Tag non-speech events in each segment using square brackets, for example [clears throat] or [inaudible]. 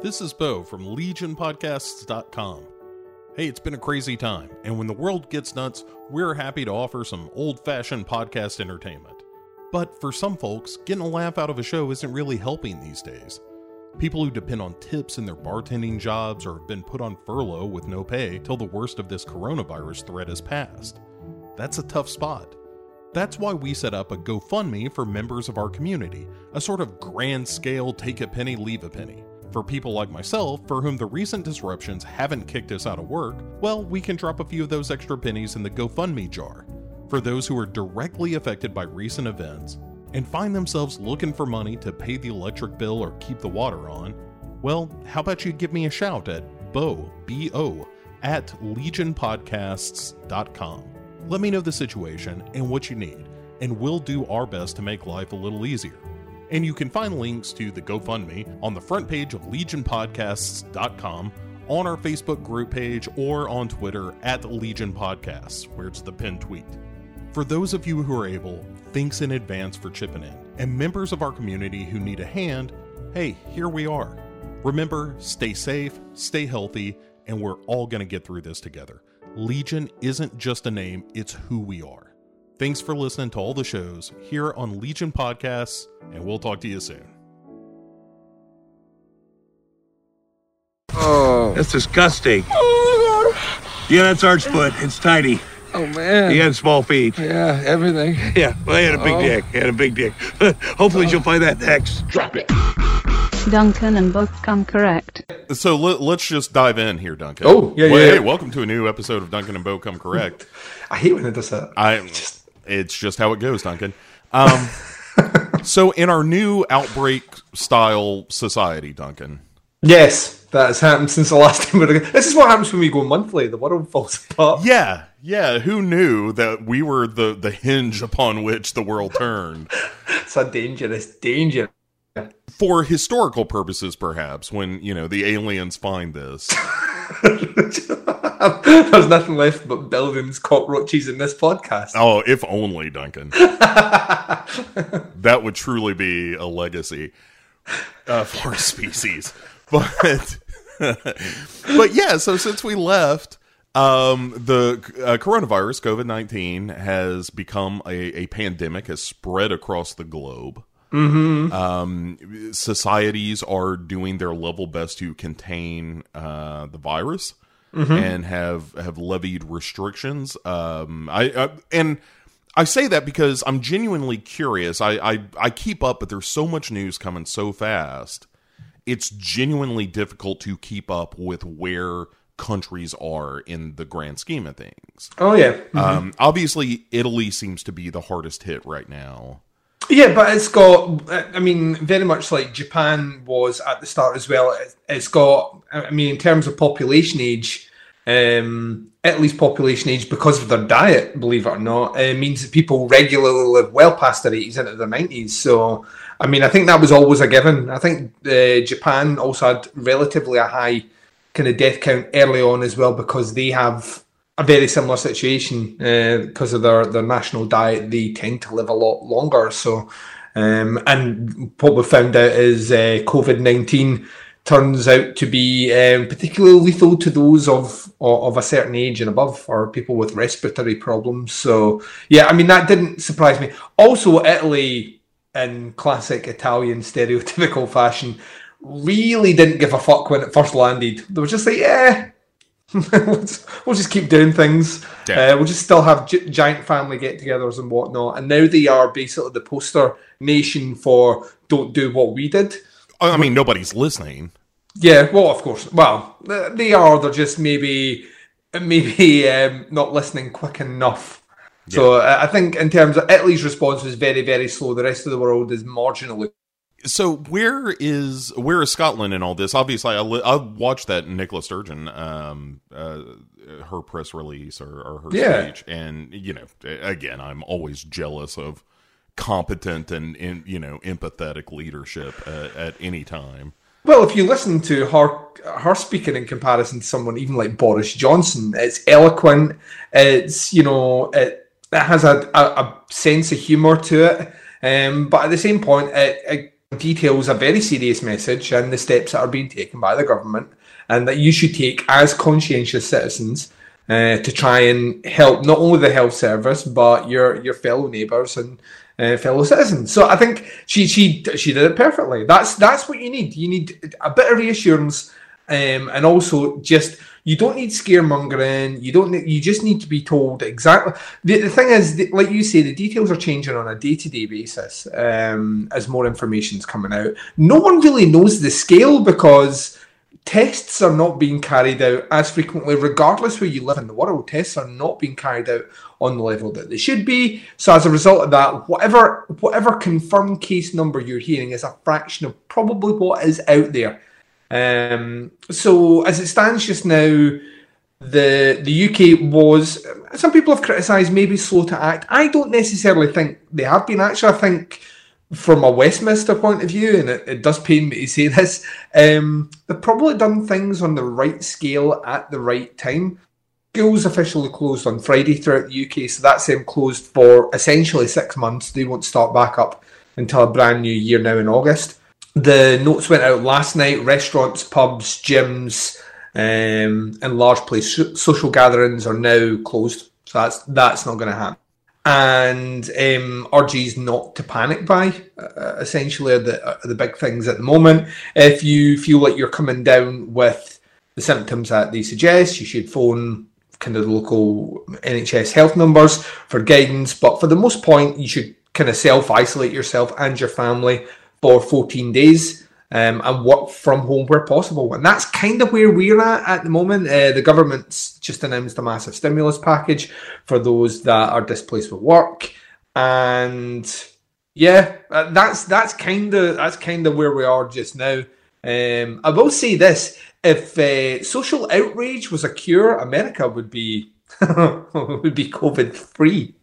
This is Bo from LegionPodcasts.com. Hey, it's been a crazy time, and when the world gets nuts, we're happy to offer some old fashioned podcast entertainment. But for some folks, getting a laugh out of a show isn't really helping these days. People who depend on tips in their bartending jobs or have been put on furlough with no pay till the worst of this coronavirus threat has passed. That's a tough spot. That's why we set up a GoFundMe for members of our community, a sort of grand scale take a penny, leave a penny. For people like myself, for whom the recent disruptions haven't kicked us out of work, well, we can drop a few of those extra pennies in the GoFundMe jar. For those who are directly affected by recent events and find themselves looking for money to pay the electric bill or keep the water on, well, how about you give me a shout at bo, B-O, at legionpodcasts.com. Let me know the situation and what you need, and we'll do our best to make life a little easier and you can find links to the GoFundMe on the front page of legionpodcasts.com, on our Facebook group page, or on Twitter at Legion Podcasts, where it's the pinned tweet. For those of you who are able, thanks in advance for chipping in. And members of our community who need a hand, hey, here we are. Remember, stay safe, stay healthy, and we're all going to get through this together. Legion isn't just a name, it's who we are. Thanks for listening to all the shows here on Legion Podcasts, and we'll talk to you soon. Oh. That's disgusting. Oh, God. Yeah, that's Art's foot. It's tiny. Oh, man. He had small feet. Yeah, everything. [laughs] Yeah, well, he had a big Oh. dick. He had a big dick. [laughs] Hopefully, oh. she'll find that next. Drop it. Duncan and Bo come correct. So let, us just dive in here, Duncan. Oh, yeah, well, yeah, Hey, yeah. welcome to a new episode of Duncan and Bo Come Correct. [laughs] I hate when it does that. I it's just how it goes, Duncan. Um, [laughs] so in our new outbreak style society, Duncan. Yes, that has happened since the last time we were This is what happens when we go monthly. The world falls apart. Yeah, yeah. Who knew that we were the the hinge upon which the world turned? [laughs] It's a dangerous danger. For historical purposes, perhaps, when you know the aliens find this. [laughs] [laughs] There's nothing left but buildings, cockroaches in this podcast. Oh, if only, Duncan. [laughs] that would truly be a legacy uh, for species. [laughs] But, but yeah. So since we left, um, the uh, coronavirus, COVID nineteen, has become a, a pandemic, has spread across the globe. Mm-hmm. Um, societies are doing their level best to contain uh, the virus Mm-hmm. and have have levied restrictions. Um, I, I and I say that because I'm genuinely curious. I, I I keep up, but there's so much news coming so fast. It's genuinely difficult to keep up with where countries are in the grand scheme of things. Oh yeah, Um, obviously, Italy seems to be the hardest hit right now. Yeah, but it's got. I mean, very much like Japan was at the start as well. it- It's got. I mean, in terms of population age, um, Italy's population age because of their diet, believe it or not, uh, means that people regularly live well past their eighties into their nineties. So, I mean, I think that was always a given. I think uh, Japan also had relatively a high kind of death count early on as well because they have a very similar situation uh, because of their, their national diet. They tend to live a lot longer. So, um, and what we found out is uh, COVID nineteen turns out to be um, particularly lethal to those of of a certain age and above, or people with respiratory problems. So, yeah, I mean that didn't surprise me. Also, Italy, in classic Italian stereotypical fashion, really didn't give a fuck when it first landed. They were just like, yeah. [laughs] We'll just keep doing things. Yeah. Uh, we'll just still have gi- giant family get-togethers and whatnot. And now they are basically the poster nation for don't do what we did. I mean, nobody's listening. Yeah, well, of course. Well, they are. They're just maybe, maybe [laughs] um, not listening quick enough. So uh, I think in terms of Italy's response was very, very slow. The rest of the world is marginally. So where is where is Scotland in all this? Obviously, I, li- I watched that Nicola Sturgeon, um, uh, her press release or, or her Yeah. speech, and you know, again, I'm always jealous of competent and, and you know empathetic leadership at, at any time. Well, if you listen to her her speaking in comparison to someone even like Boris Johnson, it's eloquent. It's you know it it has a, a, a sense of humour to it, um, but at the same point, it, it details a very serious message and the steps that are being taken by the government, and that you should take as conscientious citizens uh, to try and help not only the health service but your your fellow neighbours and uh, fellow citizens. So I think she she she did it perfectly. That's that's what you need. You need a bit of reassurance, um, and also just you don't need scaremongering. You don't. Need, you just need to be told exactly. The, the thing is, that, like you say, the details are changing on a day to day basis um, as more information is coming out. No one really knows the scale because tests are not being carried out as frequently, regardless where you live in the world. Tests are not being carried out on the level that they should be. So as a result of that, whatever whatever confirmed case number you're hearing is a fraction of probably what is out there. Um, so as it stands just now, the the UK was some people have criticised maybe slow to act. I don't necessarily think they have been. Actually, I think from a Westminster point of view, and it, it does pain me to say [laughs] this, um, they've probably done things on the right scale at the right time. Schools officially closed on Friday throughout the UK, so that's them closed for essentially six months. They won't start back up until a brand new year now in August. The notes went out last night. Restaurants, pubs, gyms, um, and large place social gatherings are now closed. So that's that's not going to happen and um, urges not to panic buy. Uh, essentially, are the are the big things at the moment. If you feel like you're coming down with the symptoms that they suggest, you should phone kind of the local NHS health numbers for guidance. But for the most point, you should kind of self isolate yourself and your family for 14 days um, and work from home where possible. And that's kind of where we're at at the moment. Uh, the government's just announced a massive stimulus package for those that are displaced with work, and yeah, uh, that's that's kind of that's kind of where we are just now. Um, I will say this: if uh, social outrage was a cure, America would be [laughs] would be COVID free.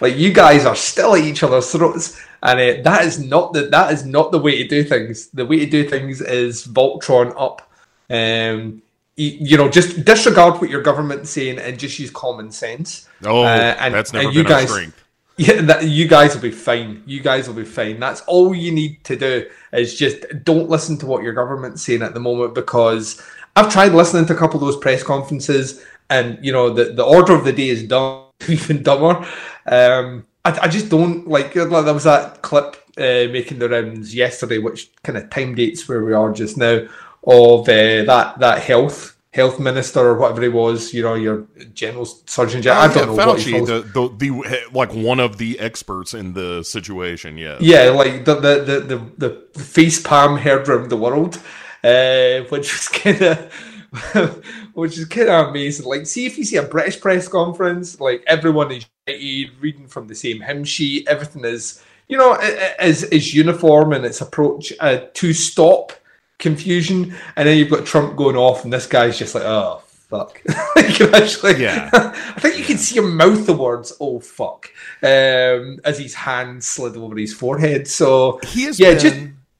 Like you guys are still at each other's throats and uh, that is not the that is not the way to do things. The way to do things is Voltron up. Um, you, you know, just disregard what your government's saying and just use common sense. Oh, uh, and, that's never and been you guys, strength. [laughs] Yeah, that, you guys will be fine. You guys will be fine. That's all you need to do is just don't listen to what your government's saying at the moment because I've tried listening to a couple of those press conferences and you know the, the order of the day is done [laughs] even dumber. Um, I, I just don't like. There was that clip uh, making the rounds yesterday, which kind of time dates where we are just now of uh, that that health health minister or whatever he was. You know, your general surgeon. General. I don't Yeah, know Fauci, the, the the like one of the experts in the situation. Yeah, Yeah, like the the the the, the face palm heard around the world, uh, which was kind of [laughs] which is kind of amazing. Like, see if you see a British press conference, like everyone is reading from the same hymn sheet. Everything is, you know, is is uniform in its approach uh, to stop confusion. And then you've got Trump going off, and this guy's just like, oh. Fuck. [laughs] you actually, Yeah. [laughs] I think you can see him mouth the words "oh fuck" um, as his hand slid over his forehead. So he has yeah, been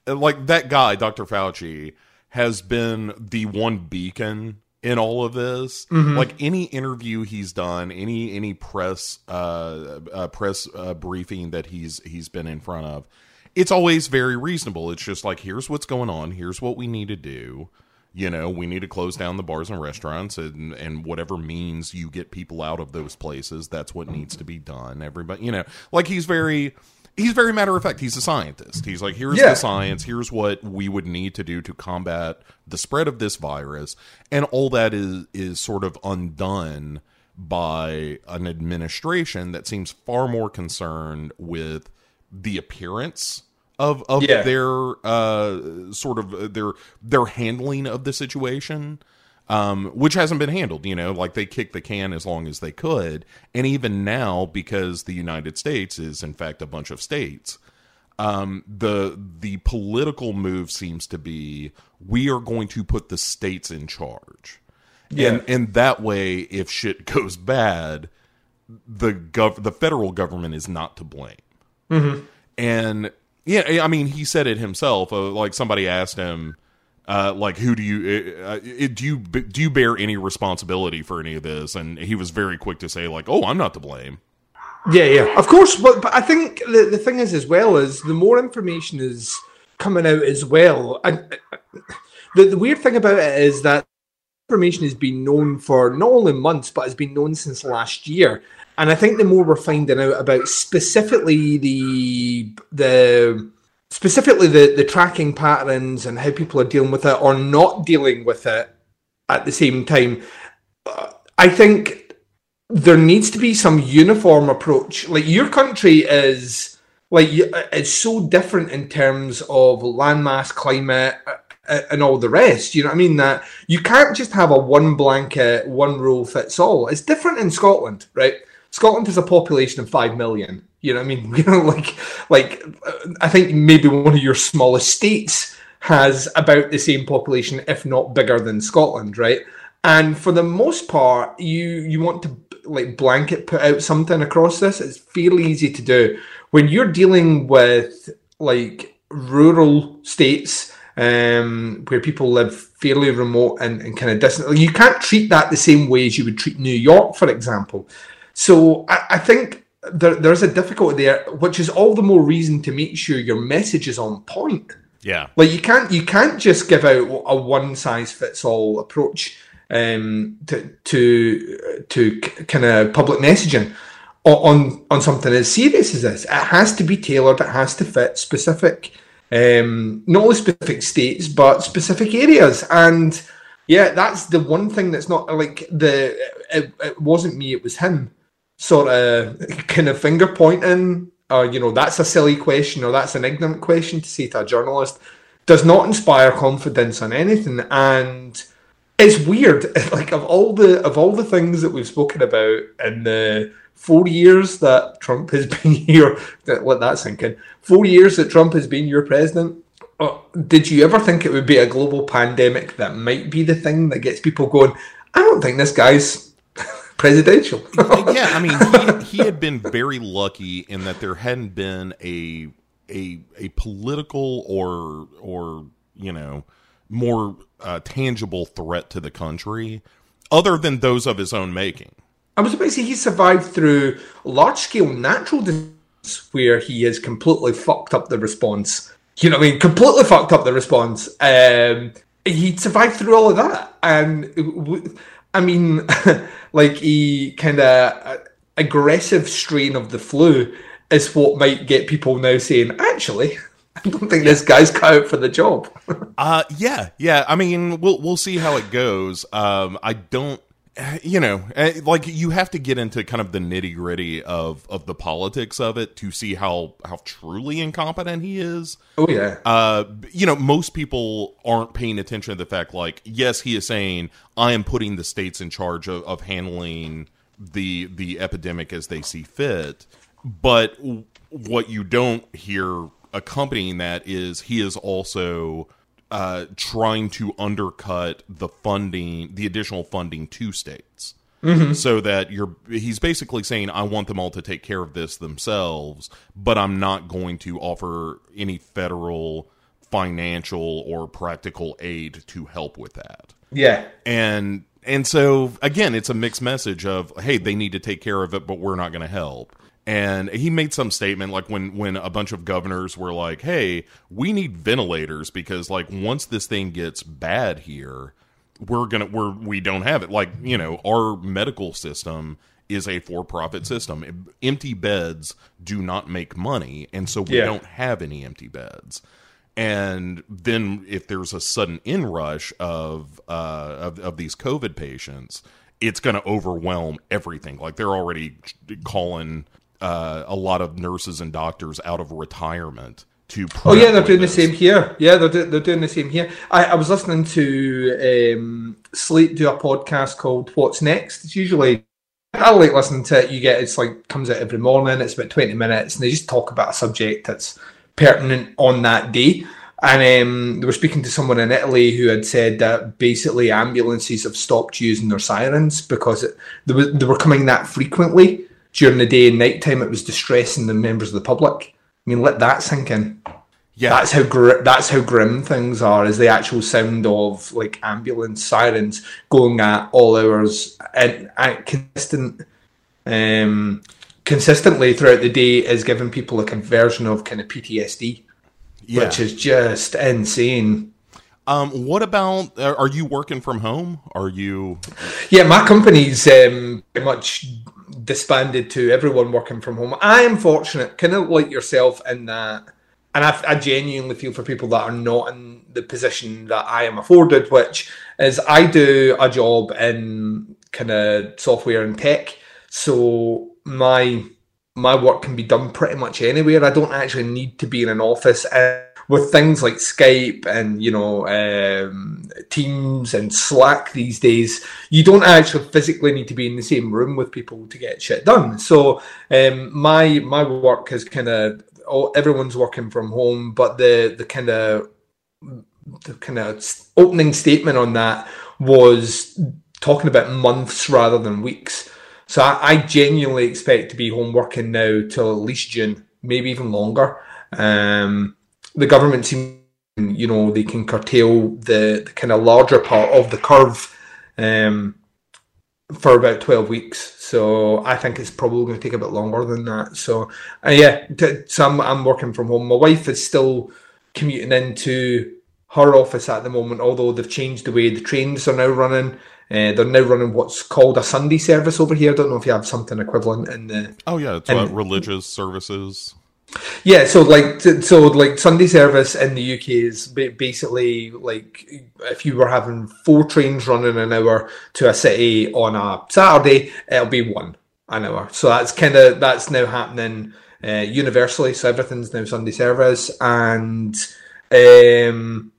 just like that guy, Dr. Fauci, has been the one beacon in all of this. Mm-hmm. Like any interview he's done, any any press uh, uh press uh, briefing that he's he's been in front of, it's always very reasonable. It's just like here's what's going on, here's what we need to do. You know, we need to close down the bars and restaurants and and whatever means you get people out of those places, that's what needs to be done. Everybody, you know, like he's very he's very matter of fact. He's a scientist. He's like, here's Yeah. the science. Here's what we would need to do to combat the spread of this virus, and all that is is sort of undone by an administration that seems far more concerned with the appearance of of Yeah. their uh sort of their their handling of the situation um, which hasn't been handled. You know, like they kicked the can as long as they could, and even now, because the United States is in fact a bunch of states, um, the the political move seems to be we are going to put the states in charge, Yeah. and and that way, if shit [laughs] goes bad, the gov the federal government is not to blame. And yeah, I mean, he said it himself. Uh, like somebody asked him, uh, like, who do you uh, uh, do you do you bear any responsibility for any of this? And he was very quick to say, like, oh, I'm not to blame. Yeah, yeah, of course. But, but I think the, the thing is, as well, is the more information is coming out as well. And the, the weird thing about it is that information has been known for not only months, but has been known since last year. And I think the more we're finding out about specifically the the specifically the, the tracking patterns and how people are dealing with it or not dealing with it at the same time, uh, I think there needs to be some uniform approach. Like your country is like it's so different in terms of landmass, climate, and all the rest. You know what I mean? That you can't just have a one blanket, one rule fits all. It's different in Scotland, right? Scotland has a population of five million. You know what I mean? [laughs] You know, like, like I think maybe one of your smallest states has about the same population, if not bigger than Scotland, right? And for the most part, you you want to like blanket put out something across this. It's fairly easy to do when you're dealing with like rural states um, where people live fairly remote and, and kind of distant. You can't treat that the same way as you would treat New York, for example. So I, I think there, there's a difficulty there, which is all the more reason to make sure your message is on point. Yeah, like you can't you can't just give out a one size fits all approach um, to to to kind of public messaging on on something as serious as this. It has to be tailored. It has to fit specific, um, not only specific states but specific areas. And yeah, that's the one thing that's not like the. It, it wasn't me. It was him. Sort of kind of finger pointing. Or you know, that's a silly question, or that's an ignorant question to say to a journalist. Does not inspire confidence on anything, and it's weird. [laughs] Like of all the of all the things that we've spoken about in the four years that Trump has [laughs] been here, let that sink in. Four years that Trump has been your president. Uh, did you ever think it would be a global pandemic that might be the thing that gets people going? I don't think this guy's presidential. [laughs] yeah, I mean, he, he had been very lucky in that there hadn't been a a a political or or you know more uh, tangible threat to the country other than those of his own making. I was about to say he survived through large scale natural disasters where he has completely fucked up the response. You know what I mean? Completely fucked up the response. Um, he survived through all of that. And I mean, [laughs] like a kind of aggressive strain of the flu is what might get people now saying, actually, [laughs] I don't think this guy's cut out for the job. [laughs] uh yeah, yeah. I mean, we'll we'll see how it goes. Um I don't you know, eh, like you have to get into kind of the nitty gritty of of the politics of it to see how how truly incompetent he is. Oh yeah. Uh, you know, most people aren't paying attention to the fact, like, yes, he is saying, "I am putting the states in charge of, of handling the the epidemic as they see fit," but what you don't hear accompanying that is he is also uh, trying to undercut the funding, the additional funding to states. Mm-hmm. So that you're, he's basically saying, I want them all to take care of this themselves, but I'm not going to offer any federal financial or practical aid to help with that. Yeah. And, and so again, it's a mixed message of, hey, they need to take care of it, but we're not going to help and he made some statement like when when a bunch of governors were like hey we need ventilators because like once this thing gets bad here we're gonna we're we don't have it. Like you know our medical system is a for-profit system. Empty beds do not make money and so we yeah. don't have any empty beds. And then if there's a sudden inrush of uh of, of these covid patients it's going to overwhelm everything. Like they're already calling uh, a lot of nurses and doctors out of retirement to. Oh yeah, they're doing this. the same here. Yeah, they're, do- they're doing the same here. I, I was listening to um, Slate do a podcast called "What's Next." It's usually I like listening to it. You get it's like comes out every morning. It's about twenty minutes, and they just talk about a subject that's pertinent on that day. And um, they were speaking to someone in Italy who had said that basically ambulances have stopped using their sirens because it, they, were, they were coming that frequently during the day and night time, it was distressing the members of the public. I mean, let that sink in. Yeah, that's how gr- that's how grim things are. Is the actual sound of like ambulance sirens going at all hours and, and consistent, um, consistently throughout the day is giving people a conversion of kind of PTSD. Yeah. which is just insane. Um, what about? Are you working from home? Are you? Yeah, my company's um, pretty much disbanded to everyone working from home. I am fortunate, kind of like yourself, in that, and I, I genuinely feel for people that are not in the position that I am afforded, which is I do a job in kind of software and tech, so my my work can be done pretty much anywhere. I don't actually need to be in an office. And with things like Skype and you know um, Teams and Slack these days, you don't actually physically need to be in the same room with people to get shit done. So um, my my work is kind of oh, everyone's working from home, but the the kind of the kind of opening statement on that was talking about months rather than weeks. So I, I genuinely expect to be home working now till at least June, maybe even longer. Um, the government seems, you know, they can curtail the, the kind of larger part of the curve um, for about 12 weeks. So I think it's probably going to take a bit longer than that. So, uh, yeah, t- so I'm, I'm working from home. My wife is still commuting into her office at the moment, although they've changed the way the trains are now running. Uh, they're now running what's called a Sunday service over here. I don't know if you have something equivalent in the Oh yeah, it's what religious services. Yeah, so like so like Sunday service in the UK is basically like if you were having four trains running an hour to a city on a Saturday, it'll be one an hour. So that's kind of that's now happening uh, universally. So everything's now Sunday service, and um,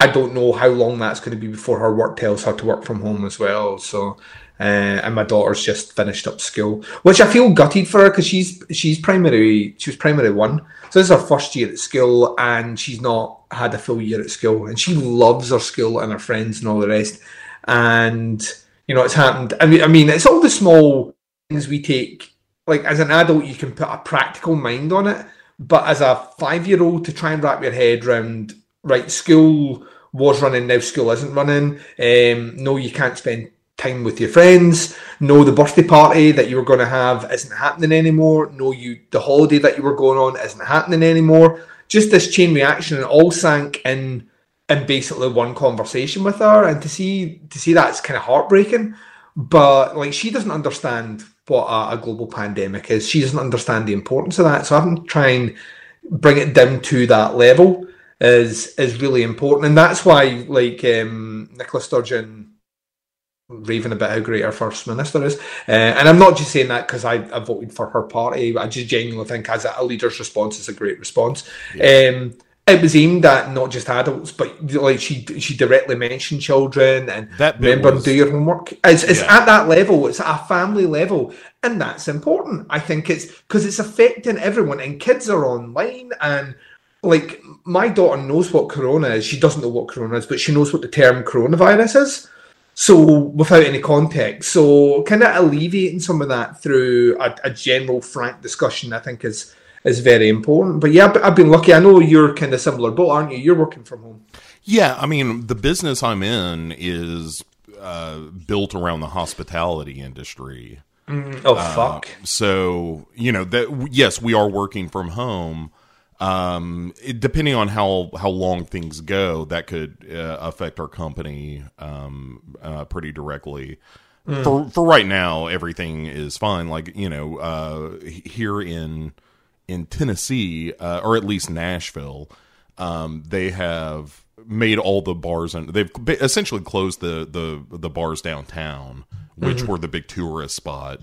I don't know how long that's going to be before her work tells her to work from home as well. So, uh, and my daughter's just finished up school, which I feel gutted for her because she's she's primary she was primary one, so this is her first year at school, and she's not had a full year at school, and she loves her school and her friends and all the rest, and you know it's happened. I mean, I mean it's all the small things we take. Like as an adult, you can put a practical mind on it, but as a five year old to try and wrap your head around right school was running now school isn't running. Um no you can't spend time with your friends. No the birthday party that you were going to have isn't happening anymore. No you the holiday that you were going on isn't happening anymore. Just this chain reaction and it all sank in in basically one conversation with her and to see to see that's kind of heartbreaking. But like she doesn't understand what a, a global pandemic is. She doesn't understand the importance of that so i'm trying bring it down to that level is is really important, and that's why like um, Nicola Sturgeon raving about how great our first minister is, uh, and I'm not just saying that because I, I voted for her party. I just genuinely think as a leader's response is a great response. Um, it was aimed at not just adults, but like she she directly mentioned children and That remember was- do your homework. It's, it's Yeah. at that level. It's at a family level, and that's important. I think it's because it's affecting everyone, and kids are online and like my daughter knows what corona is. She doesn't know what corona is, but she knows what the term coronavirus is. So without any context, so kind of alleviating some of that through a, a general frank discussion, I think is is very important. But yeah, I've- been lucky. I know you're kind of similar boat, aren't you? You're working from home. Yeah, I mean, the business I'm in is uh, built around the hospitality industry. Oh fuck! So, you know, that yes, we are working from home. Um, it, depending on how how long things go, that could uh, affect our company um, uh, pretty directly. For for right now, everything is fine. Like you know, uh, here in in Tennessee, uh, or at least Nashville, um, they have made all the bars and they've essentially closed the the the bars downtown, which were the big tourist spot.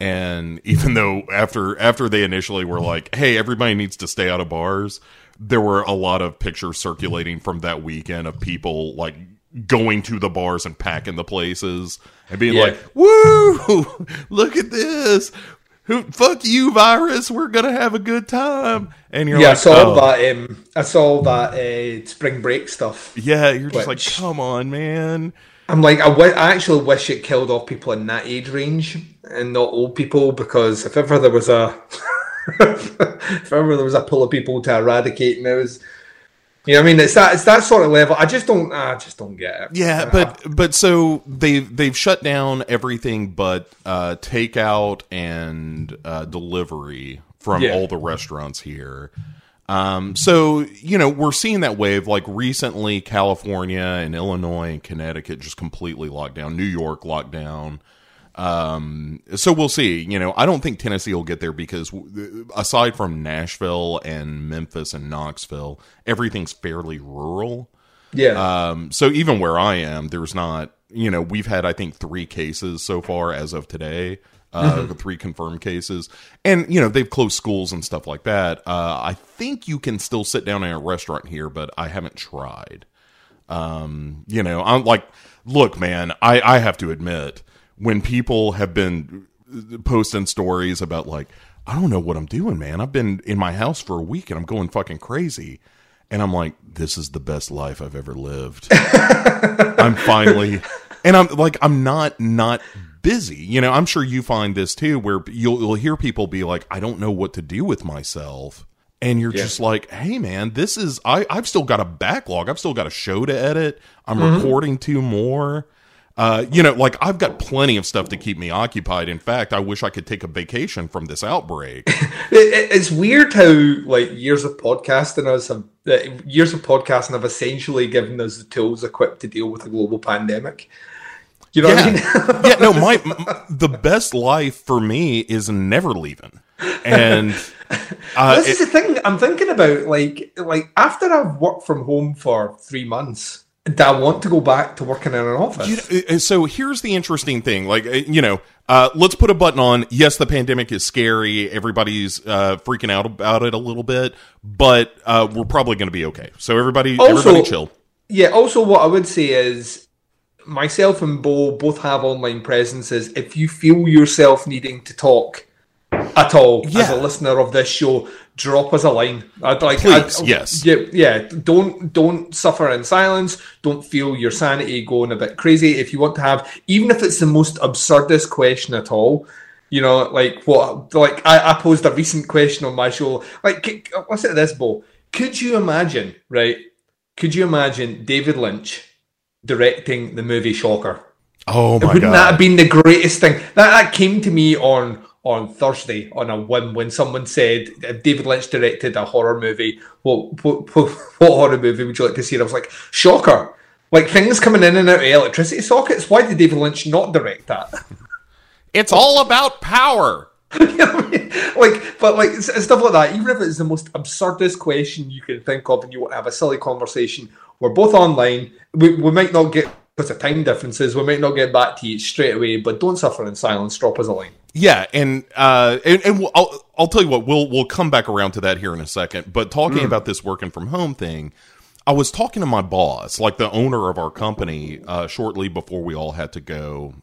And [laughs] even though after after they initially were like, "Hey, everybody needs to stay out of bars," there were a lot of pictures circulating from that weekend of people like going to the bars and packing the places and being Yeah. like, "Woo! [laughs] Look at this! Who fuck you, virus? We're gonna have a good time." And you're Yeah, I like, saw "Oh." that. Um, I saw that uh, spring break stuff. Yeah, you're just like, "Come on, man." I'm like, I I actually wish it killed off people in that age range and not old people because if ever there was a, [laughs] if ever there was a pool of people to eradicate, and now is, you know, what I mean, it's that it's that sort of level. I just don't, I just don't get it. Yeah, but but so they've they've shut down everything but uh, takeout and uh, delivery from Yeah. all the restaurants here. Um, so you know we're seeing that wave. Like recently, California and Illinois and Connecticut just completely locked down. New York locked down. Um, so we'll see. You know, I don't think Tennessee will get there because aside from Nashville and Memphis and Knoxville, everything's fairly rural. Yeah. Um, so even where I am, there's not, you know, we've had, I think, three cases so far as of today, uh, three confirmed cases. And, you know, they've closed schools and stuff like that. Uh, I think you can still sit down in a restaurant here, but I haven't tried. Um, you know, I'm like, look, man, I, I have to admit, when people have been posting stories about, like, I don't know what I'm doing, man. I've been in my house for a week and I'm going fucking crazy. And I'm like, this is the best life I've ever lived. [laughs] I'm finally, and I'm like, I'm not not busy. You know, I'm sure you find this too, where you'll, you'll hear people be like, I don't know what to do with myself. And you're Yeah. just like, hey man, this is I, I've still got a backlog. I've still got a show to edit. I'm mm-hmm. recording two more. Uh, you know, like I've got plenty of stuff to keep me occupied. In fact, I wish I could take a vacation from this outbreak. [laughs] It, it- it's weird how like years of podcasting us have uh, years of podcasting have essentially given us the tools equipped to deal with a global pandemic. You know what I mean? yeah, yeah. No, [laughs] my m- the best life for me is never leaving, and [laughs] uh, this it- is the thing I'm thinking about. Like, like after I've worked from home for three months, do I want to go back to working in an office? You know, uh, so here's the interesting thing like uh, you know uh, let's put a button on yes the pandemic is scary everybody's uh, freaking out about it a little bit but uh, we're probably going to be okay so everybody Also- everybody chill Yeah. Also, what I would say is, myself and Bo both have online presences. If you feel yourself needing to talk at all as a listener of this show, drop us a line. I'd like, Please, I'd- yes. yeah, yeah. Don't don't suffer in silence. Don't feel your sanity going a bit crazy. If you want to have, even if it's the most absurdest question at all. You know, like what? Like I, I posed a recent question on my show. Like, what's it this, Bo. Could you imagine, right? Could you imagine David Lynch directing the movie Shocker? oh my God. Wouldn't that have been the greatest thing? That, that came to me on on Thursday on a whim when someone said if David Lynch directed a horror movie, what what, what, what horror movie would you like to see? And I was like, Shocker. Like things coming in and out of electricity sockets. Why did David Lynch not direct that? [laughs] it's all about power [laughs] You know I mean? Like, but like stuff like that. Even if it's the most absurdest question you can think of, and you want to have a silly conversation, we're both online. We, we might not get because of time differences. We might not get back to you straight away, but don't suffer in silence. Drop us a line. Yeah, and uh, and, and we'll, I'll I'll tell you what we'll we'll come back around to that here in a second. But talking about this working from home thing, I was talking to my boss, like the owner of our company, uh, shortly before we all had to go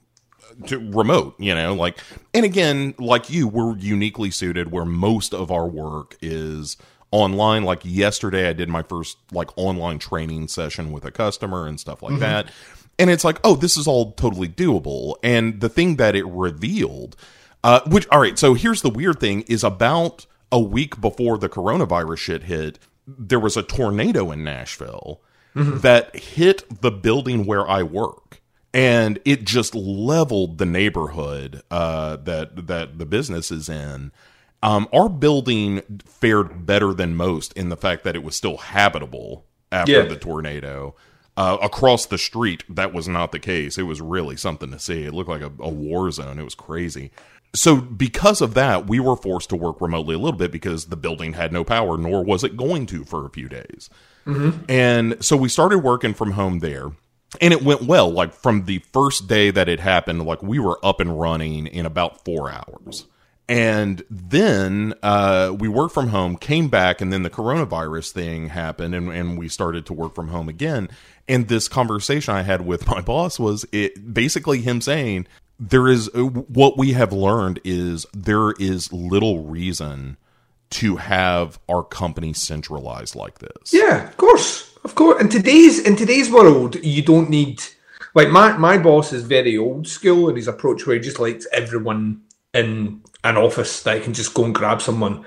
to remote. You know, like, and again, like you, we're uniquely suited where most of our work is online. Like yesterday, I did my first like online training session with a customer and stuff like that. And it's like, oh, this is all totally doable. And the thing that it revealed, uh, which, all right, so here's the weird thing is about a week before the coronavirus shit hit, there was a tornado in Nashville that hit the building where I work. And it just leveled the neighborhood uh, that that the business is in. Um, our building fared better than most in the fact that it was still habitable after Yeah. the tornado. Uh, across the street, that was not the case. It was really something to see. It looked like a, a war zone. It was crazy. So, because of that, we were forced to work remotely a little bit because the building had no power, nor was it going to for a few days. And so we started working from home there. And it went well. Like from the first day that it happened, like we were up and running in about four hours. And then uh, we worked from home, came back, and then the coronavirus thing happened, and, and we started to work from home again. And this conversation I had with my [laughs] boss was it basically him saying, There is uh, what we have learned is there is little reason to have our company centralized like this. Yeah, of course, of course. In today's in today's world, you don't need like my my boss is very old school in his approach, where he just likes everyone in an office that can just go and grab someone and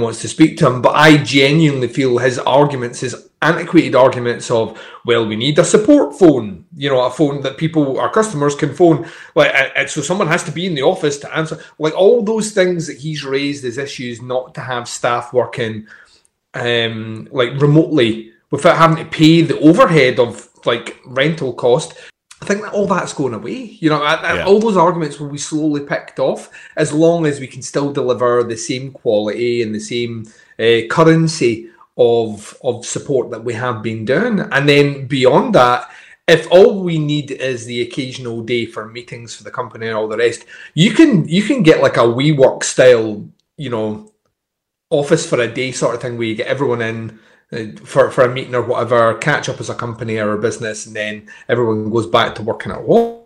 wants to speak to him. But I genuinely feel his arguments, his antiquated arguments of, well, we need a support phone, you know, a phone that people, our customers can phone, like, and, and so someone has to be in the office to answer, like all those things that he's raised as issues not to have staff working um, like remotely without having to pay the overhead of like rental cost. I think that all that's going away. You know, I- Yeah. all those arguments will be slowly picked off as long as we can still deliver the same quality and the same uh, currency of of support that we have been doing. And then beyond that, if all we need is the occasional day for meetings for the company and all the rest, you can you can get like a WeWork style, you know, office for a day sort of thing where you get everyone in for, for a meeting or whatever, catch up as a company or a business, and then everyone goes back to working at home.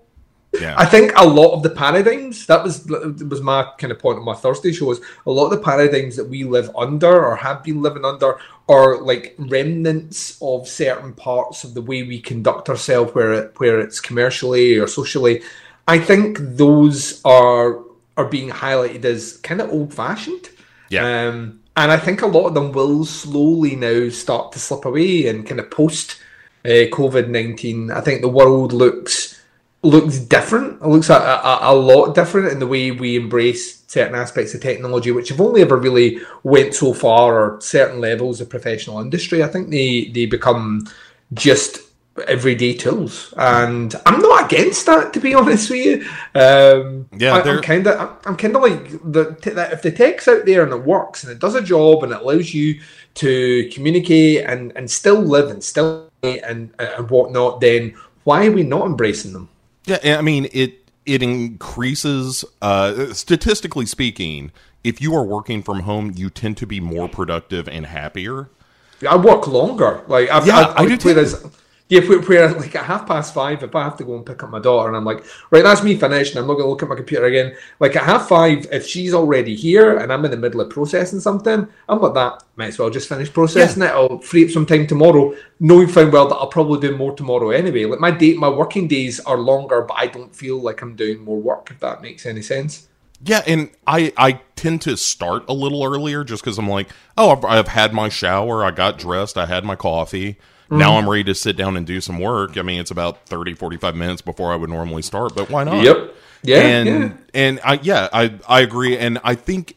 Yeah. I think a lot of the paradigms that was was my kind of point on my Thursday show is a lot of the paradigms that we live under or have been living under are like remnants of certain parts of the way we conduct ourselves, where it, where it's commercially or socially. I think those are are being highlighted as kind of old fashioned. Yeah. Um, and I think a lot of them will slowly now start to slip away and kind of post uh, COVID nineteen. I think the world looks looks different. It looks a, a, a lot different in the way we embrace certain aspects of technology, which have only ever really went so far, or certain levels of professional industry. I think they they become just everyday tools, and I'm not against that to be [laughs] honest with you. Um, Yeah, I, they're- I'm kind of I'm kind of like the that if the tech's out there and it works and it does a job and it allows you to communicate and and still live and still and and whatnot, then why are we not embracing them? Yeah, I mean it. It increases, uh, statistically speaking, if you are working from home, you tend to be more productive and happier. I work longer. Like I've, Yeah, I, I do too. Yeah, where, like at half past five, if I have to go and pick up my daughter, and I'm like, right, that's me finished, and I'm not going to look at my computer again. Like at half five, if she's already here and I'm in the middle of processing something, I'm like that. Might as well just finish processing it. I'll free up some time tomorrow, knowing fine well that I'll probably do more tomorrow anyway. Like my day, my working days are longer, but I don't feel like I'm doing more work. If that makes any sense. Yeah, and I I tend to start a little earlier just because I'm like, oh, I've, I've had my shower, I got dressed, I had my coffee. Now mm-hmm. I'm ready to sit down and do some work. I mean, it's about 30, 45 minutes before I would normally start, but why not? Yep. Yeah. and yeah. and I yeah I I agree, and I think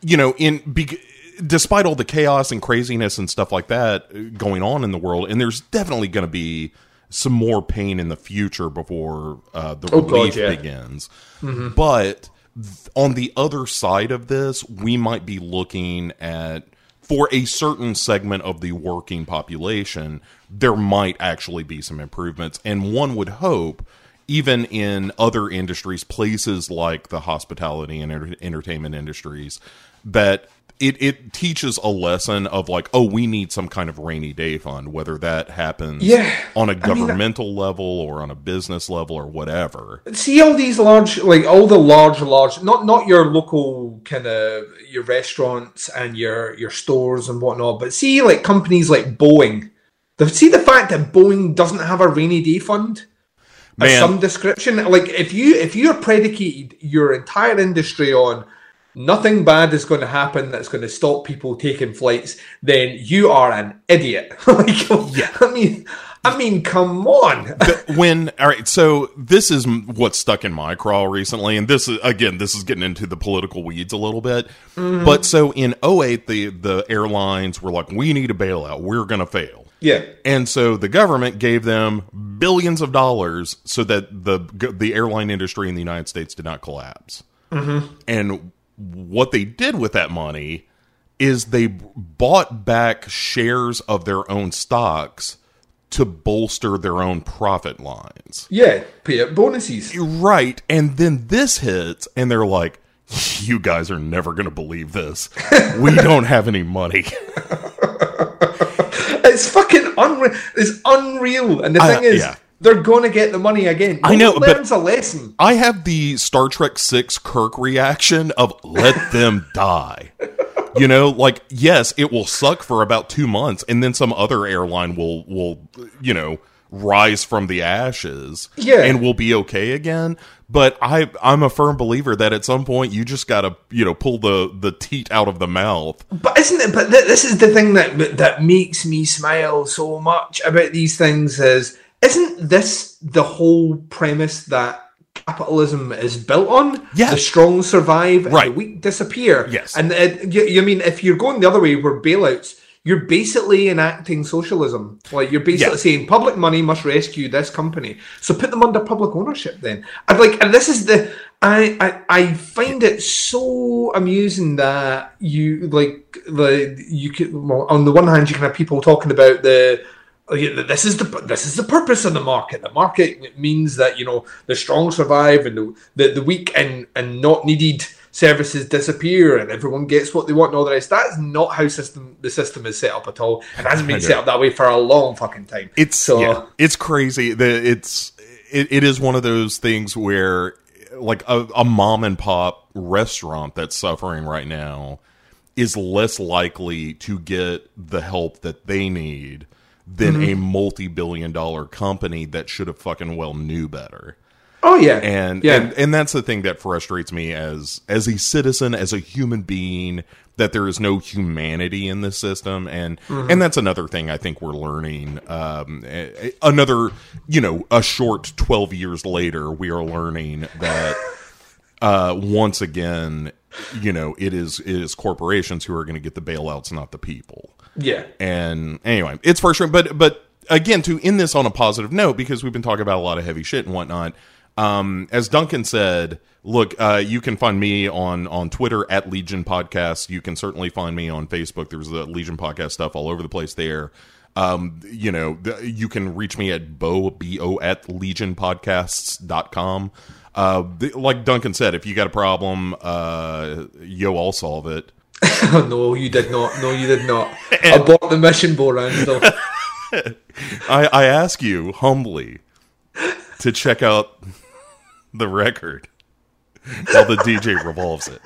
you know in be, despite all the chaos and craziness and stuff like that uh, going on in the world, and there's definitely going to be some more pain in the future before uh, the Oh, God, relief yeah. begins. Mm-hmm. But th- on the other side of this, we might be looking at for a certain segment of the working population, there might actually be some improvements, and one would hope. Even in other industries, places like the hospitality and enter- entertainment industries, that it, it teaches a lesson of like, oh, we need some kind of rainy day fund, whether that happens Yeah. on a I mean, governmental level or on a business level or whatever. see all these large like all the large large not not your local kind of your restaurants and your your stores and whatnot but see like companies like boeing the, see the fact that boeing doesn't have a rainy day fund Man. some description like if you if you're predicated your entire industry on nothing bad is going to happen that's going to stop people taking flights then you are an idiot. [laughs] Like i mean i mean come on. [laughs] When all right so this is what's stuck in my craw recently and this is again this is getting into the political weeds a little bit. Mm-hmm. But so in 08 the the airlines were like we need a bailout. We're going to fail. Yeah. And so the government gave them billions of dollars so that the the airline industry in the United States did not collapse. Mm-hmm. And what they did with that money is they bought back shares of their own stocks to bolster their own profit lines. yeah pay bonuses Right. And then this hits, and they're like, you guys are never going to believe this. We [laughs] don't have any money. It's fucking unreal. It's unreal. And the I- thing is, yeah. They're going to get the money again. I know, learns a lesson. I have the Star Trek Six Kirk reaction of let [laughs] them die. You know, like yes, it will suck for about two months, and then some other airline will will you know rise from the ashes, Yeah. and will be okay again. But I I'm a firm believer that at some point you just gotta you know pull the the teat out of the mouth. But isn't it? But th- this is the thing that that makes me smile so much about these things. Is isn't this the whole premise that capitalism is built on? Yeah. the strong survive, and Right. the weak disappear. Yes. and it, you, you mean if you're going the other way, where bailouts you're basically enacting socialism. Like you're basically saying public money must rescue this company. So put them under public ownership then. I'd like and this is the I, I I find it so amusing that you like the you can well, on the one hand you can have people talking about the Oh, this is the this is the purpose of the market. The market means that you know the strong survive and the the, the weak and and not needed services disappear and everyone gets what they want and all the rest. That's not how system the system is set up at all. and hasn't been set up that way for a long fucking time. It's so yeah, it's crazy. The it's it, it is one of those things where like a, a mom and pop restaurant that's suffering right now is less likely to get the help that they need than Mm-hmm. a multi-billion dollar company that should have fucking well knew better. oh yeah, and yeah. and and that's the thing that frustrates me as as a citizen as a human being that there is no humanity in this system and Mm-hmm. and that's another thing i think we're learning um another you know a short 12 years later we are learning that [laughs] uh once again you know it is it is corporations who are going to get the bailouts not the people yeah. and anyway, it's frustrating. But but again, to end this on a positive note, because we've been talking about a lot of heavy shit and whatnot. Um, as Duncan said, look, uh, you can find me on on Twitter at Legion Podcast. You can certainly find me on Facebook. There's the Legion Podcast stuff all over the place there. Um, you know, you can reach me at bo bo at legionpodcasts.com. Uh, the, like Duncan said, if you got a problem, uh, yo, I'll solve it. Oh, [laughs] no, you did not. No, you did not. [laughs] Abort the mission. So. [laughs] I, I ask you humbly to check out the record while the DJ revolves it.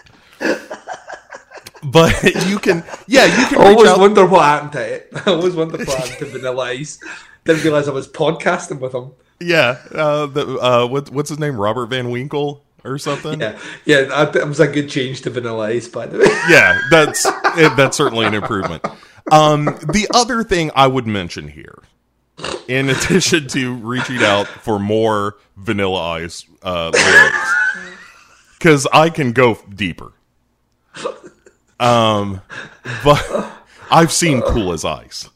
But you can, yeah, you can I always out. wonder what happened to it. I always wonder what happened to Vanilla Ice. Didn't realize I was podcasting with him. Yeah, uh, the uh, what, what's his name? Robert Van Winkle or something. Yeah, yeah, that, was a good change to Vanilla Ice, by the way. [laughs] yeah, that's it, that's certainly an improvement. Um, the other thing I would mention here, in addition to reaching out for more Vanilla Ice uh, lyrics, [laughs] because I can go deeper. Um, but I've seen Cool as Ice.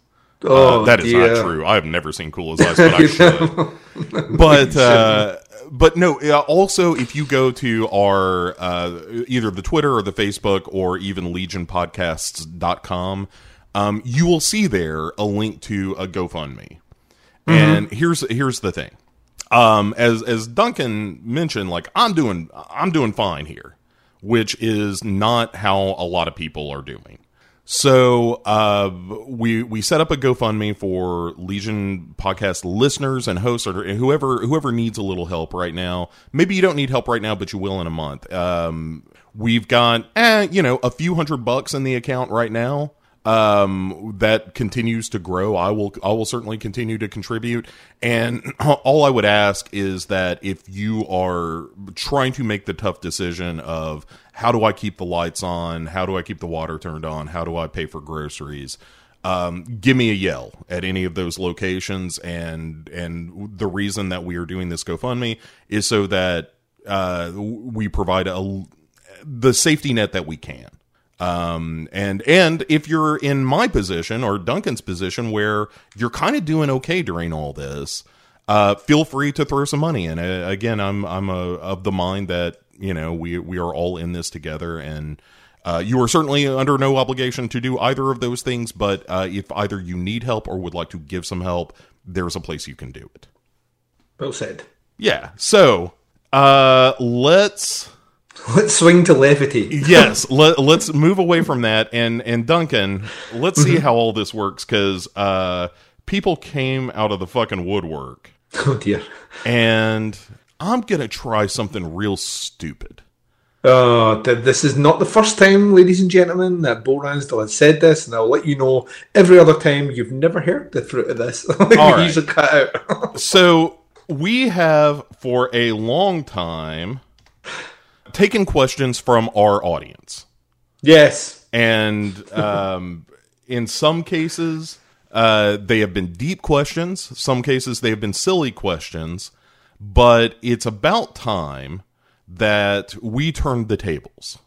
Oh, Uh, that is dear. not true. I have never seen Cool as Ice, but I [laughs] should. but uh, but no. uh, Also, if you go to our uh, either the Twitter or the Facebook or even LegionPodcasts.com, um, you will see there a link to a GoFundMe. And here's here's the thing. Um, as as Duncan mentioned, like I'm doing I'm doing fine here, which is not how a lot of people are doing. So uh, we we set up a GoFundMe for Legion podcast listeners and hosts or whoever whoever needs a little help right now. Maybe you don't need help right now, but you will in a month. Um, we've got eh, you know a few hundred bucks in the account right now. Um, that continues to grow. I will I will certainly continue to contribute. And [clears throat] all I would ask is that if you are trying to make the tough decision of how do I keep the lights on? How do I keep the water turned on? How do I pay for groceries? Um, give me a yell at any of those locations. And and the reason that we are doing this GoFundMe is so that uh, we provide a the safety net that we can. Um, and and if you're in my position or Duncan's position where you're kind of doing okay during all this, uh, feel free to throw some money in. Uh, again, I'm I'm a, of the mind that you know we we are all in this together, and uh, you are certainly under no obligation to do either of those things. But uh, if either you need help or would like to give some help, there's a place you can do it. Well said. Yeah. So uh, let's Let's swing to levity. [laughs] yes let, let's move away from that and and duncan let's see how all this works because uh people came out of the fucking woodwork Oh dear. and i'm gonna try something real stupid Oh, this is not the first time, ladies and gentlemen, that Bo Ransdell has said this, and I'll let you know every other time you've never heard the fruit of this. [laughs] All right. usually cut out. [laughs] so we have for a long time taken questions from our audience yes. and um, in some cases uh, they have been deep questions some cases they have been silly questions but it's about time that we turned the tables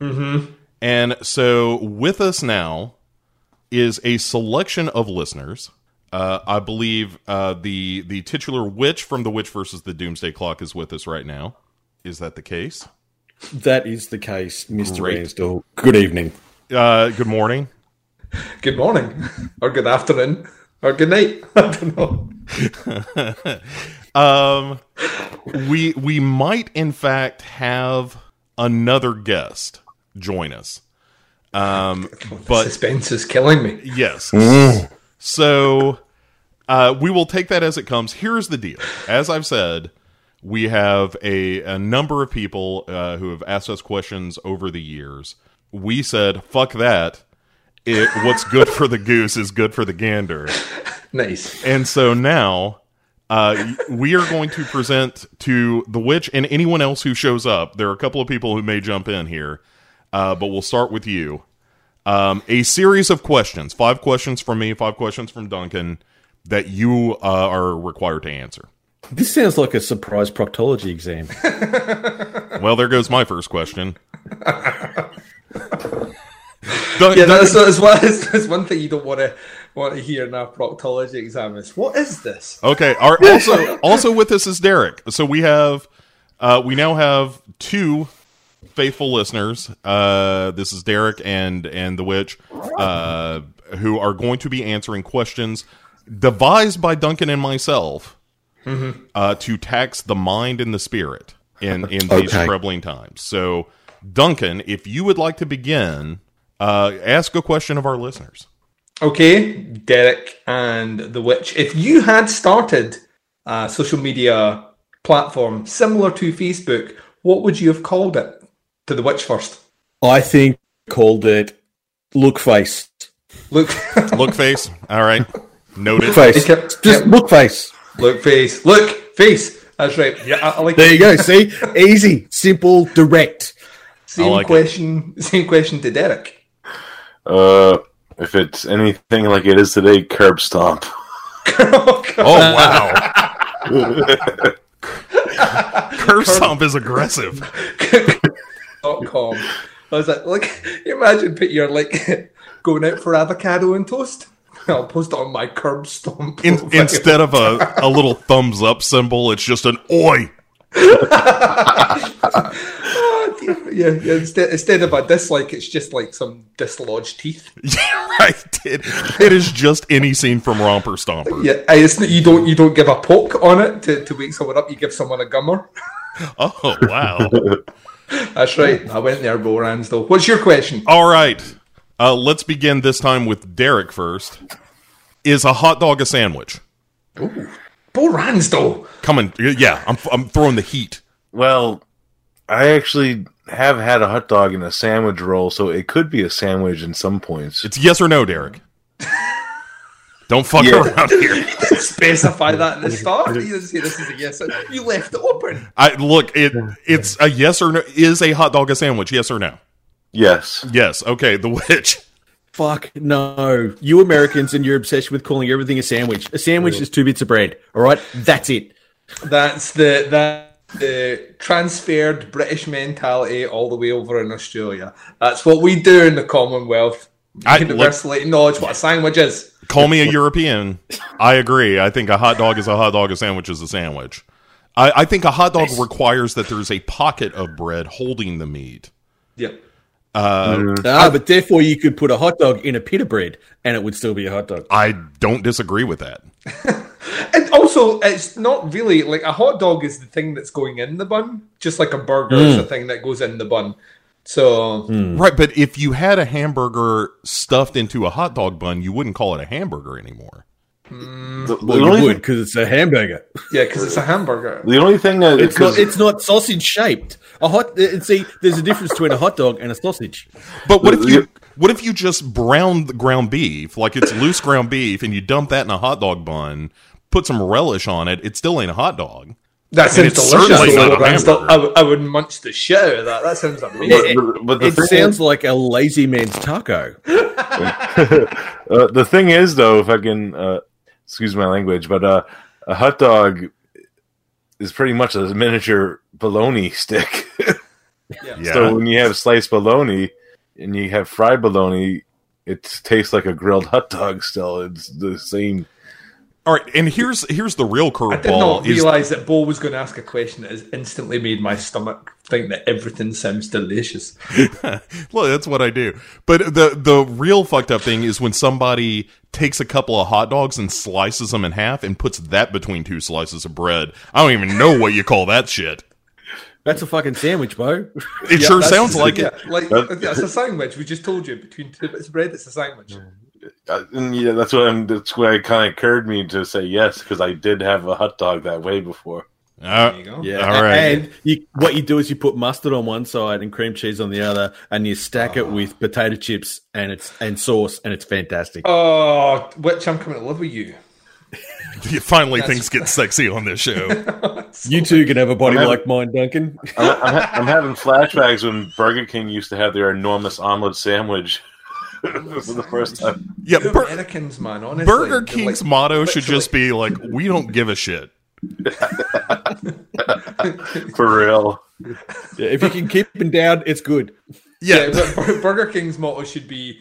mm-hmm. and so with us now is a selection of listeners. Uh, I believe uh, the the titular witch from The Witch versus the Doomsday Clock is with us right now. Is that the case? That is the case, Mr. Great. Ransdell. Good evening. Uh, good morning. [laughs] Good morning, or good afternoon, or good night. [laughs] I don't know. [laughs] Um, we we might in fact have another guest join us. Um, [laughs] but Suspense is killing me. Yes. So uh, we will take that as it comes. Here's the deal. As I've said, we have a, a number of people uh, who have asked us questions over the years. We said, fuck that. It, what's good for the goose is good for the gander. [laughs] Nice. And so now uh, we are going to present to the witch and anyone else who shows up. There are a couple of people who may jump in here, uh, but we'll start with you. Um, a series of questions, five questions from me, five questions from Duncan, that you uh, are required to answer. This sounds like a surprise proctology exam. [laughs] Well, there goes my first question. [laughs] Dun- Yeah, Dun- that's, that's, one, that's one thing you don't want to want to hear in a proctology exam is what is this? Okay. Our, also, also with us is Derek. So we have, uh, we now have two faithful listeners. Uh, this is Derek and and the witch, uh, who are going to be answering questions devised by Duncan and myself uh, to tax the mind and the spirit in in these Okay. troubling times. So, Duncan, if you would like to begin, uh, ask a question of our listeners. Okay, Derek and the witch. If you had started a social media platform similar to Facebook, what would you have called it? To the witch first. I think called it look face. Look, [laughs] Look face. All right. Noted. Look face. Okay, Just yep. look face. look face, look face. That's right. Yeah, I, I like There it. you go. See? Easy, simple, direct. Same like it. question. [laughs] Same question to Derek. Uh, if it's anything like it is today, curb stomp. [laughs] oh, Oh [laughs] wow. Curve stomp is aggressive. [laughs] dot com. I was like, like, you imagine put your like going out for avocado and toast. I'll post it on my curb stomp. In, instead of a, a little thumbs up symbol, it's just an oi. Dear. yeah, yeah. Instead, instead of a dislike, it's just like some dislodged teeth. [laughs] Yeah, right. It, it is just any scene from Romper Stomper. Yeah, it's, you don't you don't give a poke on it to, to wake someone up. You give someone a gummer. [laughs] Oh wow. [laughs] That's right. I went there, Bo Ransdell. What's your question? All right. Uh, let's begin this time with Derek first. Is a hot dog a sandwich? Bo Ransdell. Coming, yeah, I'm, I'm throwing the heat. Well, I actually have had a hot dog in a sandwich roll, so it could be a sandwich in some points. It's yes or no, Derek. [laughs] Don't fuck Yeah. around here. Specify that at the [laughs] start. You didn't say this is a yes. You left it open. I look. It it's a yes or no. Is a hot dog a sandwich? Yes or no? Yes. Yes. Okay. The witch. Fuck no. You Americans and your obsession with calling everything a sandwich. A sandwich is two bits of bread. All right? That's it. That's the that the transferred British mentality all the way over in Australia. That's what we do in the Commonwealth. I- Universally acknowledge what a sandwich is. Call me a European. I agree. I think a hot dog is a hot dog. A sandwich is a sandwich. I, I think a hot dog requires that there's a pocket of bread holding the meat. Yep. Ah, but therefore you could put a hot dog in a pita bread and it would still be a hot dog. I don't disagree with that. [laughs] And also, it's not really like a hot dog is the thing that's going in the bun, just like a burger is the hmm. thing that goes in the bun. So hmm. Right, but if you had a hamburger stuffed into a hot dog bun, you wouldn't call it a hamburger anymore. Hmm. The, the Well, you would because it's a hamburger. yeah, because it's a hamburger. the only thing that It's not. 'cause- It's not sausage shaped. A hot. uh, See, there's a difference between a hot dog and a sausage. But what if you what if you just brown the ground beef like it's loose ground beef and you dump that in a hot dog bun, put some relish on it? It still ain't a hot dog. That sounds it's delicious. not a but I'm still- hamburger. I, would- I would munch the shit out of that. That sounds amazing. but, but the It thing sounds like a lazy man's taco. [laughs] Uh, the thing is, though, if I can uh, excuse my language, but uh, a hot dog is pretty much a miniature bologna stick. Yeah. [laughs] So when you have sliced bologna and you have fried bologna, it tastes like a grilled hot dog. Still, it's the same. All right, and here's here's the real curveball. I did not curveball is realise that Bo was going to ask a question that has instantly made my stomach think that everything sounds delicious. [laughs] Well, that's what I do. But the the real fucked up thing is when somebody takes a couple of hot dogs and slices them in half and puts that between two slices of bread. I don't even know what you call that shit. That's a fucking sandwich, Bo. It sure sounds like yeah, it. Like That- yeah, it's a sandwich. We just told you between two bits of bread, it's a sandwich. Uh, and yeah, that's what I'm. That's why it kind of occurred me to say yes because I did have a hot dog that way before. Uh, There you go. Yeah, All right. And you, what you do is you put mustard on one side and cream cheese on the other, and you stack it with potato chips and it's and sauce, and it's fantastic. Oh, which I'm coming to live with you. [laughs] finally, things get sexy on this show. [laughs] you too can have a body I'm like mine, Duncan. I'm, I'm, ha- I'm having flashbacks when Burger King used to have their enormous omelet sandwich [laughs] for the first time. Yeah, Bur- Americans, man. Honestly, Burger King's like- motto should literally- just be like, "We don't give a shit." [laughs] For real. Yeah, if you can keep them down, it's good. Yeah, Yeah, Burger King's motto should be,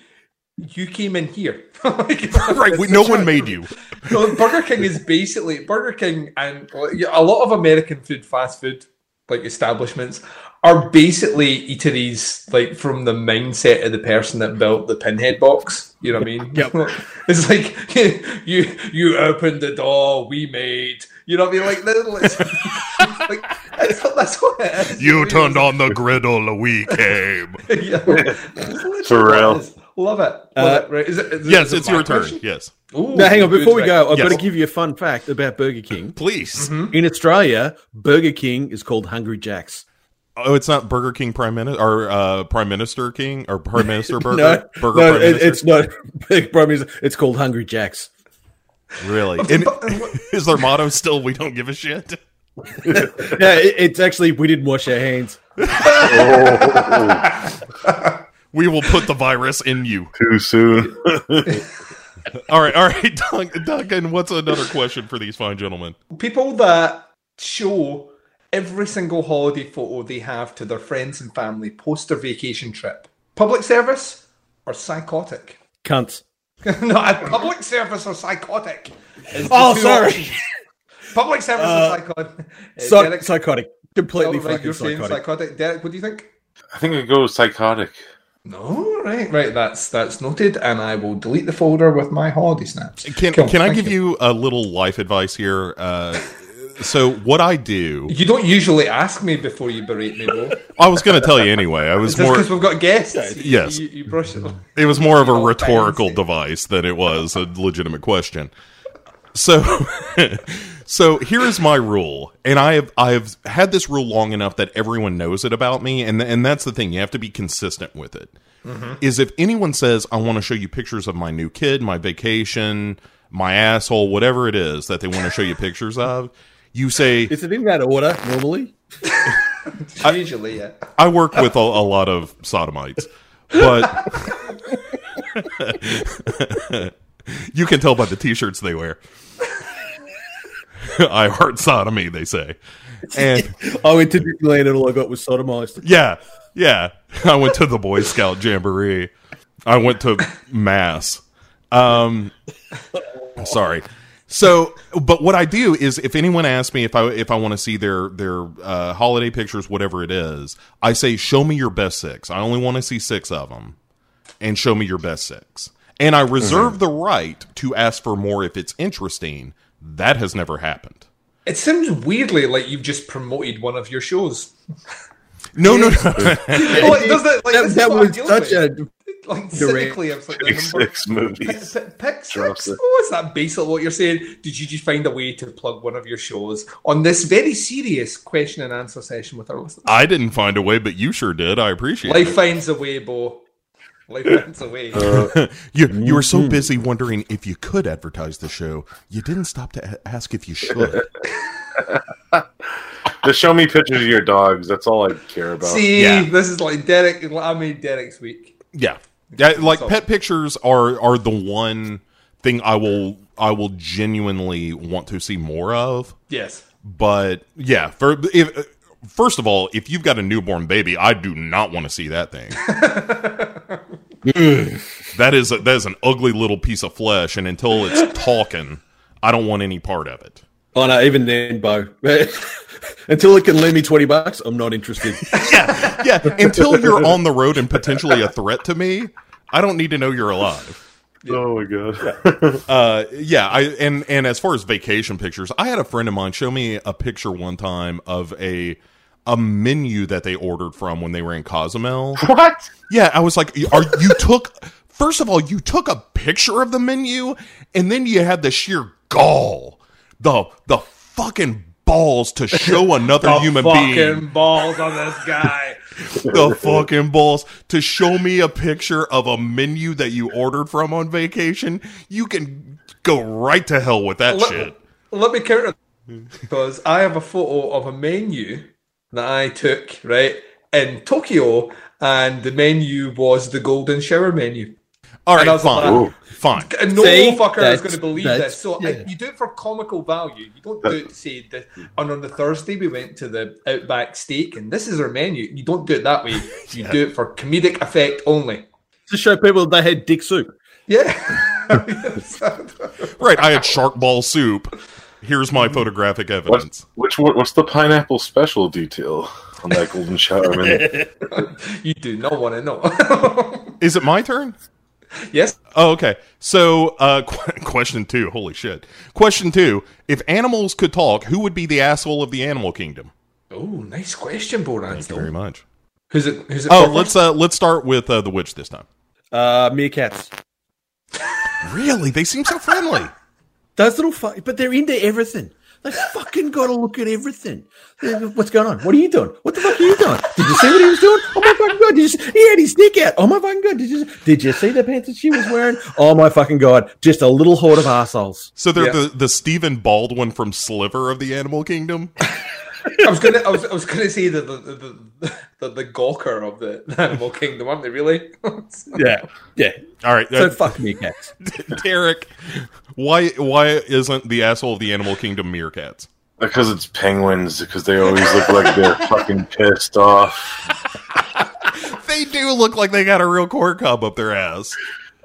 "You came in here." [laughs] Like, right. We, no one made you. No, Burger King is basically Burger King and a lot of American food, fast food like establishments are basically eateries like from the mindset of the person that built the pinhead box. You know what I mean? Yep. [laughs] it's like [laughs] you you opened the door, we made. You know what I mean? Like, it's, [laughs] like that's, that's what it is. You turned on the griddle, we came. yeah. That's For real. Love it. Love Uh, it. Right. Is it, is Yes, is it it's your turn. question? Yes, Ooh, Now, hang on. Before we go, I've Yes. got to give you a fun fact about Burger King. please. In Australia, Burger King is called Hungry Jack's. Oh, it's not Burger King Prime Minister or uh, Prime Minister King or Prime Minister [laughs] Burger. No, Burger no, Prime it, Minister. it's not. [laughs] Big Prime Minister. It's called Hungry Jack's. really. And [laughs] is their motto still "We don't give a shit"? Yeah, it, it's actually we didn't wash our hands. We will put the virus in you. Too soon. All right, all right, Dun- Duncan. What's another question for these fine gentlemen? people that show every single holiday photo they have to their friends and family post their vacation trip. Public service or psychotic? Cunts. [laughs] no, public service or psychotic. is the Oh, two sorry. options. Public service Uh, or psychotic? Uh, Psy- Derek- psychotic. Completely right, fucking you're psychotic. psychotic. Derek, what do you think? I think it goes psychotic. No, right, right. That's that's noted, and I will delete the folder with my holiday snaps. Can Cool, Can I thank give you a little life advice here? Uh, so what I do, You don't usually ask me before you berate me, though. [laughs] I was going to tell you anyway. I was Just more. because we've got guests. Yes. You, you brush it. Off. It was more of a rhetorical fancy. device than it was a legitimate question. So, [laughs] so here is my rule, and I have I have had this rule long enough that everyone knows it about me, and and that's the thing. You have to be consistent with it. Mm-hmm. Is if anyone says I want to show you pictures of my new kid, my vacation, my asshole, whatever it is that they want to show you pictures of, you say Is it in that order normally? [laughs] Usually, yeah. I work with a, a lot of sodomites, but [laughs] you can tell by the t-shirts they wear. [laughs] I heart sodomy, they say, and I went to Disneyland and all I got was sodomized. yeah, yeah. I went to the Boy Scout Jamboree. I went to mass. Um, sorry. So, but what I do is, if anyone asks me if I if I want to see their their uh, holiday pictures, whatever it is, I say, "Show me your best six. I only want to see six of them, and show me your best six. And I reserve the right to ask for more if it's interesting. That has never happened. It seems weirdly like you've just promoted one of your shows. No, no, no. [laughs] It does that, like, That, that was such with. a like cynically, I was like, the Pick six movies. Pick, pick Drops six. Oh, is that basically what you're saying? Did you just find a way to plug one of your shows on this very serious question and answer session with our listeners? I didn't find a way, but you sure did. I appreciate Life it. finds a way, Bo. Life [laughs] finds a way. Uh, [laughs] you you were so mm-hmm. busy wondering if you could advertise the show, you didn't stop to a- ask if you should. [laughs] Just show me pictures of your dogs. That's all I care about. See, Yeah. this is like Derek. I made Derek's week. yeah, yeah. Like So- pet pictures are are the one thing I will I will genuinely want to see more of. Yes. But yeah, for if first of all, if you've got a newborn baby, I do not want to see that thing. [laughs] that is a, that is an ugly little piece of flesh, and until it's talking, I don't want any part of it. Oh no, even then, Bo. [laughs] Until it can lend me twenty bucks, I'm not interested. [laughs] Yeah, yeah. Until you're on the road and potentially a threat to me, I don't need to know you're alive. Oh my god. Uh, yeah, I and and as far as vacation pictures, I had a friend of mine show me a picture one time of a a menu that they ordered from when they were in Cozumel. what? Yeah, I was like, are you took first of all, you took a picture of the menu, and then you had the sheer gall, the the fucking balls to show [laughs] another The human fucking being balls on this guy. [laughs] the fucking balls to show me a picture of a menu that you ordered from on vacation. You can go right to hell with that Let- shit. Let me counter because I have a photo of a menu that I took right in Tokyo, and the menu was the golden shower menu. All right, And I was fine, like, fine. And no See? fucker is That's- going to believe that's- this. So yeah. I, you do it for comical value. You don't do it to say that. Oh, and on the Thursday, we went to the Outback Steak, and this is our menu. You don't do it that way. [laughs] You do it for comedic effect only. to show people that they had dick soup. Yeah. [laughs] Right, I had shark ball soup. Here's my photographic evidence. What's which one? What's the pineapple special detail on that golden shower menu? [laughs] you do not want to know. Is it my turn? [laughs] yes. Oh, okay. So, uh, [laughs] qu- question two. Holy shit. Question two. If animals could talk, who would be the asshole of the animal kingdom? Oh, nice question, Bo Thank you very much. Who's it? Who's it? Oh, for let's uh, let's start with uh, the witch this time. Uh, meerkats. Really? They seem so friendly. [laughs] Those little fuck, but they're into everything. They fucking got to look at everything. What's going on? What are you doing? What the fuck are you doing? Did you see what he was doing? Oh my fucking god! Did you see? He had his dick out. Oh my fucking god! Did you did you see the pants that she was wearing? Oh my fucking god! Just a little horde of assholes. So they're Yeah. the the Stephen Baldwin from Sliver of the Animal Kingdom. [laughs] I was gonna, I was, I was gonna say the the the, the, the, the gawker of the animal kingdom, aren't they? Really? [laughs] Yeah, yeah. All right, So uh, fuck meerkats. [laughs] Derek, why why isn't the asshole of the Animal Kingdom meerkats? because it's penguins. Because they always look like they're [laughs] fucking pissed off. They do look like they got a real corn cob up their ass.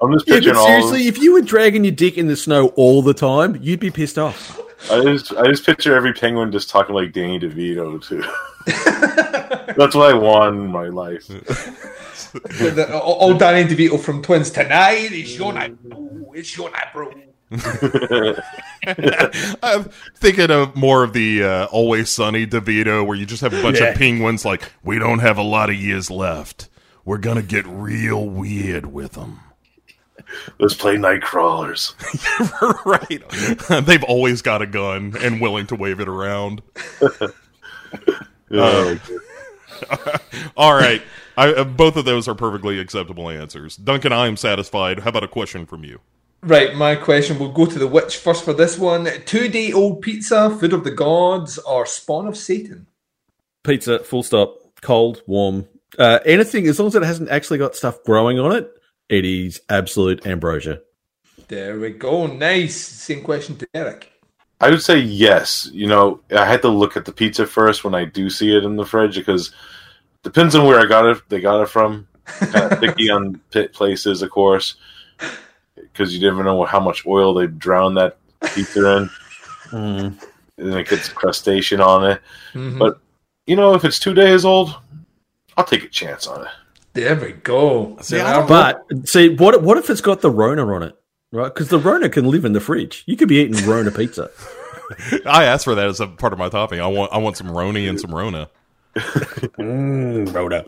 I'm just Yeah, picturing but all. seriously, if you were dragging your dick in the snow all the time, you'd be pissed off. I just I just picture every penguin just talking like Danny DeVito too. [laughs] That's what I want in my life. [laughs] the, the, all Danny DeVito from Twins tonight. It's your night. Ooh, it's your night, bro. [laughs] I'm thinking of more of the uh, Always Sunny DeVito, where you just have a bunch Yeah. of penguins like, we don't have a lot of years left. We're gonna get real weird with them. Let's play night crawlers. [laughs] right. They've always got a gun and willing to wave it around. [laughs] Uh, [laughs] All right. I, uh, both of those are perfectly acceptable answers. Duncan, I am satisfied. How about a question from you? Right, my question. We'll go to the witch first for this one. Two day old pizza, food of the gods, or spawn of Satan? Pizza, full stop. Cold, warm, uh, anything as long as it hasn't actually got stuff growing on it. It is absolute ambrosia. There we go. Nice. Same question to Eric. I would say yes. You know, I had to look at the pizza first when I do see it in the fridge because depends on where I got it. They got it from. Kind of [laughs] picky on pit places, of course, because you never know how much oil they drown that pizza in, Mm. and it gets crustacean on it. Mhm. But you know, if it's two days old, I'll take a chance on it. There we go. See, There I don't- are- But see, what what if it's got the Rona on it? Right, because the Rona can live in the fridge. You could be eating Rona pizza. [laughs] I asked for that as a part of my topping. I want I want some Roni and some Rona. [laughs] Mm, Rona.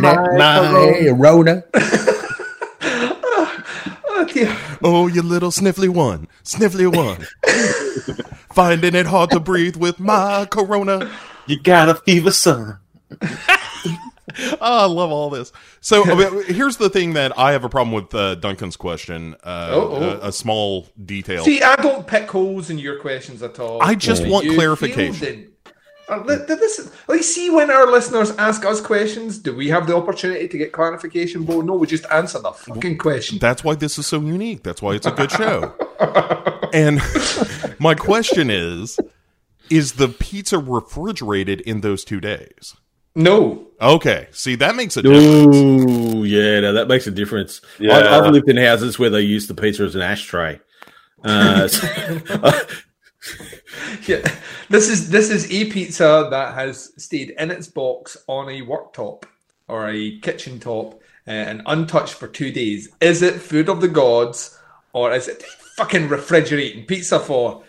My [laughs] Rona. Oh, dear. Oh, you little sniffly one, sniffly one. Finding it hard to breathe with my corona. You got a fever, son. [laughs] Oh, I love all this. So I mean, here's the thing that I have a problem with uh, Duncan's question. Uh, Oh, oh. A, a small detail. See, I don't pick holes in your questions at all. I just want You clarification. fielded- Uh, this, like, see, when our listeners ask us questions, do we have the opportunity to get clarification? Bo, no, we just answer the fucking question. That's why this is so unique. That's why it's a good show. and [laughs] my question is: Is the pizza refrigerated in those two days? No. Okay, see that makes a difference. Ooh, yeah, no, that makes a difference. Yeah. I've, I've lived in houses where they use the pizza as an ashtray. Uh, so- [laughs] [laughs] Yeah. This is this is a pizza that has stayed in its box on a worktop or a kitchen top uh, and untouched for two days. Is it food of the gods or is it fucking refrigerating pizza for?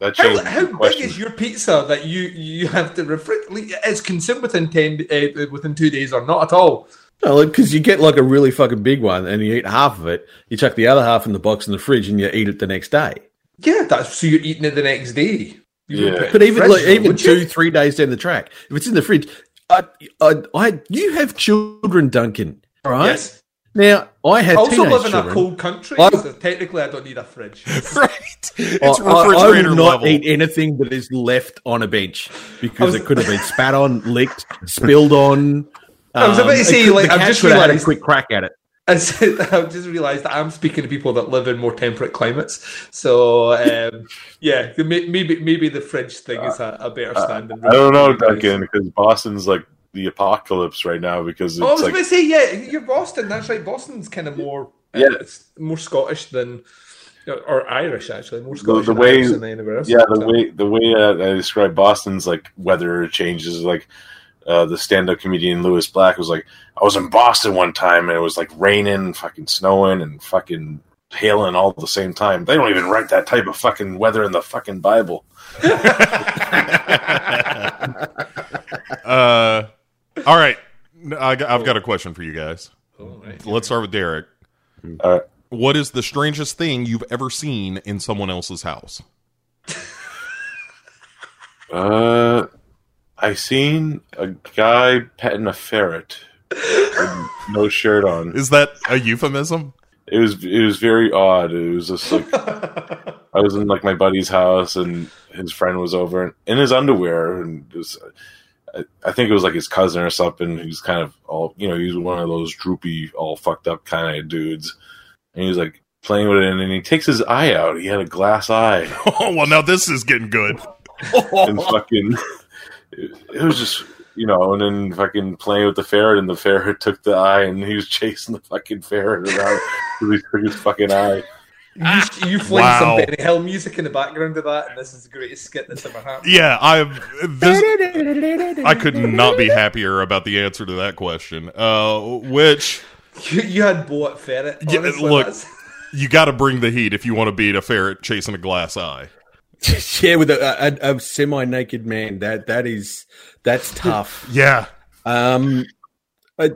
That How, how big is your pizza that you you have to refrigerate? It's consumed within ten uh, within two days or not at all. No, because you get like a really fucking big one and you eat half of it, you chuck the other half in the box in the fridge and you eat it the next day. Yeah, that's so you're eating it the next day. You Yeah. But even fridge like even would you? two, three days down the track, if it's in the fridge, I, I, I you have children, Duncan. All right. Yes. Now I have I also live in children. a cold country, I- so technically I don't need a fridge. [laughs] [laughs] right? It's I- I- I refrigerator will not level. eat anything that is left on a bench because was- it could have been [laughs] spat on, licked, spilled on. I was about to um, say, could- like, I've just could have had a quick crack at it. I said- I've just realised that I'm speaking to people that live in more temperate climates. So um, yeah, maybe maybe the fridge thing uh, is a, a better uh, standing. I don't know, Duncan, because Boston's like the apocalypse right now because it's Oh, I was like about to say, yeah, you're Boston. That's right. Boston's kind of more, uh, Yeah. it's more Scottish than, or Irish actually, more Scottish the than way- than anywhere else. yeah the way the way uh, I describe Boston's like weather changes like uh, the stand-up comedian Lewis Black was like I was in Boston one time and it was like raining, fucking snowing, and fucking hailing all at the same time. They don't even write that type of fucking weather in the fucking Bible. [laughs] Uh, all right, I, have got a question for you guys. All right. Let's start with Derek. All right. What is the strangest thing you've ever seen in someone else's house? [laughs] Uh, I seen a guy petting a ferret with no shirt on. Is that a euphemism? It was it was very odd. It was just like [laughs] I was in like my buddy's house and his friend was over in his underwear and it was, I, think it was like his cousin or something. Was kind of all you know. He was one of those droopy, all fucked up kind of dudes, and he was like playing with it and then he takes his eye out. He had a glass eye [laughs] Oh well, now this is getting good. and fucking. It, it was just. You know, and then fucking playing with the ferret, and the ferret [laughs] took the eye, and he was chasing the fucking ferret around. [laughs] he took his fucking eye. You, you fling Wow. some Benny Hill music in the background of that, and this is the greatest skit that's ever happened. Yeah, I've this. I could not be [laughs] happier about the answer to that question. Uh, which You, you had Bo at Ferret. Yeah, look. that's- you got to bring the heat if you want to beat a ferret chasing a glass eye. [laughs] yeah, with a, a, a semi-naked man, that that is that's tough. Yeah, Um, I,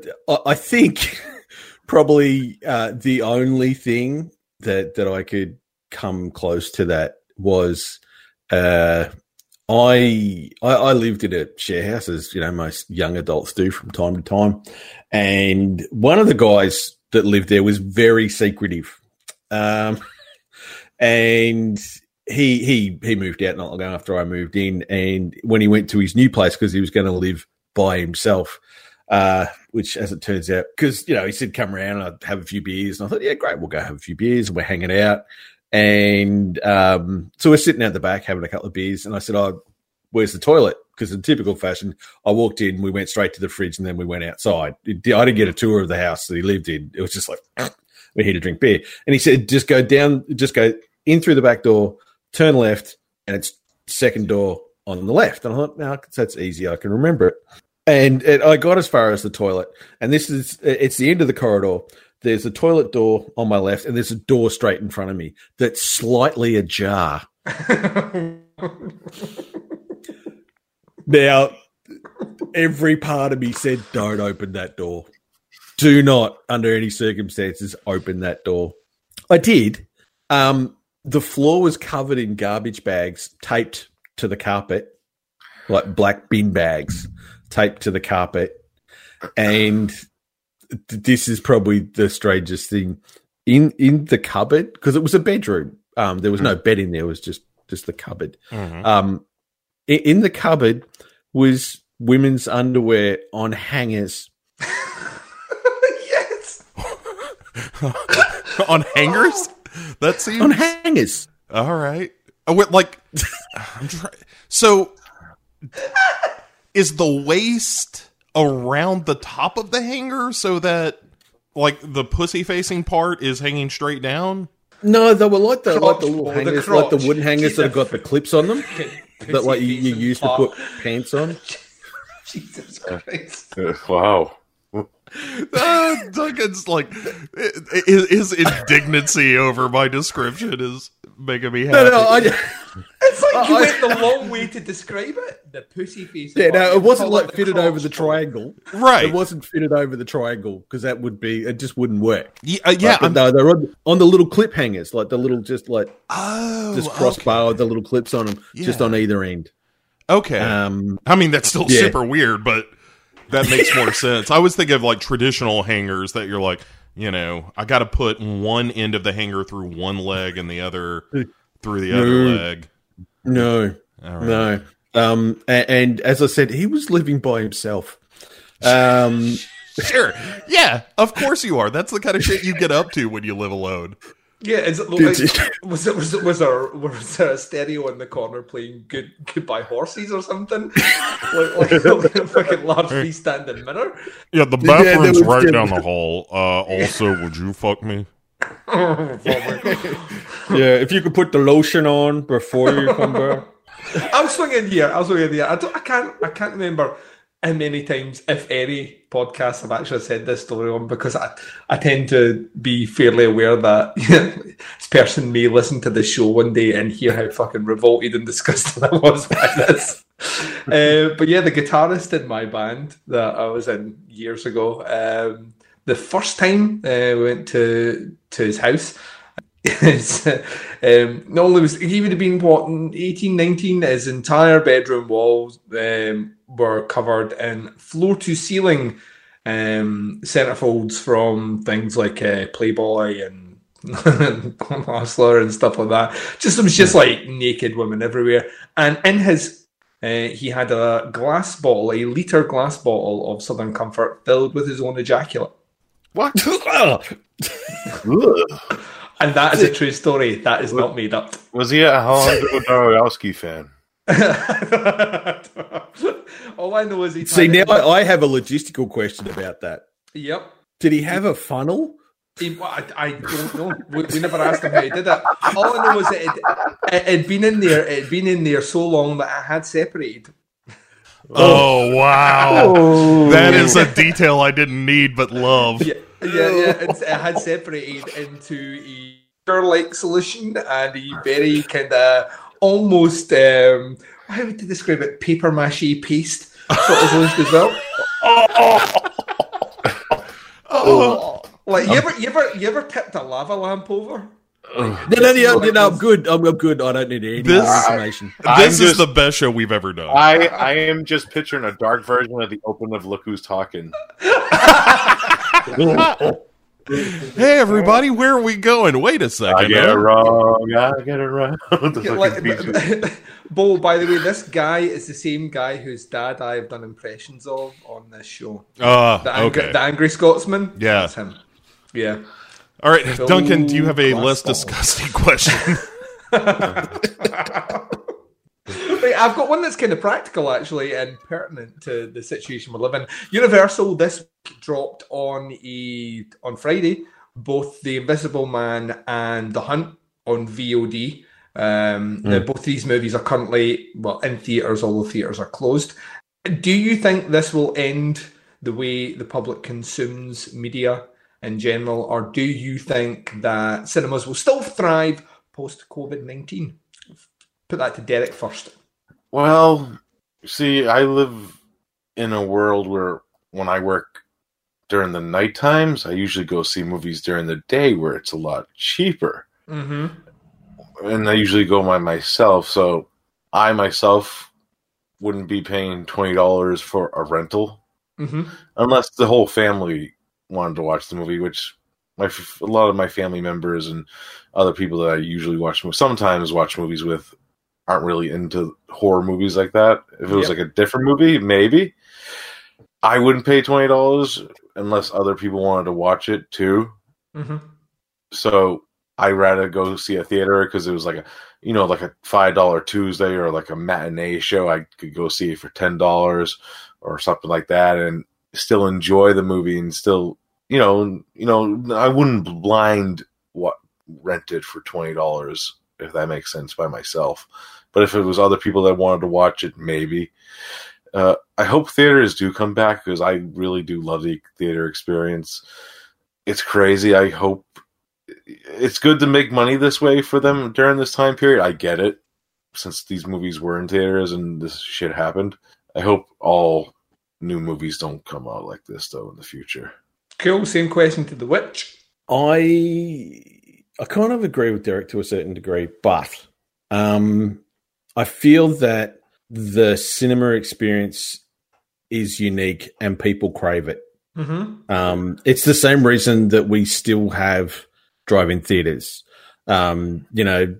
I think [laughs] probably uh, the only thing that that I could come close to that was uh, I, I I lived in a share house as you know most young adults do from time to time, and one of the guys that lived there was very secretive, um, and he he he moved out not long after I moved in, and when he went to his new place because he was going to live by himself, uh, which as it turns out, because you know he said come around and I'd have a few beers, and I thought yeah great we'll go have a few beers, and we're hanging out, and um, so we're sitting out the back having a couple of beers, and I said oh where's the toilet? Because in typical fashion, I walked in, we went straight to the fridge, and then we went outside. I didn't get a tour of the house that he lived in. It was just like we're here to drink beer, and he said just go down, just go in through the back door, turn left, and it's second door on the left. And I thought, no, that's easy. I can remember it. And, and I got as far as the toilet, and this is it's the end of the corridor. There's a toilet door on my left, and there's a door straight in front of me that's slightly ajar. Now, every part of me said, "Don't open that door. Do not, under any circumstances, open that door." I did. Um, the floor was covered in garbage bags taped to the carpet, like black bin bags taped to the carpet, and th- this is probably the strangest thing in in the cupboard because it was a bedroom. Um, there was no bed in there; it was just just the cupboard. Um, i- in the cupboard was women's underwear on hangers. [laughs] yes. [laughs] on hangers. That seems On hangers. all right. Oh, wait, like [laughs] I'm trying. So is the waist around the top of the hanger so that like the pussy facing part is hanging straight down? No, they were like the like the little or the hangers, like the wooden hangers that have got the clips on them [laughs] that like you, you use to put pants on. [laughs] Jesus Christ. Uh, wow. Uh, [laughs] Duncan's like i- i- his indignancy over my description is making me happy. No, no, I, It's like you went the long way to describe it. The pussy face. yeah, no, it wasn't like the fitted over the triangle. right? It wasn't fitted over the triangle because that would be it. Just wouldn't work. yeah, uh, yeah. Like, no, they're on, on the little clip hangers, like the little just like oh, just crossbar with the little clips on them, just on either end. Okay. Um, I mean, that's still yeah. super weird, but that makes more [laughs] sense. I was thinking of like traditional hangers that you're like, you know, I got to put one end of the hanger through one leg and the other [laughs] through the other No. leg. No, All right. no. Um, a- and, as I said, he was living by himself. Um, [laughs] Sure. Yeah, of course you are. That's the kind of shit you get up to when you live alone. Yeah, is it like, was it was it was there was there a stereo in the corner playing "Good Goodbye Horses" or something? [laughs] like, like, [laughs] like a fucking large freestanding mirror. Yeah, the Yeah, there bathroom's was right down the hall. Uh, also, would you fuck me? [laughs] yeah, if you could put the lotion on before you come back. [laughs] I'm swinging here. I'm swinging here. I don't. I can't. I can't remember how many times, if any, podcasts I've actually said this story on because I, I tend to be fairly aware that [laughs] this person may listen to the show one day and hear how fucking revolted and disgusted I was by this. uh, but yeah, the guitarist in my band that I was in years ago. Um, the first time uh, we went to to his house. [laughs] Um, not only was he would have been what 18, 19, his entire bedroom walls um, were covered in floor to ceiling um, centerfolds from things like uh, Playboy and [laughs] Hustler and stuff like that. Just it was just like naked women everywhere, and in his uh, he had a glass bottle, a liter glass bottle of Southern Comfort filled with his own ejaculate. What? [laughs] And that is a true story. That is not made up. Was he a Alejandro [laughs] Jodorowsky fan? [laughs] All I know is he. See, now I, I have a logistical question about that. Yep. Did he have a funnel? He, well, I, I don't know. We, we never asked him how he did it. All I know is that it, it had been in there. It had been in there so long that I had separated. Oh, wow. [laughs] That is a detail I didn't need but love. Yeah, yeah, yeah. It's, it had separated into a like solution and a very kind of almost um, how would you describe it? Paper mache paste sort of solution as well. [laughs] Oh, Like you ever, you ever, you ever tipped a lava lamp over? No, no, no, no, no, I'm good. I'm, I'm good. I don't need any This- more information. [laughs] this I'm is just- the best show we've ever done. I I am just picturing a dark version of the open of Look Who's Talking. [laughs] Hey, everybody, where are we going? Wait a second. I get it wrong. I get it wrong. [laughs] The like, piece of- Bo, by the way, this guy is the same guy whose dad I have done impressions of on this show. Uh, The angry, okay. the angry Scotsman. Yeah. that's him. Yeah. All right, Phil Duncan, do you have a Glassball. less disgusting [laughs] question? [laughs] Right, I've got one that's kind of practical actually and pertinent to the situation we live in. Universal this week dropped on a on Friday both The Invisible Man and The Hunt on VOD. Um, now both these movies are currently well in theaters, although theaters are closed. Do you think this will end the way the public consumes media in general, or do you think that cinemas will still thrive post COVID nineteen? Put that to Derek first. Well, see, I live in a world where when I work during the night times, I usually go see movies during the day where it's a lot cheaper. Mm-hmm. And I usually go by myself, so I myself wouldn't be paying twenty dollars for a rental Mm-hmm. unless the whole family wanted to watch the movie, which my a lot of my family members and other people that I usually watch sometimes watch movies with aren't really into horror movies like that. If it was Yep. like a different movie, maybe I wouldn't pay twenty dollars unless other people wanted to watch it too. Mm-hmm. So I rather go see a theater because it was like a you know like a five dollar Tuesday or like a matinee show. I could go see it for ten dollars or something like that, and still enjoy the movie and still you know you know I wouldn't blind what rent it for twenty dollars if that makes sense by myself. But if it was other people that wanted to watch it, maybe. Uh, I hope theaters do come back because I really do love the theater experience. It's crazy. I hope it's good to make money this way for them during this time period. I get it since these movies were in theaters and this shit happened. I hope all new movies don't come out like this though in the future. Cool. Same question to the witch. I I kind of agree with Derek to a certain degree, but um, I feel that the cinema experience is unique and people crave it. Mm-hmm. Um, it's the same reason that we still have drive-in theaters. Um, you know,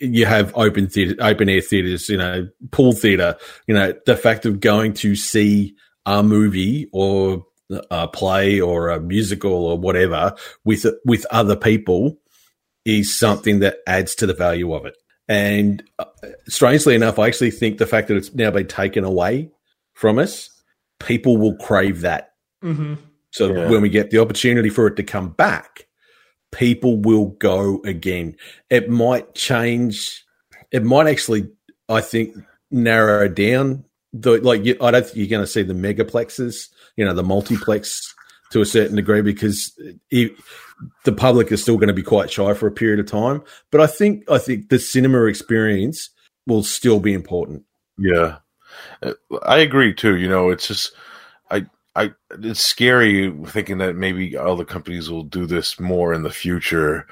you have open theater, open air theaters. You know, pool theater. You know, the fact of going to see a movie or a play or a musical or whatever with with other people is something that adds to the value of it. And uh, strangely enough, I actually think the fact that it's now been taken away from us, people will crave that. Mm-hmm. So Yeah. when we get the opportunity for it to come back, people will go again. It might change. It might actually, I think, narrow down the like. You, I don't think you're going to see the megaplexes, you know, the multiplex to a certain degree because it, the public is still going to be quite shy for a period of time. But I think I think the cinema experience will still be important. Yeah, Uh, I agree too. You know, it's just I I it's scary thinking that maybe other companies will do this more in the future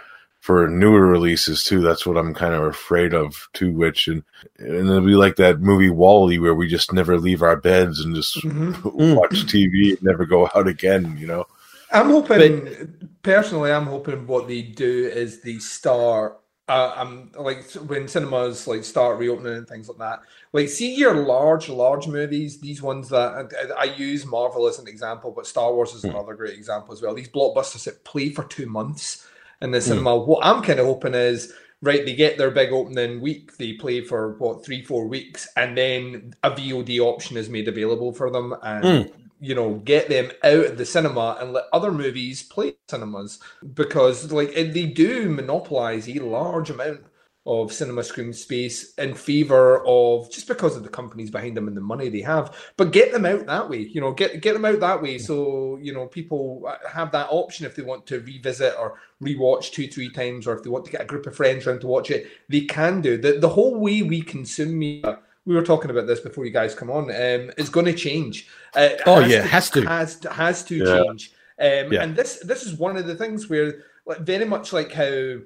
for newer releases too. That's what I'm kind of afraid of too. Which and and it'll be like that movie WALL-E where we just never leave our beds and just Mm-hmm. [laughs] watch TV and never go out again. You know. I'm hoping, personally, I'm hoping what they do is they start. Uh, I'm like when cinemas like start reopening and things like that. Like, see your large, large movies. These ones that I, I use Marvel as an example, but Star Wars is another great example as well. These blockbusters that play for two months in the hmm. cinema. What I'm kind of hoping is right. They get their big opening week. They play for what three, four weeks, and then a VOD option is made available for them, and hmm. you know, get them out of the cinema and let other movies play cinemas because, like, they do monopolize a large amount of cinema screen space in favor of just because of the companies behind them and the money they have. But get them out that way, you know, get get them out that way so you know people have that option if they want to revisit or rewatch two, three times, or if they want to get a group of friends around to watch it, they can do. The the whole way we consume media. We were talking about this before you guys come on. Um, is going to change. Uh, Oh, yeah, it has to. has to, has to Yeah. change. Um, Yeah. And this this is one of the things where, like, very much like how,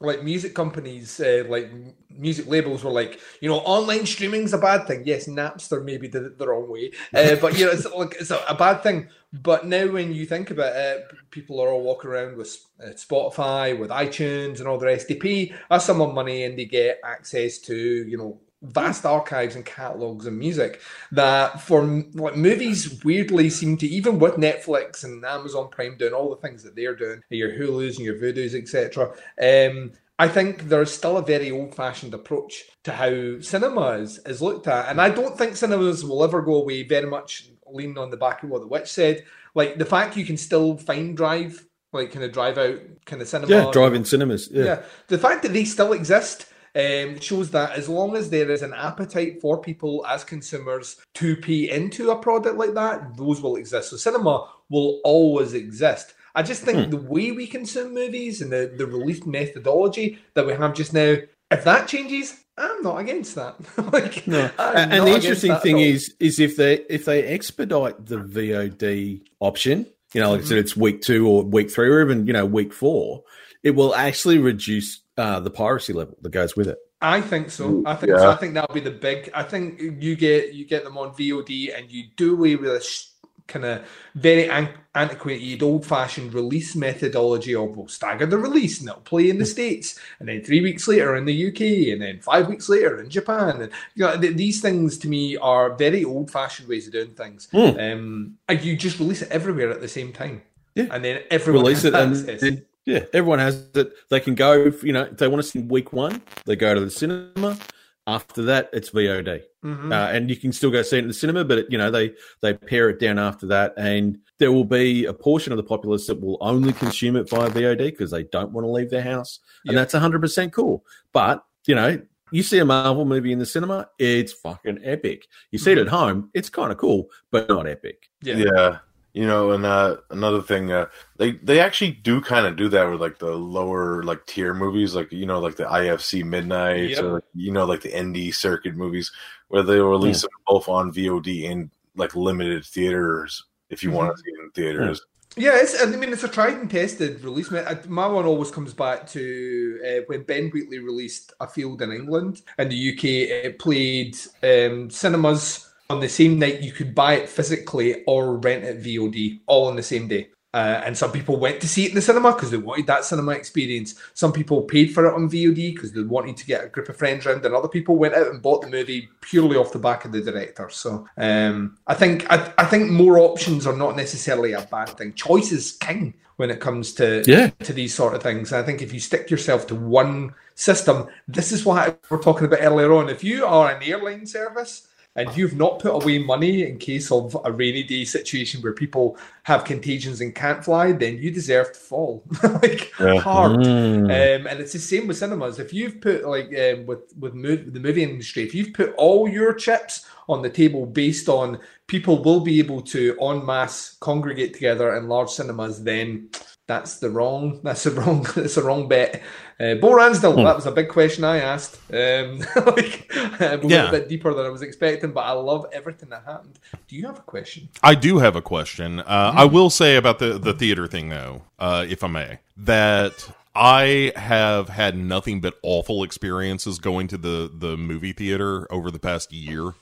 like, music companies, uh, like music labels were like, you know, online streaming's a bad thing. Yes, Napster maybe did it the wrong way, uh, [laughs] but you know, it's like it's a, a bad thing. But now, when you think about it, people are all walking around with uh, Spotify, with iTunes, and all the rest. They pay a sum of money and they get access to, you know, vast archives and catalogs and music that for like movies weirdly seem to even with Netflix and Amazon Prime doing all the things that they're doing, your Hulus and your Vudus, etc. Um, I think there's still a very old-fashioned approach to how cinema is, is looked at, and I don't think cinemas will ever go away. Very much leaning on the back of what the witch said, like the fact you can still find drive, like kind of drive out kind of cinema, Yeah, drive-in cinemas. Yeah. yeah. The fact that they still exist um, shows that as long as there is an appetite for people as consumers to pay into a product like that, those will exist. So cinema will always exist. I just think Hmm. the way we consume movies and the, the release methodology that we have just now, if that changes, I'm not against that. [laughs] like, I'm and the interesting thing is is if they if they expedite the VOD option, you know, like I Mm-hmm. said, it's week two or week three or even you know week four, it will actually reduce uh, the piracy level that goes with it. I think so. I think so. I think that'll be the big. I think you get you get them on VOD and you do away with this kind of very an- antiquated, old-fashioned release methodology of we'll stagger the release and it'll play in the states, and then three weeks later in the UK, and then five weeks later in Japan. And you know th- these things to me are very old-fashioned ways of doing things. Um, and you just release it everywhere at the same time. Yeah. And then everyone Release has it and then Yeah, everyone has it. They can go, you know, if they want to see week one, they go to the cinema. After that, it's VOD, Mhm. uh, and you can still go see it in the cinema. But it, you know, they they pare it down after that, and there will be a portion of the populace that will only consume it via VOD because they don't want to leave their house, and Yeah. that's hundred percent cool. But you know, you see a Marvel movie in the cinema, it's fucking epic. You see it at home, it's kind of cool, but not epic. yeah. Yeah. You know, and uh, another thing, uh, they they actually do kind of do that with like the lower like tier movies, like you know, like the IFC Midnight, Yep. or you know, like the ND Circuit movies, where they release them both on VOD and like limited theaters if you want to see it in theaters. Yeah, it's, I mean, it's a tried and tested release. My my one always comes back to uh, when Ben Wheatley released A Field in England. In the UK, it played um, cinemas on the same night. You could buy it physically or rent it VOD, all on the same day. Uh, and some people went to see it in the cinema because they wanted that cinema experience. Some people paid for it on VOD because they wanted to get a group of friends round, and other people went out and bought the movie purely off the back of the director. So um, I think I, I think more options are not necessarily a bad thing. Choice is king when it comes to Yeah. to these sort of things. And I think if you stick yourself to one system, this is what we we're talking about earlier on. If you are an airline service and you've not put away money in case of a rainy day situation where people have contagions and can't fly, then you deserve to fall [laughs] like Yeah. hard. Mm. Um, and it's the same with cinemas. If you've put like um, with with the movie industry, if you've put all your chips on the table based on people will be able to en masse congregate together in large cinemas, then that's the wrong [laughs] that's the wrong that's the wrong bet. Uh, Bo Ransdell, Hmm. that was a big question I asked. Um, [laughs] like, uh, we Yeah. went a bit deeper than I was expecting, but I love everything that happened. Do you have a question? I do have a question. Uh, I will say about the the theater thing, though, uh, if I may, that I have had nothing but awful experiences going to the the movie theater over the past year.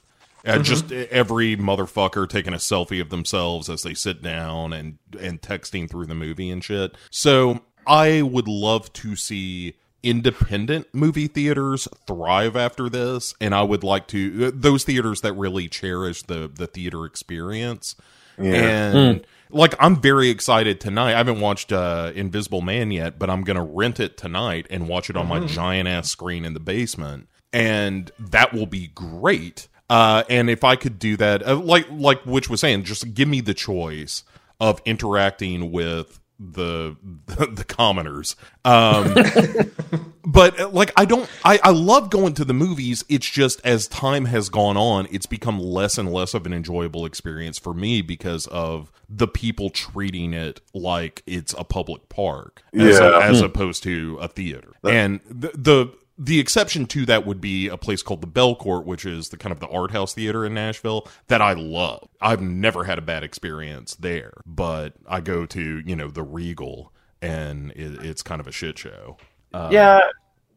Uh, Just every motherfucker taking a selfie of themselves as they sit down and and texting through the movie and shit. So I would love to see independent movie theaters thrive after this, and I would like to uh, those theaters that really cherish the the theater experience. And like I'm very excited tonight. I haven't watched uh, Invisible Man yet, but I'm gonna rent it tonight and watch it on my giant ass screen in the basement, and that will be great. Uh, and if I could do that, uh, like like Witch was saying, just give me the choice of interacting with the the, [laughs] the commoners. Um, [laughs] but uh, like I don't I, I love going to the movies. It's just as time has gone on, it's become less and less of an enjoyable experience for me because of the people treating it like it's a public park as, Yeah. as opposed to a theater. and the, the the exception to that would be a place called the Belcourt, which is the kind of the art house theater in Nashville that I love. I've never had a bad experience there, but I go to you know the Regal and it, it's kind of a shit show. Uh, yeah,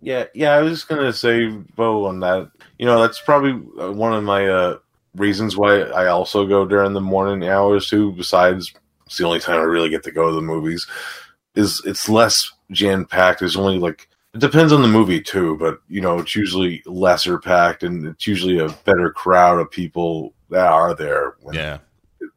yeah, yeah. I was just gonna say, Bo, on that. You know, that's probably uh, one of my uh, reasons why I also go during the morning hours too. Besides, it's the only time I really get to go to the movies. Is it's less jam packed. There's only like it depends on the movie too, but you know, it's usually lesser packed, and it's usually a better crowd of people that are there. When, yeah.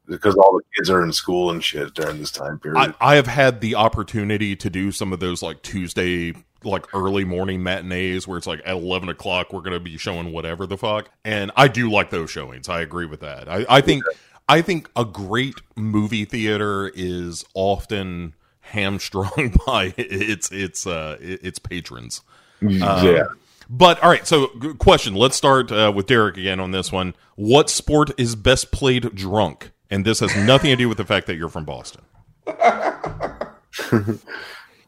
because all the kids are in school and shit during this time period. I, I have had the opportunity to do some of those like Tuesday, like early morning matinees where it's like at 11 o'clock, we're going to be showing whatever the fuck. And I do like those showings. I agree with that. I, I think, I think a great movie theater is often hamstrung [laughs] by its, its, uh, its patrons. yeah. But all right, so question. Let's start uh, with Derek again on this one. What sport is best played drunk? And this has nothing to do with the fact that you're from Boston. [laughs]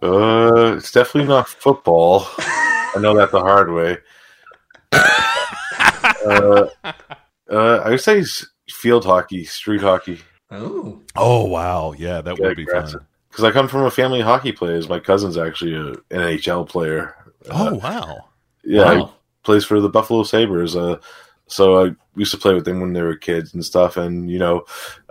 Uh, it's definitely not football. I know that the hard way. [laughs] uh, uh, I would say field hockey, street hockey. Oh, Oh wow, yeah, that would be Because. I come from a family of hockey players. My cousin's actually a NHL player. Uh, Oh wow, yeah, Wow. he plays for the Buffalo Sabres. Uh, so I used to play with them when they were kids and stuff. And you know,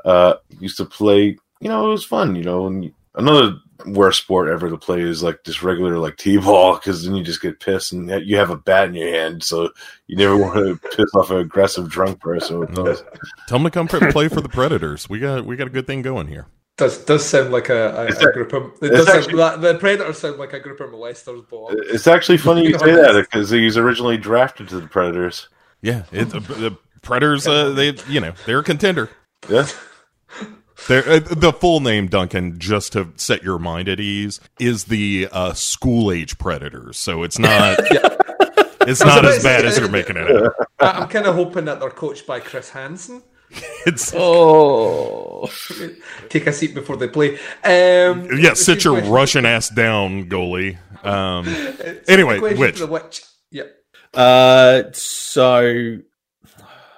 uh, used to play. You know, it was fun. You know, and another worst sport ever to play is like just regular like t-ball because then you just get pissed and you have a bat in your hand, so you never want to piss off an aggressive drunk person. No. tell them to come play for the Predators. We got we got a good thing going here. Does does sound like a, a, It's a a- group of it it's does actually- that, the predators sound like a group of molesters, Bob. It's actually funny you You [laughs] say that because he's originally drafted to the Predators. Yeah, it, the, the Predators. Uh, they, you know, they're a contender. Yeah. [laughs] They're, uh, the full name, Duncan, just to set your mind at ease, is the uh, school age Predators. So it's not. [laughs] It's not as bad as you're making it. I, I'm kind of hoping that they're coached by Chris Hansen. [laughs] It's Oh, [laughs] Take a seat before they play. Um, yeah, sit your question- Russian ass down, goalie. Um, it's anyway, a which? for the witch. Yep. uh, so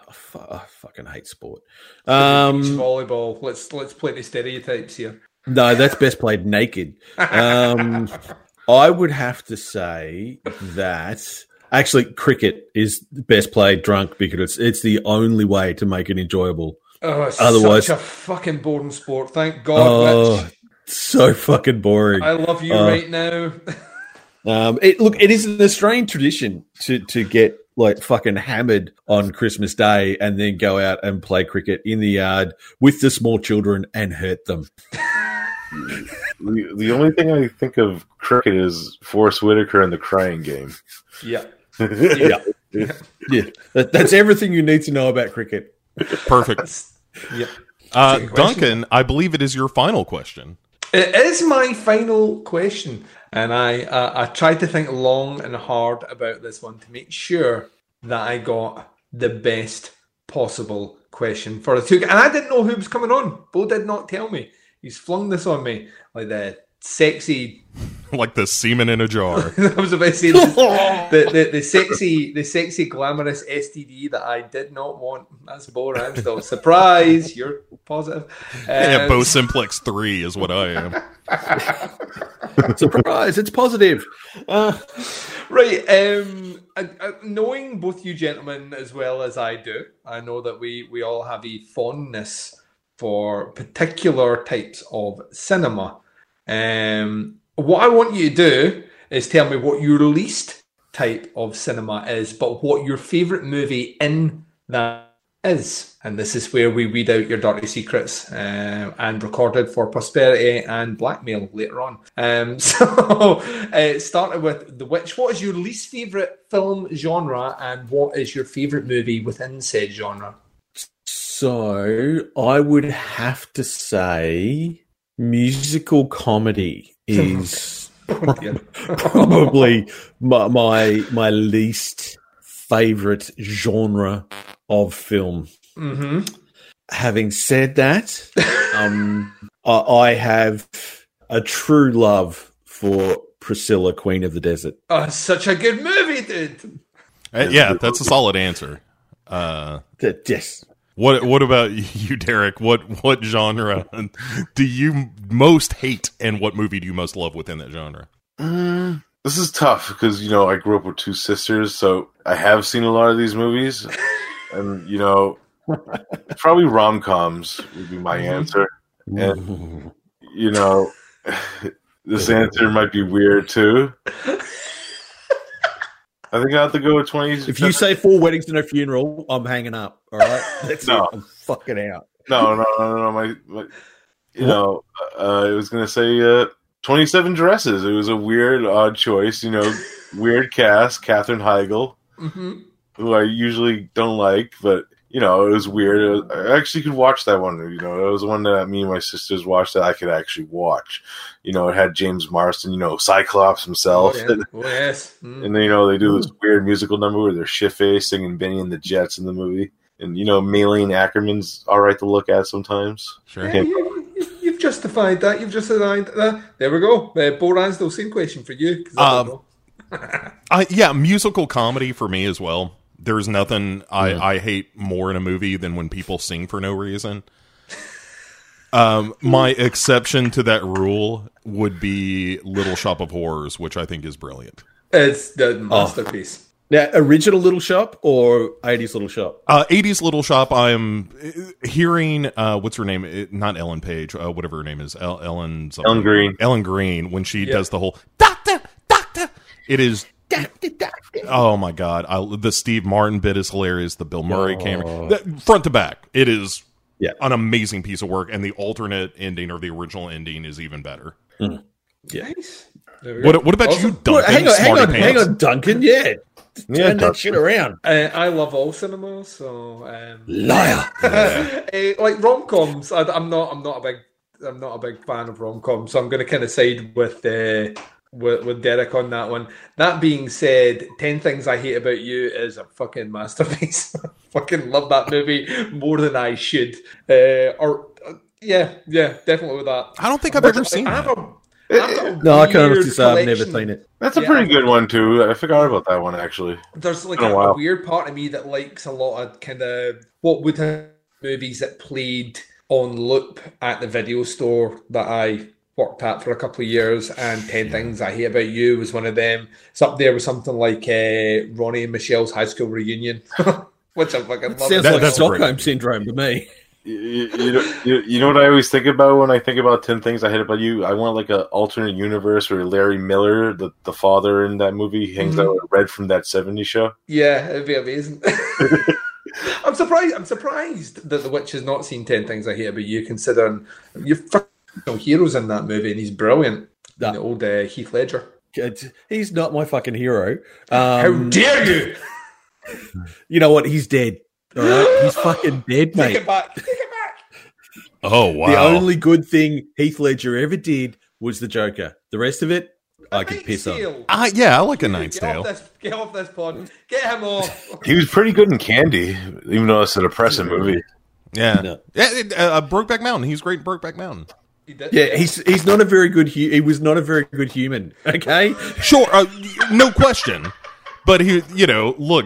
I fu- I fucking hate sport. Beach Um, volleyball. Let's let's play the stereotypes here. no, that's best played naked. Um, [laughs] I would have to say that actually cricket is best played drunk because it's it's the only way to make it enjoyable. Oh, it's Otherwise- such a fucking boring sport. Thank God, Oh, Rich. so fucking boring. I love you uh, right now. Um, it, look, it is an Australian tradition to to get like fucking hammered on Christmas Day and then go out and play cricket in the yard with the small children and hurt them. The, the only thing I think of cricket is Forest Whitaker and the crying game. yeah. Yeah, [laughs] yeah, that, that's everything you need to know about cricket. perfect. [laughs] Yep. Uh, Duncan, I believe it is your final question. It is my final question, and I uh, I tried to think long and hard about this one to make sure that I got the best possible question for the two. And I didn't know who was coming on. Bo did not tell me. He's flung this on me like the sexy. [laughs] Like the semen in a jar. [laughs] I was about to say this, [laughs] the, the the sexy the sexy glamorous STD that I did not want. That's Bo Ramsdale. Surprise! You're positive. yeah, Um, Bo Simplex 3 is what I am. Surprise! It's positive. Uh, Right. Um, I, I, knowing both you gentlemen as well as I do, I know that we we all have a fondness for particular types of cinema. Um, what I want you to do is tell me what your least type of cinema is, but what your favorite movie in that is. And this is where we weed out your dirty secrets um, and recorded for prosperity and blackmail later on. Um, [laughs] so, uh, starting with The Witch, what is your least favourite film genre and what is your favourite movie within said genre? so I would have to say musical comedy [laughs] is [laughs] probably my, my my least favorite genre of film. hmm Having said that, [laughs] um, I, I have a true love for Priscilla, Queen of the Desert. Oh, such a good movie, dude. Uh, yeah, that's a solid answer. Uh, That- Yes. What what about [laughs] you, Derek? What what genre do you most hate, and what movie do you most love within that genre? Mm, this is tough because you know I grew up with two sisters, so I have seen a lot of these movies, [laughs] and you know, probably rom coms would be my answer. And you know, [laughs] this answer might be weird too. I think I have to go with twenty. If you say four weddings and a funeral, I'm hanging up. All right, [laughs] that's No. it. I'm fucking out. no, no, no, no, no, my, my you know, uh, I was gonna say uh, twenty-seven dresses. It was a weird, odd choice. You know, weird cast. Katherine Heigl. hmm who I usually don't like, but you know, it was weird. I actually could watch that one. You know, it was one that me and my sisters watched that I could actually watch. You know, it had James Marsden, you know, Cyclops himself, Oh, yeah. oh, yes. Mm. and you know they do this weird musical number where they're shit-faced singing Bennie and the Jets in the movie, and you know, Malin Akerman's all right to look at sometimes. Sure. Yeah, you, you, you've justified that. You've justified that. There we go. Uh, Bo Ransdale, same question for you. Um, [laughs] I, yeah, musical comedy for me as well. There's nothing I, I hate more in a movie than when people sing for no reason. Um, my exception to that rule would be Little Shop of Horrors, which I think is brilliant. know. It's the masterpiece. Now, original Little Shop or 80s Little Shop? Uh, 80s Little Shop. I'm uh, hearing uh, what's her name? It, not Ellen Page. Uh, whatever her name is. El- Ellen. Ellen Greene. Ellen Greene. When she does the whole doctor, doctor. It is. Oh my god! I, the Steve Martin bit is hilarious. The Bill Murray camera, Oh. that- front to back. It is Yeah. an amazing piece of work, and the alternate ending or the original ending is even better. Nice. There we. What, what about Awesome. you, Duncan? Well, hang on, hang Smarty on, hang on, Duncan. Yeah, Yeah, that shit around. Uh, I love all cinema, so um, Liar. Eh, [laughs] like rom coms. I'm not. I'm not a big. I'm not a big fan of rom coms, so I'm going to kind of side with, uh, with with Derek on that one. That being said, Ten Things I Hate About You is a fucking masterpiece. [laughs] fucking love that movie more than I should. Uh, or uh, yeah, yeah, definitely with that. I don't think I've But ever seen I that. a- I've got a [laughs] No, I can't honestly say I've never seen it. That's a Yeah. pretty good one too. I forgot about that one actually. There's like a, a a weird part of me that likes a lot of kind of what would have movies that played on loop at the video store that I worked at for a couple of years, and Ten Things I Hate About You was one of them. It's up there with something like uh, Romy and Michele's high school reunion, [laughs] which I fucking love. Sounds That- like that's a great Stockholm syndrome to me. You, you, know, you, you know what I always think about when I think about Ten Things I Hate About You? I want like an alternate universe where Larry Miller, the, the father in that movie, hangs out with Red from that '70s show. Yeah, it'd be amazing. [laughs] I'm surprised. I'm surprised that The Witch has not seen Ten Things I Hate About You, considering you're fucking heroes in that movie, and he's brilliant. Yeah. The old uh, Heath Ledger. He's not my fucking hero. How Um, dare you! [laughs] you know what? He's dead. All right? He's fucking dead, mate. Take it back. Take it back. [laughs] Oh wow! The only good thing Heath Ledger ever did was the Joker. The rest of it, I could piss on. Seal. Ah, yeah, I like a Knight's Get Tale. Get off this pod. Get him off. [laughs] He was pretty good in Candy, even though it's a depressing movie. Yeah, No. yeah. it- Uh, Brokeback Mountain. He's great in Brokeback Mountain. He did. Yeah, he's he's not a very good. Hu- he was not a very good human. Okay, Sure, uh, no question. But he, you know, look,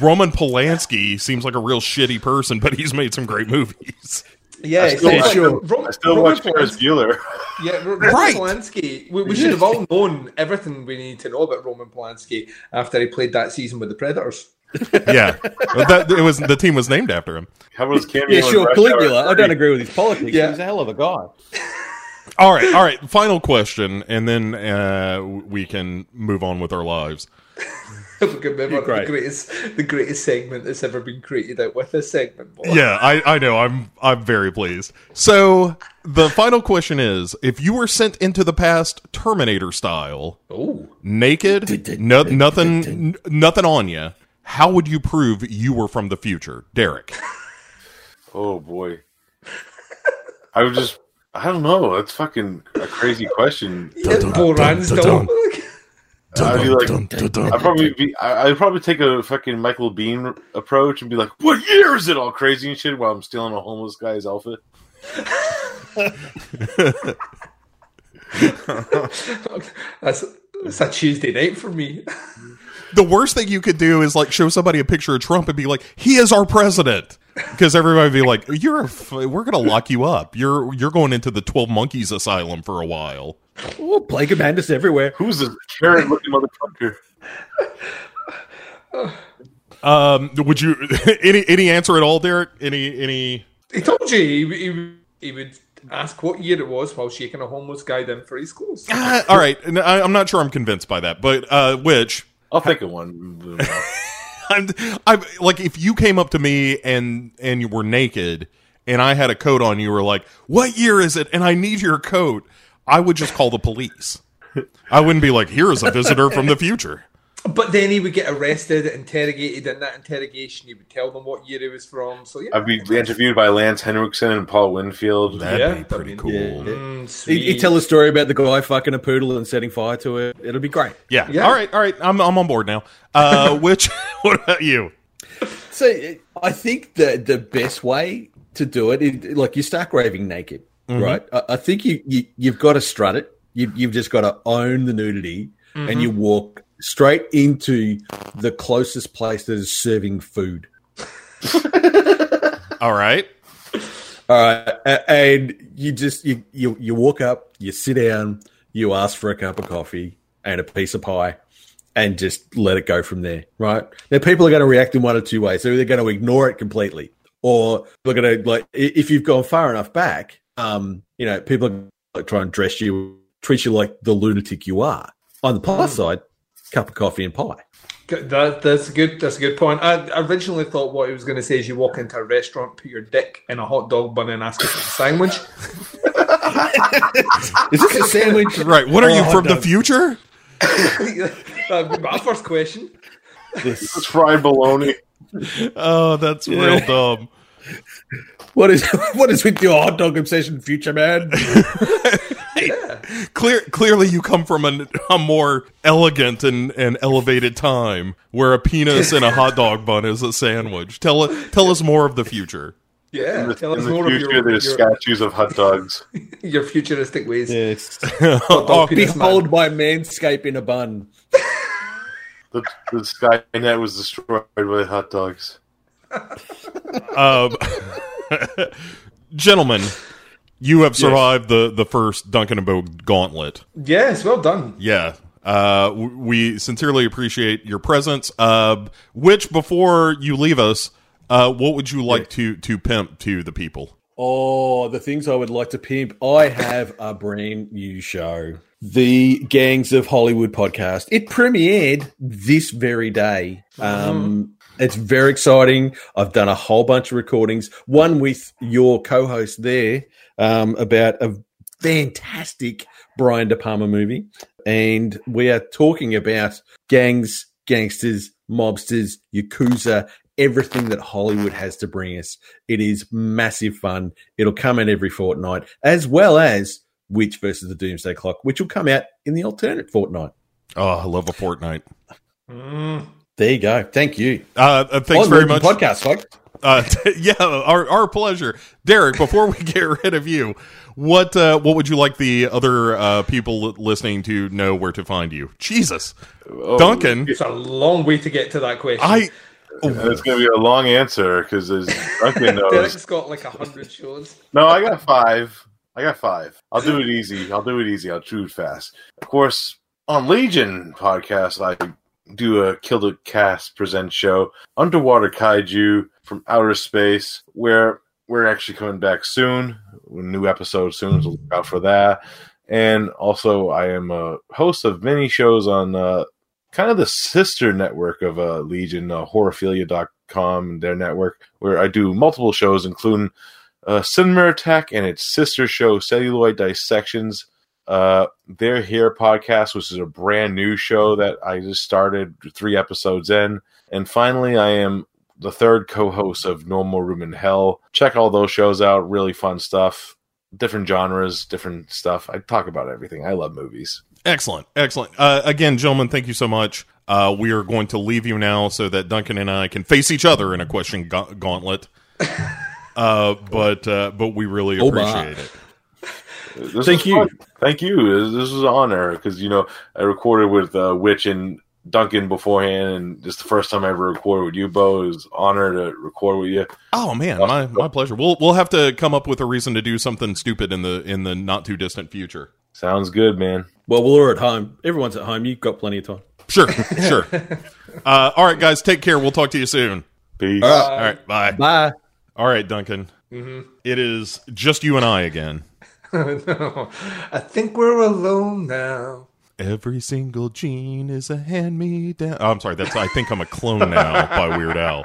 Roman Polanski seems like a real shitty person, but he's made some great movies. Yeah, I it's still like- watch- sure. Ro- I still Roman watch Ferris Bueller. Yeah, Ro- Roman Right. Polanski. We, we should have all known everything we need to know about Roman Polanski after he played that season with the Predators. [laughs] Yeah, that it was the team was named after him. How about his [laughs] cameo? yeah, sure, Rush Caligula. I don't agree with his politics. Yeah. He's a hell of a guy. [laughs] All right, all right. Final question, and then uh, we can move on with our lives. If we can remember You're the greatest, the greatest segment that's ever been created out with this segment. Boy. Yeah, I, I know. I'm I'm very pleased. So the final question is: If you were sent into the past, Terminator style, Oh, naked, no, nothing, nothing on you, how would you prove you were from the future, Derek? Oh boy. I would just. I don't know. That's fucking a crazy question. yeah, Bo Ransdell. I'd be like, I'd probably be. I- I'd probably take a fucking Michael Biehn approach and be like, "What year is it? All crazy and shit." While I'm stealing a homeless guy's outfit. [laughs] that's that's a Tuesday night for me. [laughs] The worst thing you could do is like show somebody a picture of Trump and be like, "He is our president," because everybody would be like, "You're, a f- we're gonna lock you up. You're, you're going into the Twelve Monkeys Asylum for a while." Oh, plague of madness everywhere. Who's this carrot looking motherfucker? Um, would you [laughs] any any answer at all, Derek? Any any? He told you he, he, he would ask what year it was while shaking a homeless guy down for his clothes. Ah, all right, I, I'm not sure I'm convinced by that, but uh, which I'll think of one. [laughs] I'm, I'm like if you came up to me and and you were naked and I had a coat on, you were like, "What year is it?" And I need your coat. I would just call the police. I wouldn't be like, "Here is a visitor from the future." But then he would get arrested, interrogated. In that interrogation, he would tell them what year he was from. So yeah, I'd be interviewed by Lance Henriksen and Paul Winfield. That'd Yeah, be pretty I mean, cool. yeah. Yeah, Mm, He'd, he'd tell a story about the guy fucking a poodle and setting fire to it. It'll be great. yeah. Yeah. All right, all right. I'm I'm on board now. Uh, [laughs] which? [laughs] What about you? So I think the the best way to do it, is, like you start raving naked, right? I, I think you, you you've got to strut it. You, you've just got to own the nudity, and you walk straight into the closest place that is serving food. [laughs] All right. All right, and you just you you you walk up, you sit down, you ask for a cup of coffee and a piece of pie, and just let it go from there. Right now, people are going to react in one or two ways. So they're going to ignore it completely, or they're going to like if you've gone far enough back, um, you know, people are going to try and dress you, treat you like the lunatic you are. On the plus side, cup of coffee and pie. That, that's a good. That's a good point. I originally thought what he was going to say is you walk into a restaurant, put your dick in a hot dog bun, and ask for a sandwich. [laughs] Is this a sandwich? Right. What are Oh, you hot from the future? That'd [laughs] be uh, my first question. It's fried bologna. Oh, that's real dumb. What is [laughs] what is with your hot dog obsession, future man? [laughs] Clear, clearly, you come from a, a more elegant and, and elevated time where a penis and a [laughs] hot dog bun is a sandwich. Tell tell us more of the future. Yeah, In the, tell us the more future, of your, there's your, statues of hot dogs. your futuristic ways. yes. Oh, dog penis man. Behold my manscape in a bun. The, the Skynet was destroyed by hot dogs. Um, [laughs] gentlemen, you have survived the, the first Duncan and Bo gauntlet. Yes, well done. Yeah. Uh, we sincerely appreciate your presence. Uh, which, before you leave us, uh, what would you like to, to pimp to the people? Oh, the things I would like to pimp. I have a brand new show. The Gangs of Hollywood podcast. It premiered this very day. Um, it's very exciting. I've done a whole bunch of recordings, one with your co host there um, about a fantastic Brian De Palma movie. And we are talking about gangs, gangsters, mobsters, Yakuza, everything that Hollywood has to bring us. It is massive fun. It'll come out every fortnight, as well as Witch versus the Doomsday Clock, which will come out in the alternate fortnight. Oh, I love a fortnight. There you go. Thank you. Uh, uh, thanks On very much. Podcast, folks. Uh, [laughs] yeah, our our pleasure, Derek. Before we [laughs] get rid of you, what uh, what would you like the other uh, people listening to know where to find you? Jesus, Oh, Duncan, It's a long way to get to that question. I it's going to be a long answer because as Duncan [laughs] knows. Derek's got like a hundred shows. No, I got five. I got five. I'll do it easy. I'll do it easy. I'll do it fast. Of course, on Legion podcast, I do a Kill the Cast present show, Underwater Kaiju from Outer Space, where we're actually coming back soon. New episode soon, so look out for that. And also, I am a host of many shows on uh, kind of the sister network of uh, Legion, uh, horrorphilia.com, and their network, where I do multiple shows, including uh, Cinema Attack and its sister show, Celluloid Dissections. Uh, They're Here podcast, which is a brand new show that I just started three episodes in. And finally, I am the third co host of Normal Room in Hell. Check all those shows out. Really fun stuff. Different genres, different stuff. I talk about everything. I love movies. excellent, excellent. Uh, again, gentlemen, thank you so much. Uh, we are going to leave you now so that Duncan and I can face each other in a question ga- gauntlet. [laughs] Uh, but uh, but we really Oh, appreciate it. This Thank you. fun. Thank you. This is an honor because you know I recorded with uh, Witch and Duncan beforehand, and this is the first time I ever recorded with you, Bo. It was an honor to record with you. Oh man, my my pleasure. We'll we'll have to come up with a reason to do something stupid in the in the not too distant future. Sounds good, man. Well, we're at home. Everyone's at home. You've got plenty of time. Sure, sure. [laughs] Uh, all right, guys, take care. We'll talk to you soon. Peace. All right, bye. Bye. All right, Duncan. It is just you and I again. [laughs] no, I think we're alone now. Every single gene is a hand me down. Oh, I'm sorry. That's I think I'm a clone now [laughs] by Weird Al.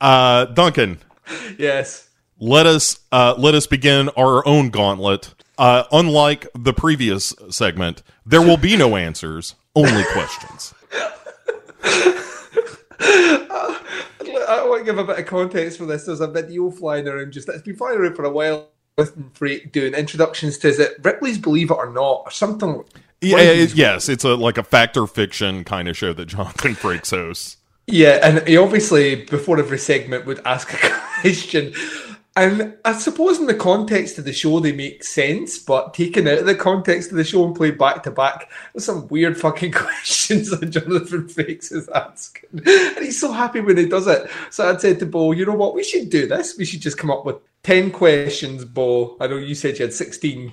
Uh, Duncan, Yes. let us uh, let us begin our own gauntlet. Uh, unlike the previous segment, there will be no answers, only questions. [laughs] I want to give a bit of context for this. There's a video flying around just it's been flying around for a while. Doing introductions to is it Ripley's Believe It or Not or something. Yeah, it- yes, it's a like a fact or fiction kind of show that Jonathan [laughs] Frakes hosts. Yeah, and he obviously before every segment would ask a [laughs] question. And I suppose in the context of the show they make sense, but taken out of the context of the show and played back to back, there's some weird fucking [laughs] questions that Jonathan Frakes is asking. And he's so happy when he does it. So I'd said to Bo, you know what, we should do this. We should just come up with 10 questions, Bo. I know you said you had 16.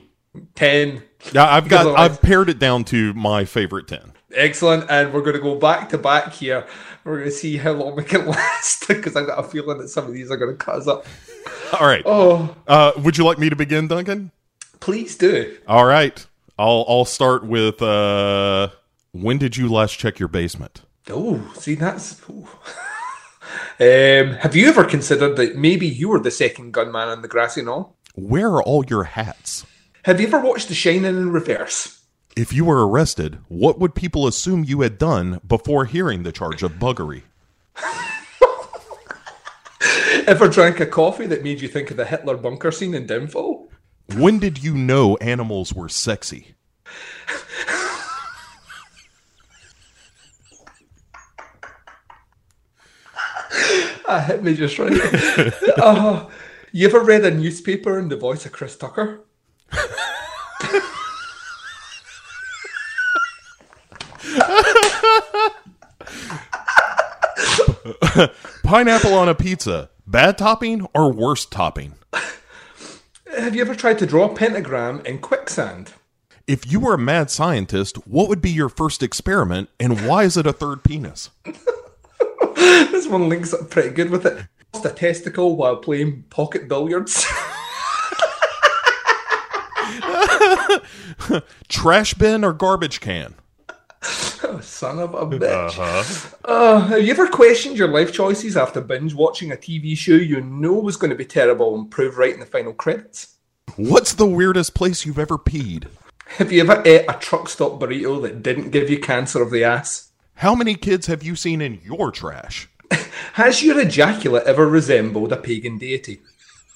10. Yeah, I've got I've pared it down to my favorite ten. Excellent. And we're going to go back to back here. We're going to see how long we can [laughs] last because I've got a feeling that some of these are going to cut us up. [laughs] All right. Oh, Uh, would you like me to begin, Duncan? please do. All right. I'll I'll start with uh, when did you last check your basement? Oh, see, that's. [laughs] um, have you ever considered that maybe you were the second gunman on the grassy knoll? Where are all your hats? Have you ever watched The Shining in reverse? If you were arrested, what would people assume you had done before hearing the charge of buggery? [laughs] [laughs] Ever drank a coffee that made you think of the Hitler bunker scene in Downfall? When did you know animals were sexy? That hit me just right. [laughs] uh, you ever read a newspaper in the voice of Chris Tucker? [laughs] [laughs] Pineapple on a pizza, bad topping or worst topping? Have you ever tried to draw a pentagram in quicksand? If you were a mad scientist, what would be your first experiment and why is it a third penis? [laughs] This one links up pretty good with it. Lost a testicle while playing pocket billiards. [laughs] Trash bin or garbage can? [laughs] Son of a bitch. Uh, have you ever questioned your life choices after binge watching a TV show you know was going to be terrible and prove right in the final credits? What's the weirdest place you've ever peed? Have you ever ate a truck stop burrito that didn't give you cancer of the ass? How many kids have you seen in your trash? [laughs] Has your ejaculate ever resembled a pagan deity?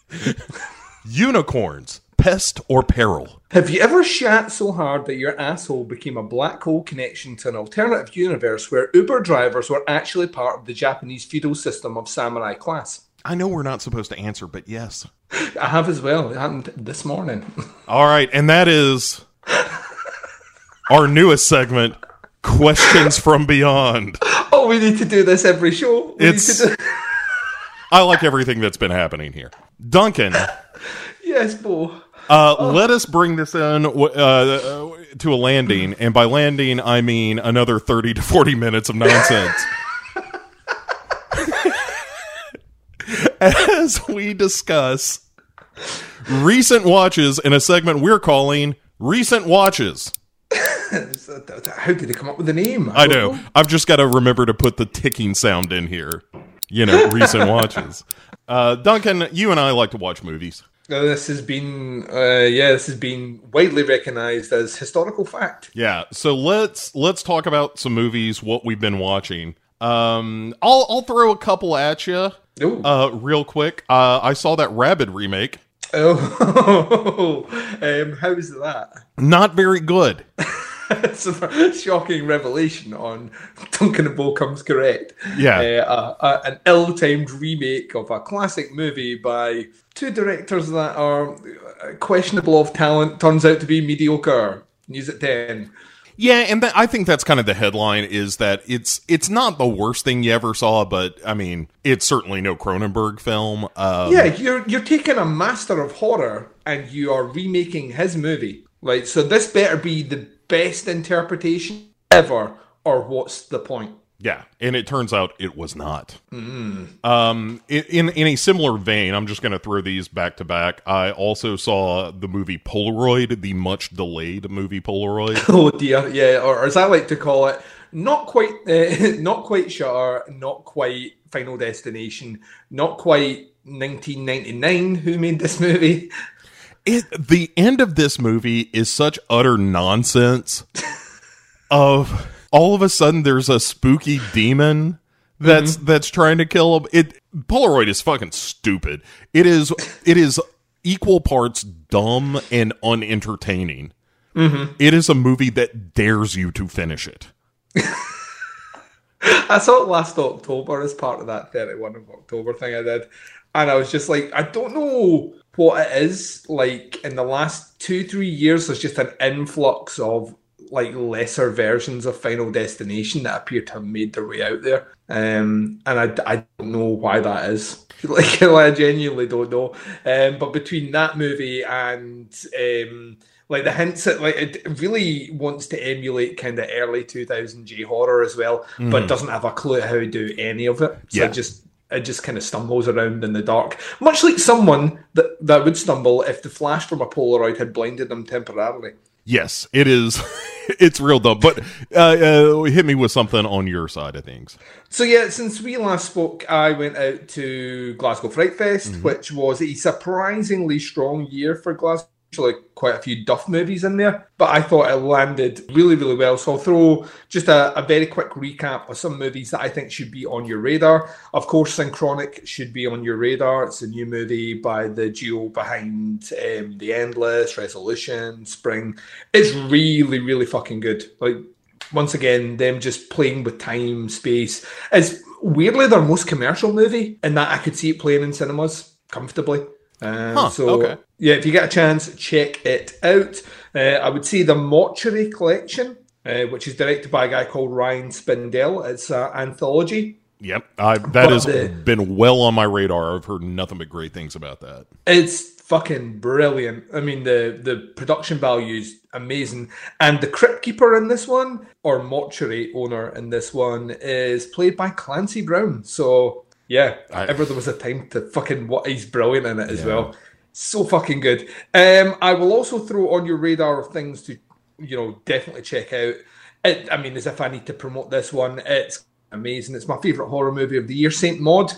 [laughs] Unicorns, pest or peril? Have you ever shat so hard that your asshole became a black hole connection to an alternative universe where Uber drivers were actually part of the Japanese feudal system of samurai class? I know we're not supposed to answer, but yes. I have as well. It happened this morning. [laughs] All right, and that is our newest segment, Questions from Beyond. oh, we need to do this every show. We It's- do- [laughs] I like everything that's been happening here. Duncan, [laughs] yes, Bo. Uh, let us bring this in uh, to a landing, and by landing, I mean another 30 to 40 minutes of nonsense. [laughs] As we discuss recent watches in a segment we're calling Recent Watches. [laughs] How did they come up with the name? I don't know. I've just got to remember to put the ticking sound in here. You know, recent [laughs] watches. Uh, Duncan, you and I like to watch movies. Uh, this has been, uh, yeah, this has been widely recognised as historical fact. Yeah, so let's let's talk about some movies, what we've been watching. Um, I'll I'll throw a couple at you, uh, real quick. Uh, I saw that Rabid remake. Oh, [laughs] um, how's that? Not very good. [laughs] [laughs] it's a shocking revelation on Duncan and Bo comes correct. Yeah. Uh, uh, uh, an ill-timed remake of a classic movie by two directors that are uh, questionable of talent. Turns out to be mediocre. News at ten. Yeah, and that, I think that's kind of the headline is that it's it's not the worst thing you ever saw, but I mean, it's certainly no Cronenberg film. Um, Yeah, you're you're taking a master of horror and you are remaking his movie. Like, so this better be the best interpretation ever, or what's the point? Yeah, and it turns out it was not. Um, in, in a similar vein, I'm just going to throw these back to back. I also saw the movie Polaroid, the much delayed movie Polaroid. [laughs] Oh dear, yeah, or, as I like to call it, not quite, uh, [laughs] not quite Shutter, not quite Final Destination, not quite 1999. Who made this [laughs] movie? It, the end of this movie is such utter nonsense. of all of a sudden, there's a spooky demon that's mm-hmm. that's trying to kill him. It Polaroid is fucking stupid. It is it is equal parts dumb and unentertaining. Mm-hmm. It is a movie that dares you to finish it. [laughs] I saw it last October as part of that 31 of October thing I did. And I was just like, I don't know what it is. Like, in the last two, three years, there's just an influx of like lesser versions of Final Destination that appear to have made their way out there. Um, and I, I don't know why that is. [laughs] Like, I genuinely don't know. Um, but between that movie and um, like the hints that like it really wants to emulate kind of early 2000 J horror as well, but doesn't have a clue how to do any of it. So Yeah. just it just kind of stumbles around in the dark, much like someone that that would stumble if the flash from a Polaroid had blinded them temporarily. Yes, it is. [laughs] it's real dumb. But uh, uh, hit me with something on your side of things. So yeah, since we last spoke, I went out to Glasgow Fright Fest, Mm-hmm. which was a surprisingly strong year for Glasgow. Actually, quite a few Duff movies in there, but I thought it landed really, really well. So I'll throw just a, a very quick recap of some movies that I think should be on your radar. Of course, Synchronic should be on your radar. It's a new movie by the duo behind um, The Endless, Resolution, Spring. It's really, really fucking good. Like once again, them just playing with time, space. It's weirdly their most commercial movie, in that I could see it playing in cinemas comfortably. Um, Huh, so okay. yeah, if you get a chance, check it out. Uh, I would say the Mortuary Collection, uh, which is directed by a guy called Ryan Spindell. It's an anthology. Yep, I, that But has the- been well on my radar. I've heard nothing but great things about that. It's fucking brilliant. I mean, the the production value is amazing, and the crypt keeper in this one, or mortuary owner in this one, is played by Clancy Brown. So yeah, I- ever there was a time to fucking what he's brilliant in it as well. So fucking good. Um, I will also throw on your radar of things to, you know, definitely check out. It, I mean, as if I need to promote this one, it's amazing. It's my favorite horror movie of the year. Saint Maud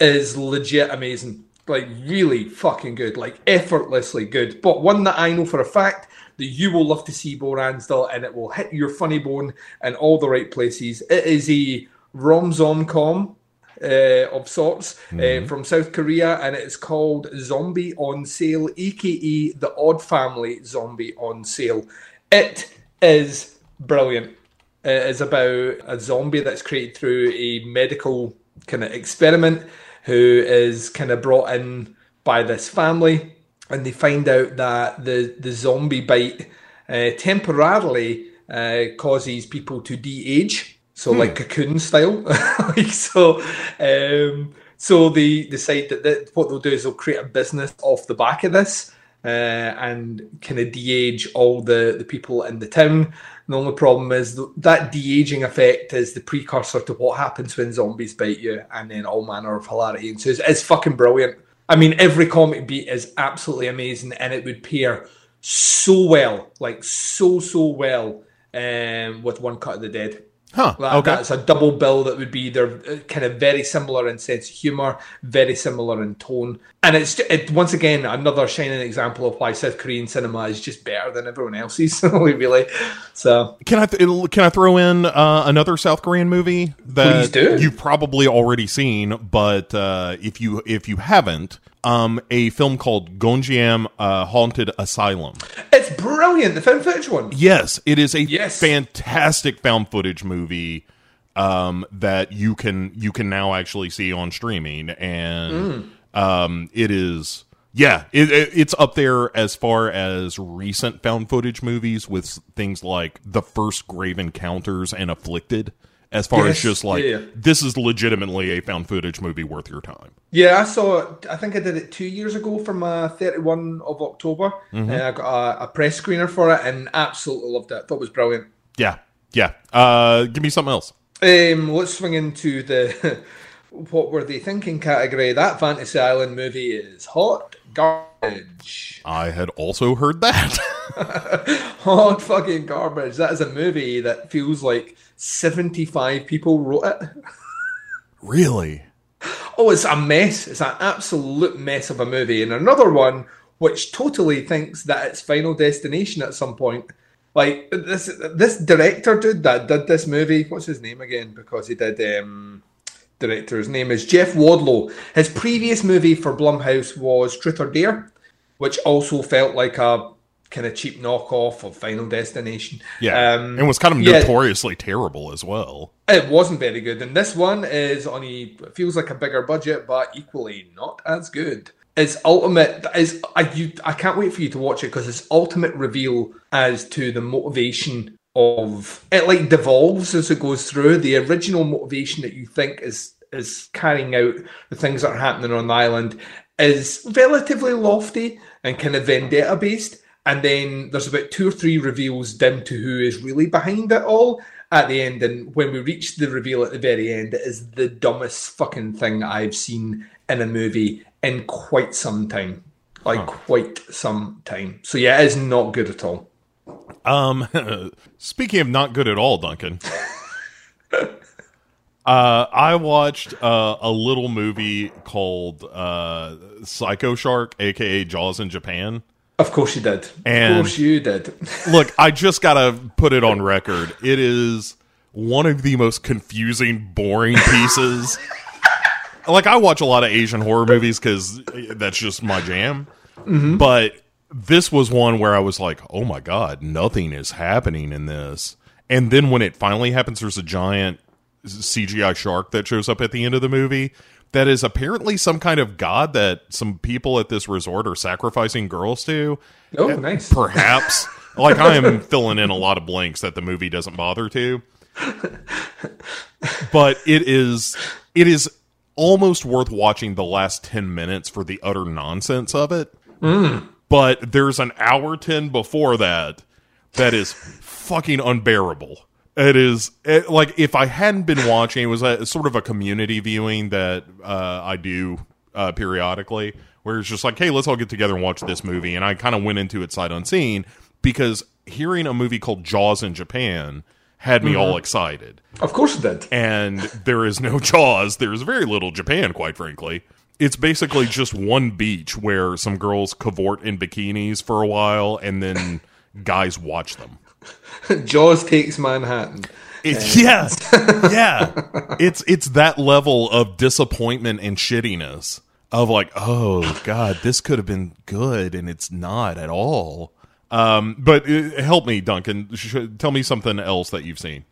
is legit amazing. Like really fucking good. Like effortlessly good. But one that I know for a fact that you will love to see, Bo Ransdell, and it will hit your funny bone in all the right places. It is a rom com uh, of sorts uh, from South Korea, and it's called Zombie on Sale, aka The Odd Family Zombie on Sale. It is brilliant. It is about a zombie that's created through a medical kind of experiment who is kind of brought in by this family, and they find out that the, the zombie bite uh, temporarily uh, causes people to de-age, so like cocoon style. [laughs] like so, um, so they decide that, that what they'll do is they'll create a business off the back of this. Uh, and kind of de-age all the, the people in the town. The only problem is th- that de-aging effect is the precursor to what happens when zombies bite you, and then all manner of hilarity ensues. It's fucking brilliant. I mean, every comic beat is absolutely amazing, and it would pair so well, like so so well, um, with One Cut of the Dead. Huh? Okay. That's a double bill that would be they're uh, kind of very similar in sense of humor, very similar in tone, and it's it, once again another shining example of why South Korean cinema is just better than everyone else's. [laughs] really, so Can I th- can I throw in uh, another South Korean movie that you've probably already seen, but uh, if you if you haven't, um, a film called Gonjiam uh, Haunted Asylum. It's brilliant. The found footage one. Yes, it is a Yes. fantastic found footage movie um, that you can you can now actually see on streaming, and um, it is yeah, it, it, it's up there as far as recent found footage movies with things like the first Grave Encounters and Afflicted. As far as just like yeah, this is legitimately a found footage movie worth your time. Yeah, I saw it. I think I did it two years ago for my 31 of October. Mm-hmm. Uh, I got a, a press screener for it and absolutely loved it. Thought it was brilliant. Yeah, yeah. Uh, give me something else. Um, let's swing into the [laughs] what were they thinking category. That Fantasy Island movie is hot garbage. I had also heard that. [laughs] Hot fucking garbage. That is a movie that feels like 75 people wrote it. really? Oh, it's a mess. It's an absolute mess of a movie. And another one which totally thinks that it's Final Destination at some point. Like this, this director dude that did this movie. What's his name again? Because he did um, director. His name is Jeff Wadlow. His previous movie for Blumhouse was Truth or Dare, which also felt like a kind of cheap knockoff of Final Destination. Yeah, um, and was kind of yeah. notoriously terrible as well. It wasn't very good, and this one is on a feels like a bigger budget, but equally not as good. It's ultimate. Is I you I can't wait for you to watch it because it's ultimate reveal as to the motivation of it. Like devolves as it goes through. The original motivation that you think is is carrying out the things that are happening on the island is relatively lofty and kind of vendetta based. And then there's about two or three reveals down to who is really behind it all at the end. And when we reach the reveal at the very end, it is the dumbest fucking thing I've seen in a movie in quite some time. Like, quite some time. So, yeah, it is not good at all. Um, [laughs] speaking of not good at all, Duncan. [laughs] Uh, I watched uh, a little movie called uh, Psycho Shark, aka Jaws in Japan. Of course you did. And- of course you did. [laughs] Look, I just gotta put it on record. It is one of the most confusing, boring pieces. like I watch a lot of Asian horror movies because that's just my jam. But this was one where I was like, "Oh my god, nothing is happening in this." And then when it finally happens, there's a giant CGI shark that shows up at the end of the movie. That is apparently some kind of god that some people at this resort are sacrificing girls to Oh, nice. [laughs] perhaps like i am filling in a lot of blanks that the movie doesn't bother to but it is it is almost worth watching the last 10 minutes for the utter nonsense of it mm. But there's an hour 10 before that that is fucking unbearable it is it, like if i hadn't been watching it was a sort of a community viewing that uh, i do uh, periodically where it's just like hey let's all get together and watch this movie and i kind of went into it sight unseen because hearing a movie called jaws in japan had me all excited Of course it did. and there is no [laughs] Jaws. There's very little Japan, quite frankly. It's basically just one beach where some girls cavort in bikinis for a while, and then guys watch them. [laughs] Jaws takes Manhattan. It's, yeah, yeah. It's it's that level of disappointment and shittiness of like, oh god, this could have been good, and it's not at all. Um, but uh, help me, Duncan. Sh- tell me something else that you've seen.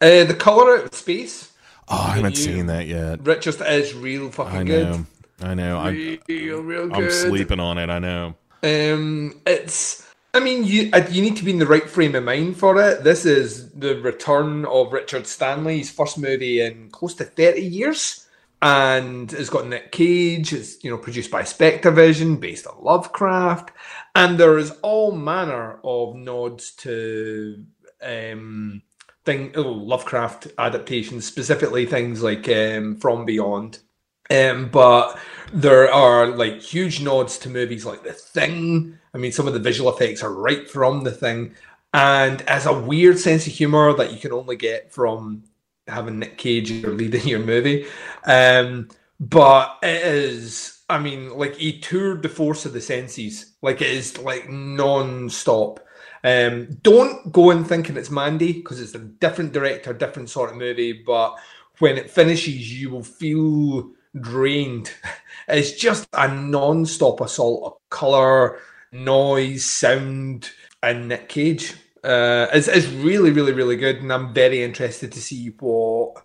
Uh, the color out of space. Oh, I haven't you- seen that yet. Richard is real fucking good. I know. I'm, Real, real good. I'm sleeping on it. I know. Um, it's. I mean, you you need to be in the right frame of mind for it. This is the return of Richard Stanley's first movie in close to thirty years, and it's got Nick Cage. It's you know produced by Spectrevision, based on Lovecraft, and there is all manner of nods to um thing oh, Lovecraft adaptations, specifically things like um, From Beyond. Um, but there are like huge nods to movies like The Thing. I mean, some of the visual effects are right from The Thing, and as a weird sense of humor that you can only get from having Nick Cage [laughs] leading your movie. Um, but it is, I mean, like a tour de force of the senses. Like it is like non-stop. Um, don't go in thinking it's Mandy because it's a different director, different sort of movie. But when it finishes, you will feel drained. [laughs] It's just a non-stop assault of color, noise, sound, and Nick Cage. Uh, it's, it's really, really, really good, and I'm very interested to see what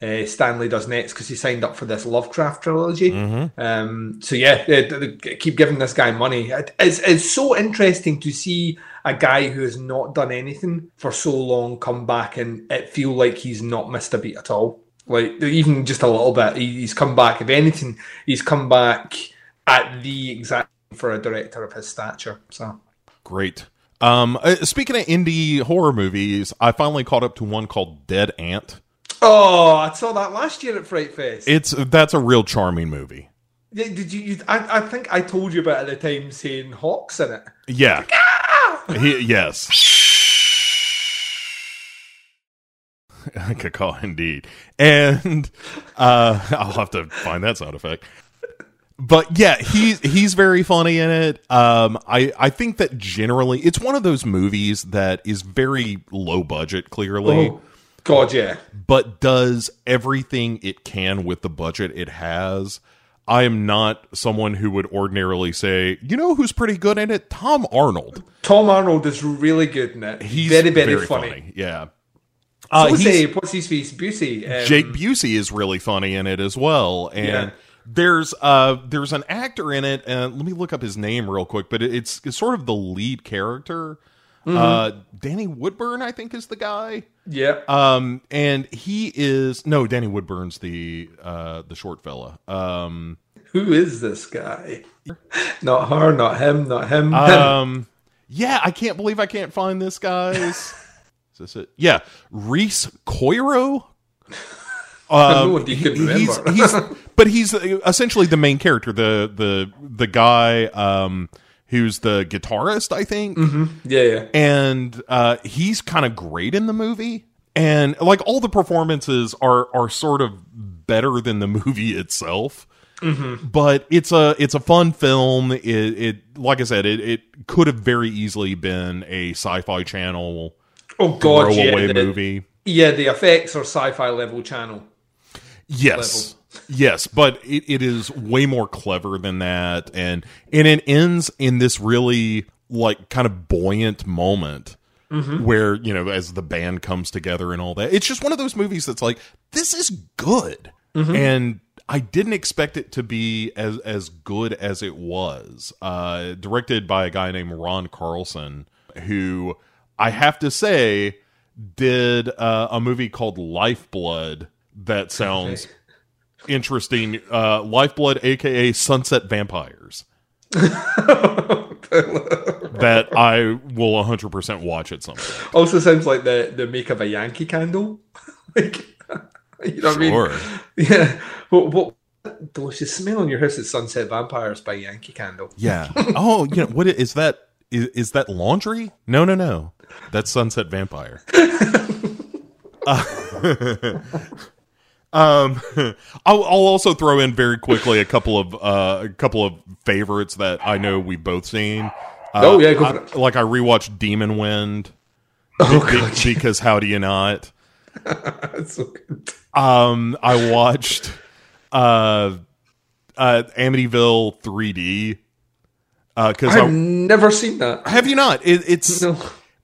uh, Stanley does next because he signed up for this Lovecraft trilogy. Um, so yeah, uh, th- th- keep giving this guy money. It- It's, it's so interesting to see a guy who has not done anything for so long come back and it feel like he's not missed a beat at all. Like even just a little bit, he- he's come back. If anything, he's come back at the exact for a director of his stature. So Great. Um, uh, speaking of indie horror movies, I finally caught up to one called Dead Ant. oh, I saw that last year at Fright Fest. It's that's a real charming movie. Did did you? you I, I think I told you about it at the time saying Hawks in it. Yeah. [laughs] He, yes. [laughs] Cacaw indeed. And uh [laughs] I'll have to find that sound effect. But yeah, he's he's very funny in it. Um I I think that generally it's one of those movies that is very low budget clearly. Oh, God, yeah. but does everything it can with the budget it has. I am not someone who would ordinarily say, you know who's pretty good in it? Tom Arnold. Tom Arnold is really good in it. He's very, very, funny. Yeah. Uh, say, what's his face? Busey. Um, Jake Busey is really funny in it as well, and Yeah. there's uh there's an actor in it, and let me look up his name real quick, but it's, it's sort of the lead character. Mm-hmm. Uh, Danny Woodburn, I think, is the guy. Yeah. Um, and he is no Danny Woodburn's the uh the short fella. Um, Who is this guy? Not her, not him, not him. um, [laughs] yeah, I can't believe I can't find this guy's. Is this it? Yeah, Rhys Coiro. [laughs] Um, No one you can he's, he's, [laughs] but he's essentially the main character. The the the guy um, who's the guitarist, I think. Yeah, yeah. and uh, he's kind of great in the movie and like all the performances are are sort of better than the [laughs] movie itself but it's a it's a fun film it, it like i said it, it could have very easily been a sci-fi channel Oh god, yeah. the- movie. Yeah, the effects are sci-fi level channel. yes. yes but it, it is way more clever than that and and it ends in this really like kind of buoyant moment where you know as the band comes together and all that. It's just one of those movies that's like this is good. And i didn't expect it to be as as good as it was. Uh directed by a guy named ron carlson who i have to say did uh, a movie called lifeblood that sounds interesting uh lifeblood aka sunset vampires [laughs] that i will 100% watch at some point Also sounds like the the make of a Yankee candle. [laughs] like, [laughs] you know what Sure. I mean? Yeah. What, what delicious smell in your house is Sunset Vampires by Yankee Candle. yeah oh you know what is that is, is that laundry no no no that's sunset vampire [laughs] Uh, [laughs] um I'll, I'll also throw in very quickly a couple of uh a couple of favorites that i know we've both seen uh, Oh, yeah, go for I- it. like i rewatched demon wind Oh be- god, because how do you not [laughs] so good. Um, I watched uh, uh, Amityville 3D because I've I never seen that. have you not? It, it's No.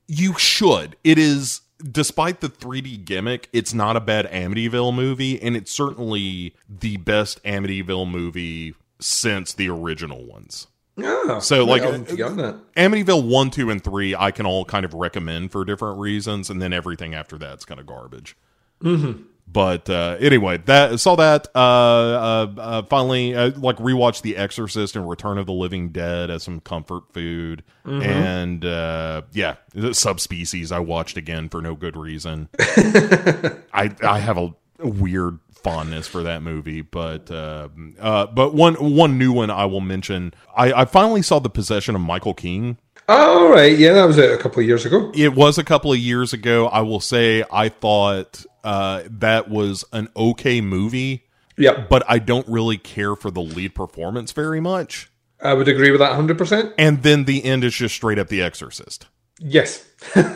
You should. It is despite the 3D gimmick, it's not a bad Amityville movie, and it's certainly the best Amityville movie since the original ones. Ah, So, like, I'll be on that. Amityville 1, 2, and 3, I can all kind of recommend for different reasons, and then everything after that's kind of garbage. Mm-hmm. But uh, anyway, that saw that. Uh, uh, uh, finally, uh, like rewatched The Exorcist and Return of the Living Dead as some comfort food, and uh, yeah, subspecies I watched again for no good reason. [laughs] I I have a, a weird fondness for that movie, but uh, uh, but one one new one I will mention. I, I finally saw the possession of Michael King. Oh, all right, yeah, that was a couple of years ago. It was a couple of years ago. I will say I thought uh, that was an okay movie, Yep, but I don't really care for the lead performance very much. I would agree with that 100%. And then the end is just straight up The Exorcist. Yes. [laughs]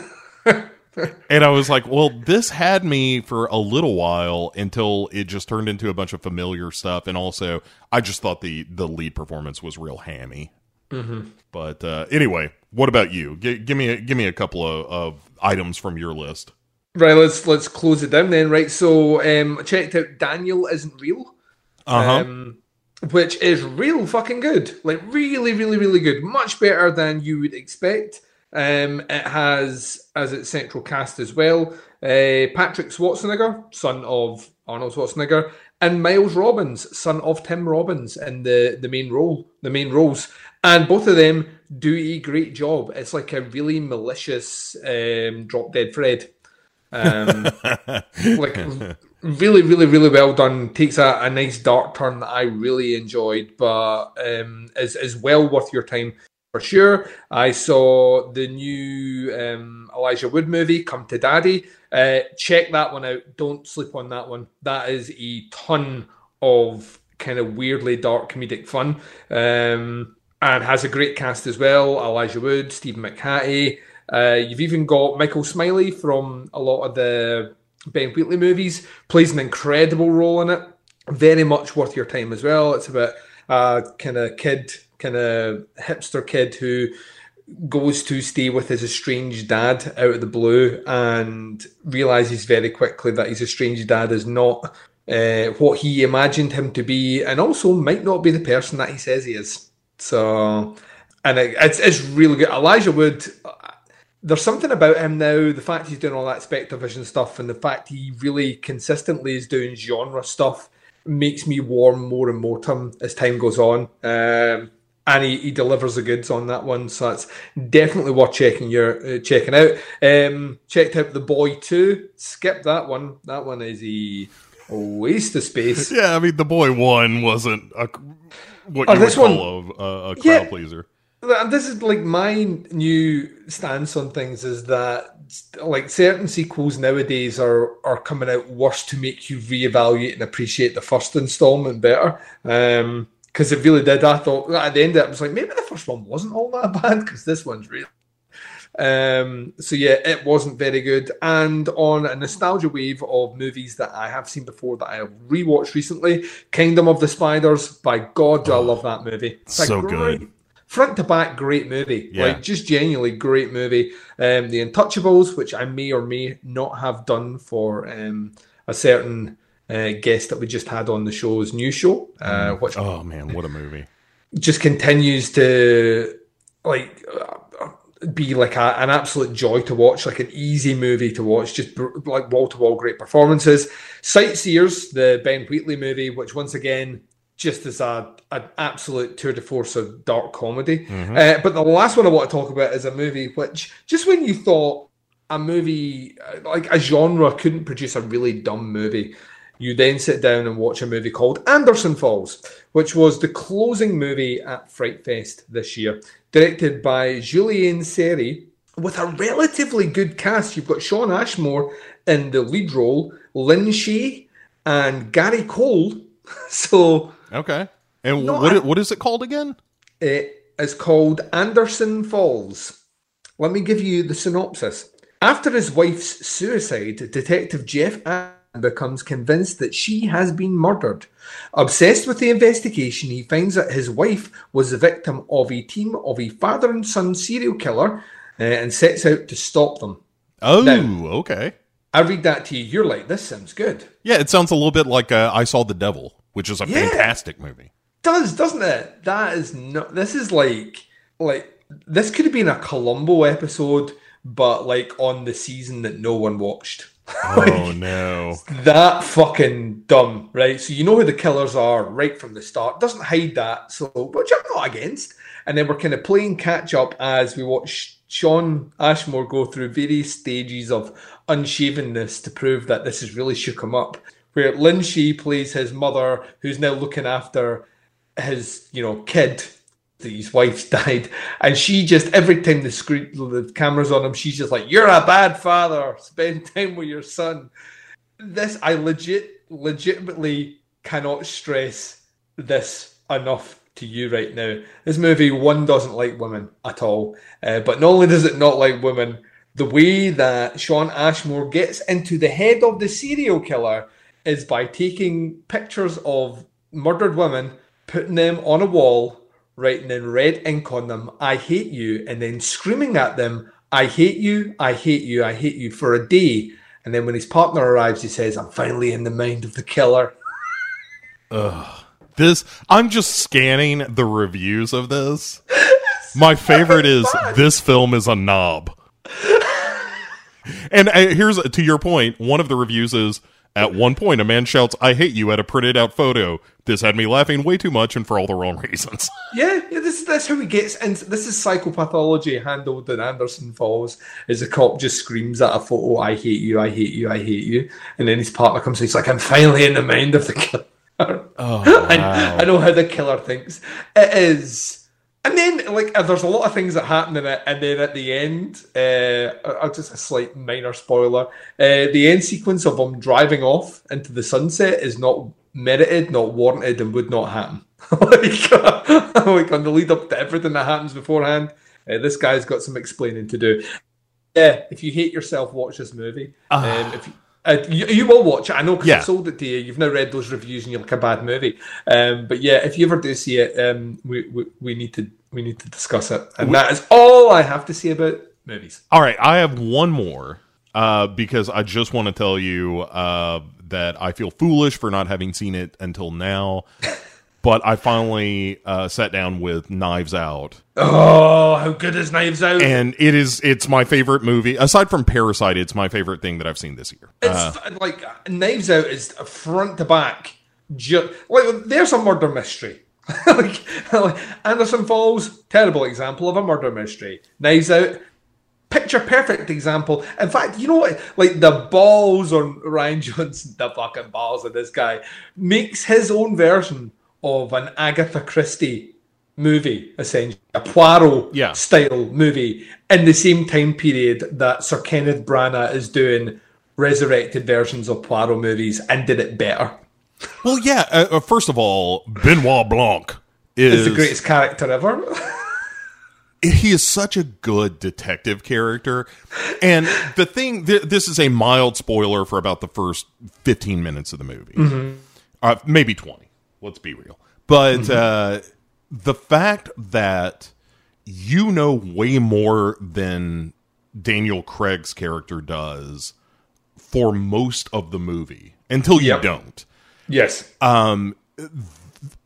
And I was like, well, this had me for a little while until it just turned into a bunch of familiar stuff. And also, I just thought the the lead performance was real hammy. But uh, anyway, what about you? G- give me a, give me a couple of, of items from your list. Right, let's let's close it down then. Right, so um, I checked out Daniel isn't real, Uh huh. um, which is real fucking good. Like really, really, really good. Much better than you would expect. Um, it has as its central cast as well uh, Patrick Schwarzenegger, son of Arnold Schwarzenegger, and Miles Robbins, son of Tim Robbins, in the the main role, the main roles, and both of them do a great job. It's like a really malicious um, Drop Dead Fred. Um, [laughs] like really, really, really well done. Takes a, a nice dark turn that I really enjoyed, but um, is is well worth your time for sure. I saw the new um, Elijah Wood movie, Come to Daddy. Uh, check that one out. Don't sleep on that one. That is a ton of kind of weirdly dark comedic fun. Um, and has a great cast as well. Elijah Wood, Stephen McHattie. Uh, you've even got Michael Smiley from a lot of the Ben Wheatley movies. Plays an incredible role in it. Very much worth your time as well. It's about a kind of kid, kind of hipster kid who goes to stay with his estranged dad out of the blue and realizes very quickly that his estranged dad is not uh, what he imagined him to be, and also might not be the person that he says he is. So, and it, it's it's really good. Elijah Wood. There's something about him now. The fact he's doing all that Spectrevision stuff, and the fact he really consistently is doing genre stuff, makes me warm more and more to him as time goes on. Um, and he, he delivers the goods on that one, so that's definitely worth checking your uh, checking out. Um, checked out the boy too. Skip that one. That one is a waste of space. [laughs] Yeah, I mean, the boy one wasn't a, what Oh, you this would one- call a, a crowd Yeah. pleaser. And this is like my new stance on things is that like certain sequels nowadays are are coming out worse to make you reevaluate and appreciate the first installment better. Um because it really did. I thought at the end of it, I was like, maybe the first one wasn't all that [laughs] bad because this one's really. Um, so yeah, it wasn't very good. And on a nostalgia wave of movies that I have seen before that I have rewatched recently, Kingdom of the Spiders. By God, do I love that movie. It's So good. Front to back, great movie. Yeah. Like just genuinely great movie. Um, the Untouchables, which I may or may not have done for um, a certain uh, guest that we just had on the show's new show, uh, which Oh man, what a movie! just continues to like uh, be like a, an absolute joy to watch, like an easy movie to watch, just br- like wall to wall great performances. Sightseers, the Ben Wheatley movie, which once again just as a an absolute tour de force of dark comedy. Uh, but the last one I want to talk about is a movie which just when you thought a movie uh, like a genre couldn't produce a really dumb movie. You then sit down and watch a movie called Anderson Falls, which was the closing movie at Fright Fest this year, directed by Julien Seri, with a relatively good cast. You've got Shawn Ashmore in the lead role, Lin Shaye, and Gary Cole. [laughs] So Okay, and No, what I- what is it called again? it is called Anderson Falls. Let me give you the synopsis. After his wife's suicide, Detective Jeff becomes convinced that she has been murdered. Obsessed with the investigation, he finds that his wife was the victim of a team of a father and son serial killer uh, and sets out to stop them. Oh, No. okay. I read that to you, you're like, this sounds good. Yeah, it sounds a little bit like uh, I Saw the Devil, which is a Yeah. fantastic movie. does, doesn't it? That is not. This is like like this could have been a Columbo episode, but like on the season that no one watched. [laughs] Oh no. That fucking dumb, right? So you know who the killers are right from the start. Doesn't hide that, so which I'm not against. And then we're kind of playing catch up as we watch Shawn Ashmore go through various stages of unshavenness to prove that this has really shook him up. Where Lin Shaye plays his mother, who's now looking after his, you know, kid. His wife's [laughs] died, and she just every time the screen, the camera's on him, she's just like, "You're a bad father. Spend [laughs] time with your son." this I legit legitimately cannot stress this enough to you right now. This movie one doesn't like women at all, uh, but not only does it not like women, the way that Shawn Ashmore gets into the head of the serial killer is by taking pictures of murdered women, putting them on a wall, writing in red ink on them, I hate you, and then screaming at them, I hate you, I hate you, I hate you for a day. And then when his partner arrives, he says, I'm finally in the mind of the killer. Ugh. This I'm just scanning the reviews of this. My favorite [laughs] is this film is a knob. [laughs] and uh, here's to your point. One of the reviews is at one point a man shouts, "I hate you" at a printed out photo. This had me laughing way too much and for all the wrong reasons. [laughs] Yeah, yeah this, that's how he gets and This is psychopathology handled in Anderson Falls. Is the cop just screams at a photo, I hate you, I hate you, I hate you. And then his partner comes and he's like, I'm finally in the mind of the killer. [laughs] Oh, I, I know how the killer thinks. It is. And then, like, uh, there's a lot of things that happen in it, and then at the end, uh, just a slight minor spoiler. Uh, the end sequence of them driving off into the sunset is not merited, not warranted, and would not happen. [laughs] like, [laughs] like on the lead up to everything that happens beforehand, uh, this guy's got some explaining to do. Yeah, if you hate yourself, watch this movie. Um, if you, uh, you, you will watch it, I know, because Yeah. I sold it to you. You've now read those reviews, and you're like a bad movie. Um, but yeah, if you ever do see it, um, we, we we need to we need to discuss it, and that is all I have to say about movies. All right, I have one more uh, because I just want to tell you uh, that I feel foolish for not having seen it until now. [laughs] but I finally uh, sat down with Knives Out, Oh, how good is Knives Out? and it is it's my favorite movie aside from Parasite. It's my favorite thing that I've seen this year. It's Uh, like Knives Out is front to back. Ju- like there's a murder mystery. [laughs] like, like Anderson Falls, terrible example of a murder mystery. Knives Out, picture perfect example. In fact, you know what? Like the balls on Rian Johnson, the fucking balls of this guy makes his own version of an Agatha Christie movie, essentially a Poirot Yeah. style movie in the same time period that Sir Kenneth Branagh is doing resurrected versions of Poirot movies and did it better. Well, yeah. Uh, uh, first of all, Benoit Blanc is Is the greatest character ever. [laughs] he is such a good detective character and the thing th- this is a mild spoiler for about the first 15 minutes of the movie uh, maybe 20 let's be real but uh, the fact that you know way more than daniel craig's character does for most of the movie until you Yep. don't yes.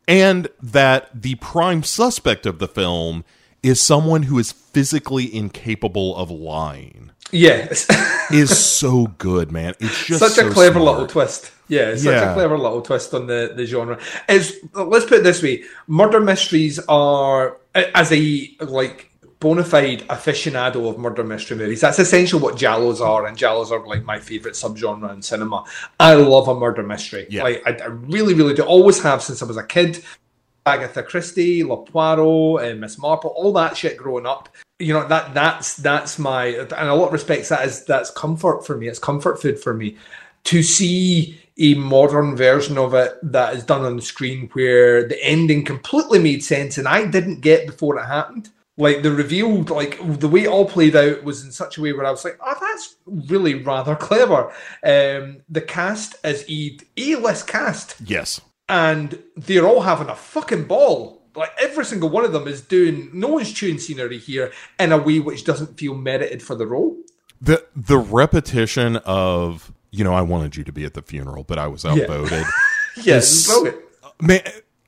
and that the prime suspect of the film is someone who is physically incapable of lying yes. is [laughs] so good man it's just such a so clever smart. little twist. Yeah, it's such Yeah. a clever little twist on the, the genre. Is let's put it this way: murder mysteries are as a like bona fide aficionado of murder mystery movies. That's essentially what Giallos are, and Giallos are like my favorite subgenre in cinema. I love a murder mystery. Yeah. Like I, I really, really do. Always have since I was a kid. Agatha Christie, La Poirot, and Miss Marple, all that shit growing up. You know that that's that's my in a lot of respects that is that's comfort for me. It's comfort food for me to see a modern version of it that is done on the screen where the ending completely made sense and I didn't get before it happened. Like the revealed, like the way it all played out was in such a way where I was like, "Oh, that's really rather clever." Um, the cast is a A-list cast yes and they're all having a fucking ball. Like every single one of them is doing no one's chewing scenery here in a way which doesn't feel merited for the role. the the repetition of you know i wanted you to be at the funeral but i was outvoted [laughs] Yeah, it's brilliant. man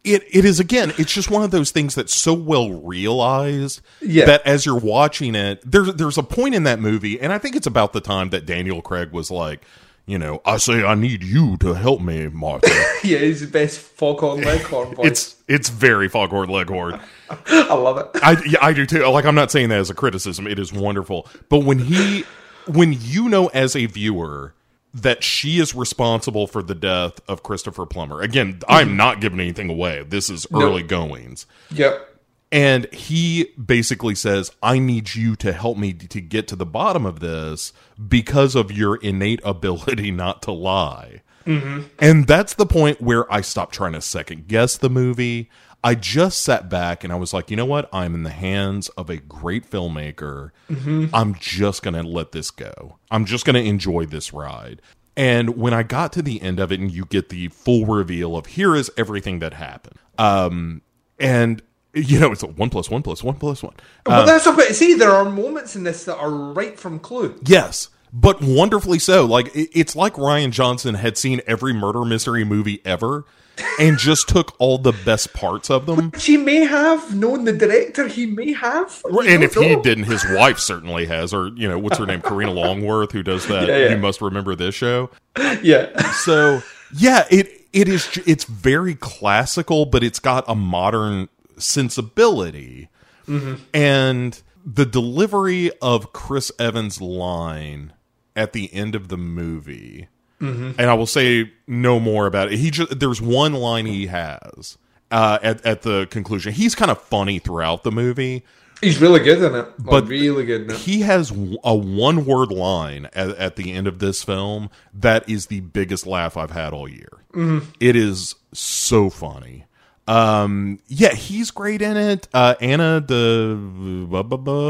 it, it is again it's just one of those things that's so well realized Yeah. that as you're watching it there's there's a point in that movie and i think it's about the time that daniel craig was like you know i say i need you to help me martha [laughs] Yeah, he's the best Foghorn Leghorn [laughs] voice. it's it's very foghorn leghorn [laughs] I love it. I yeah, I do too. Like I'm not saying that as a criticism. It is wonderful. But when he when you know as a viewer that she is responsible for the death of Christopher Plummer. Again, I'm mm-hmm. not giving anything away. This is early goings. Yep. And he basically says, I need you to help me to get to the bottom of this because of your innate [laughs] ability not to lie. And that's the point where I stopped trying to second guess the movie. I just sat back and I was like, you know what? I'm in the hands of a great filmmaker. I'm just going to let this go. I'm just going to enjoy this ride. And when I got to the end of it and you get the full reveal of here is everything that happened. Um, and you know, it's a one plus one plus one plus one. But um, that's what see. There are moments in this that are right from Clue. Yes, but wonderfully so. Like it's like Rian Johnson had seen every murder mystery movie ever and just took all the best parts of them. She may have known the director. He may have. And if don't he didn't, his wife certainly has, or you know, what's her name, Karina [laughs] Longworth, who does that. Yeah, yeah. You must remember this show. yeah, So yeah, it it is. It's very classical, but it's got a modern sensibility, and the delivery of Chris Evans' line at the end of the movie. And I will say no more about it. He just there's one line he has uh, at at the conclusion. He's kind of funny throughout the movie, he's really good in it. Like, But really good he has a one word line at, at the end of this film that is the biggest laugh I've had all year. It is so funny. Um, yeah, he's great in it. Uh, Anna the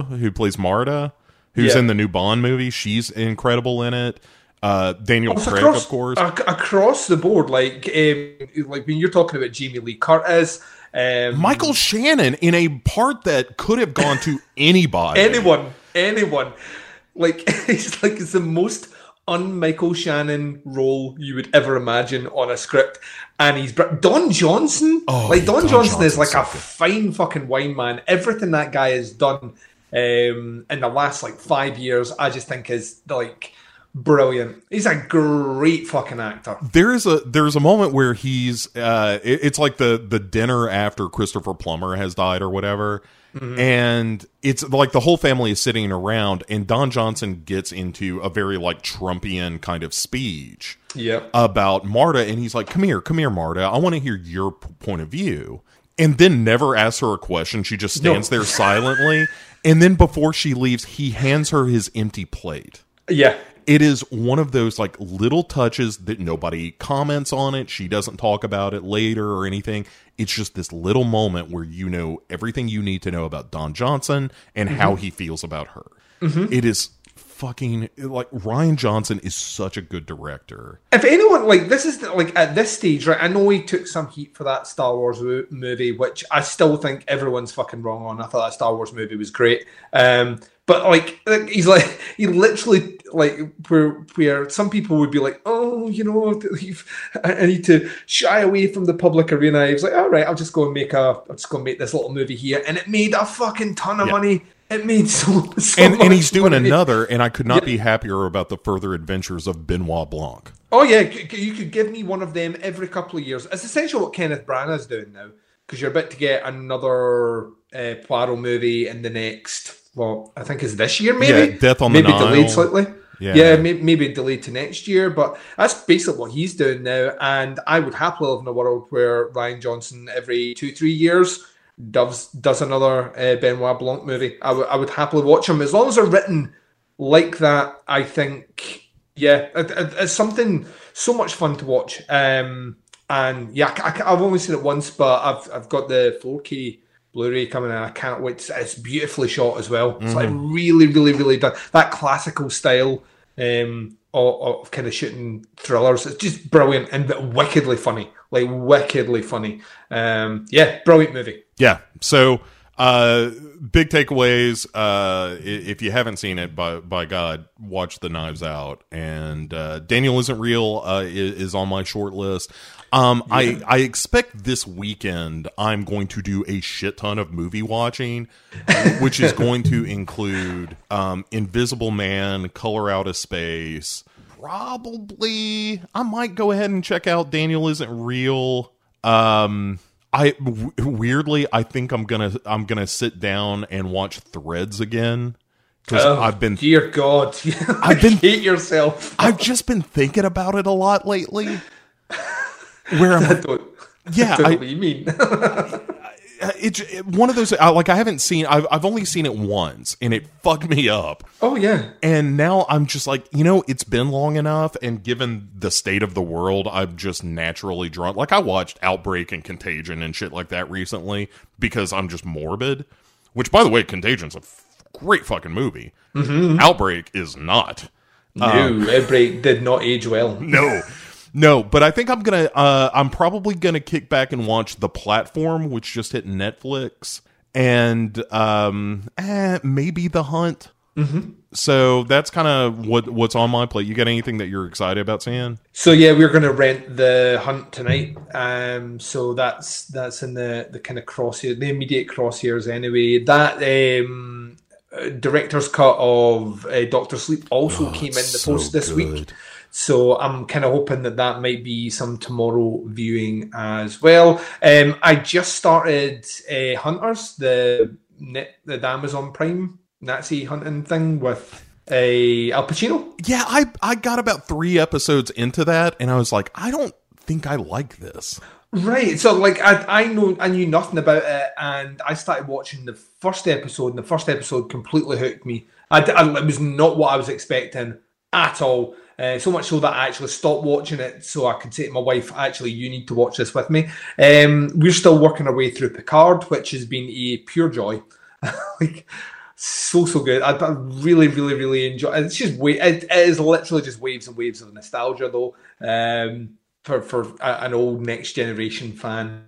who plays Marta, who's Yeah. in the new Bond movie, she's incredible in it. Uh, Daniel Craig, across, of course. ac- across the board, like um, like when you're talking about Jamie Lee Curtis, um, Michael Shannon in a part that could have gone to [laughs] anybody. anyone, anyone, like [laughs] it's like it's the most un-Michael Shannon role you would ever imagine on a script, and he's br- Don Johnson. Oh, like Don, Don Johnson is like so a good. fine fucking wine man. Everything that guy has done um, in the last like five years, I just think is like brilliant. He's a great fucking actor. there's a there's a moment where he's uh it- it's like the the dinner after Christopher Plummer has died or whatever Mm-hmm. and it's like the whole family is sitting around and Don Johnson gets into a very like Trumpian kind of speech Yep. about Marta and he's like come here come here Marta I want to hear your p- point of view and then never asks her a question. She just stands No. there silently. And then before she leaves, he hands her his empty plate. Yeah. It is one of those like little touches that nobody comments on it. She doesn't talk about it later or anything. It's just this little moment where you know everything you need to know about Don Johnson and how he feels about her. It is fucking like Rian Johnson is such a good director. If anyone like this is the, like at this stage, right? I know he took some heat for that Star Wars mo- movie, which I still think everyone's fucking wrong on. I thought that Star Wars movie was great, um, but like he's like [laughs] he literally like where where some people would be like, oh, you know, [laughs] I need to shy away from the public arena. He was like, all right, I'll just go and make a, I'll just go make this little movie here, and it made a fucking ton of Yeah. money. It made [laughs] so, so And and he's doing money. another and I could not be happier about the further adventures of Benoit Blanc. Oh yeah, you could give me one of them every couple of years. It's essentially what Kenneth Branagh is doing now, because you're about to get another uh, Poirot movie in the next. Well, I think it's this year, maybe. Yeah, Death on the maybe Nile. delayed slightly. Yeah. Yeah, may- maybe delayed to next year, but that's basically what he's doing now. And I would happily live in a world where Rian Johnson every two, three years does does another uh, Benoit Blanc movie. I would I would happily watch them as long as they're written like that. I think yeah, it, it- it's something so much fun to watch. Um, and yeah, I, have only seen it once, but I've I've got the 4K Blu-ray coming in. I can't wait. It's beautifully shot as well. It's like really, really, really done. That classical style um, of, of kind of shooting thrillers. It's just brilliant and wickedly funny. Like wickedly funny. Um, yeah, brilliant movie. Yeah. So, uh, big takeaways. Uh, if you haven't seen it, by by God, watch The Knives Out. And uh, Daniel isn't real uh, is, is on my short list. Um, I I expect this weekend I'm going to do a shit ton of movie watching, which is going to [laughs] include um, Invisible Man, Color Out of Space. Probably, I might go ahead and check out Daniel isn't real. Um, I w- weirdly, I think I'm gonna I'm gonna sit down and watch Threads again because Oh, I've been Dear God, I've been- [laughs] hate yourself. I've just been thinking about it a lot lately. [laughs] Where I'm [laughs] I like, don't, yeah, don't I, what you mean. [laughs] it's it, one of those I, like I haven't seen I've I've only seen it once and it fucked me up. oh yeah, And now I'm just like, you know, it's been long enough, and given the state of the world, I'm just naturally drawn. Like, I watched Outbreak and Contagion and shit like that recently because I'm just morbid. Which, by the way, Contagion's a f- great fucking movie. Mm-hmm. Outbreak is not. no, um, Outbreak did not age well. No. [laughs] No, but I think I'm gonna. Uh, I'm probably gonna kick back and watch the platform, which just hit Netflix, and um, eh, maybe the Hunt. Mm-hmm. So that's kind of what what's on my plate. You got anything that you're excited about seeing? So yeah, we're going to rent the Hunt tonight. Um, so that's that's in the the kind of crosshair, the immediate crosshairs anyway. That um, director's cut of uh, Doctor Sleep also came in the so post this week. So I'm kind of hoping that that might be some tomorrow viewing as well. Um, I just started uh, Hunters, the net, the Amazon Prime Nazi hunting thing with uh, Al Pacino. Yeah, I I got about three episodes into that, and I was like, I don't think I like this. Right. So like I I know I knew nothing about it and I started watching the first episode and the first episode completely hooked me. I, I- it was not what I was expecting at all. Uh, so much so that I actually stopped watching it so I could say to my wife, actually, you need to watch this with me. Um, we're still working our way through Picard, which has been a pure joy. [laughs] like so so good. I, I really really really enjoy. It's just wa- it, it is literally just waves and waves of nostalgia though. Um, for for a, an old next generation fan.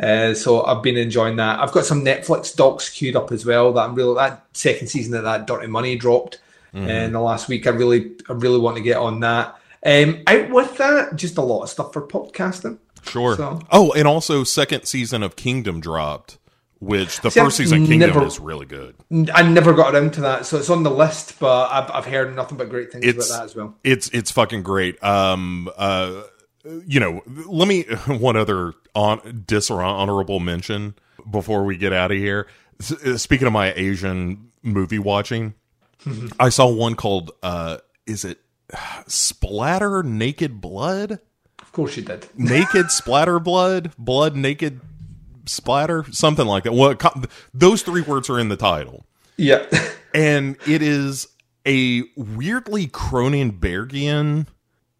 Uh, so I've been enjoying that. I've got some Netflix docs queued up as well. That I'm really that second season of that Dirty Money dropped in the last week. I really I really want to get on that. Um, out with that, just a lot of stuff for podcasting. Sure. So- Oh, and also second season of Kingdom dropped, which the See, first I've season Kingdom never- is really good. I never got around to that, so it's on the list. But I've, I've heard nothing but great things It's about that as well. it's it's fucking great. Um, uh, you know, let me [laughs] one other on dishonorable mention before we get out of here. S- uh, Speaking of my Asian movie watching, I saw one called uh, is it Splatter Naked Blood? Of course you did. [laughs] Naked Splatter Blood, Blood Naked splatter, something like that. Well, those three words are in the title, Yeah. [laughs] and it is a weirdly Cronenbergian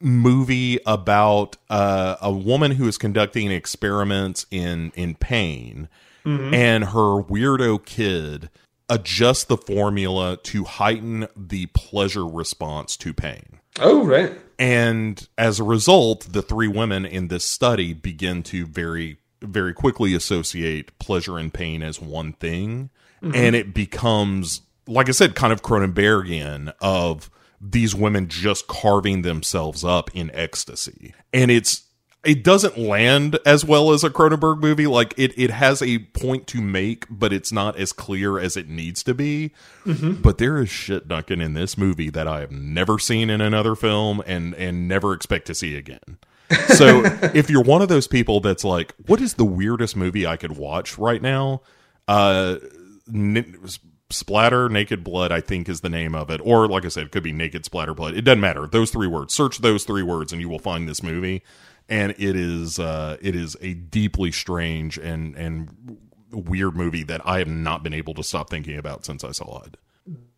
movie about uh, a woman who is conducting experiments in in pain, and her weirdo kid adjusts the formula to heighten the pleasure response to pain. oh, right. And as a result, the three women in this study begin to very, very quickly associate pleasure and pain as one thing. Mm-hmm. And it becomes, like I said, kind of Cronenbergian of these women just carving themselves up in ecstasy. And it's, it doesn't land as well as a Cronenberg movie. Like it, it has a point to make, but it's not as clear as it needs to be. But there is shit, Duncan, in this movie that I have never seen in another film and and never expect to see again. So [laughs] if you're one of those people that's like, what is the weirdest movie I could watch right now? Uh, n- Splatter Naked Blood, I think, is the name of it. Or, like I said, it could be Naked Splatter Blood. It doesn't matter. Those three words. Search those three words, and you will find this movie. And it is uh, it is a deeply strange and and weird movie that I have not been able to stop thinking about since I saw it.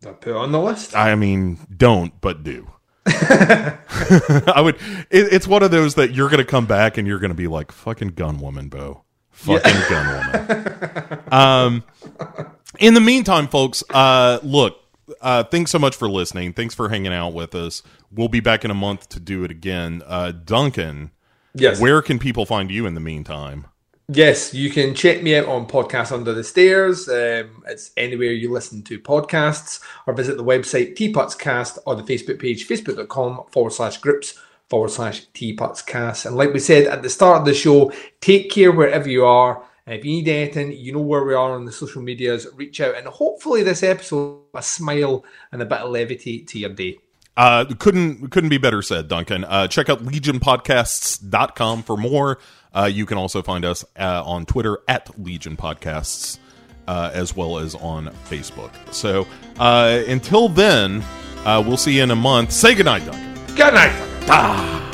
I put it on the list. I mean, don't, but do. [laughs] I would. It, it's one of those that you're going to come back and you're going to be like, "Fucking gun woman, Bo. Fucking gun woman." Um. In the meantime, folks, uh, look. Uh, thanks so much for listening. Thanks for hanging out with us. We'll be back in a month to do it again. Uh, Duncan, Yes. where can people find you in the meantime? Yes, you can check me out on Podcast Under the Stairs. Um, it's anywhere you listen to podcasts, or visit the website Teapotscast or the Facebook page, facebook.com forward slash groups forward slash Teapotscast. And like we said at the start of the show, take care wherever you are. And if you need anything, you know where we are on the social medias. Reach out, and hopefully, this episode a smile and a bit of levity to your day. Uh, couldn't couldn't be better said, Duncan. Uh, check out legionpodcasts.com for more. Uh, you can also find us uh, on Twitter at Legion Podcasts, uh, as well as on Facebook. So uh, until then, uh, we'll see you in a month. Say goodnight, Duncan. Good night.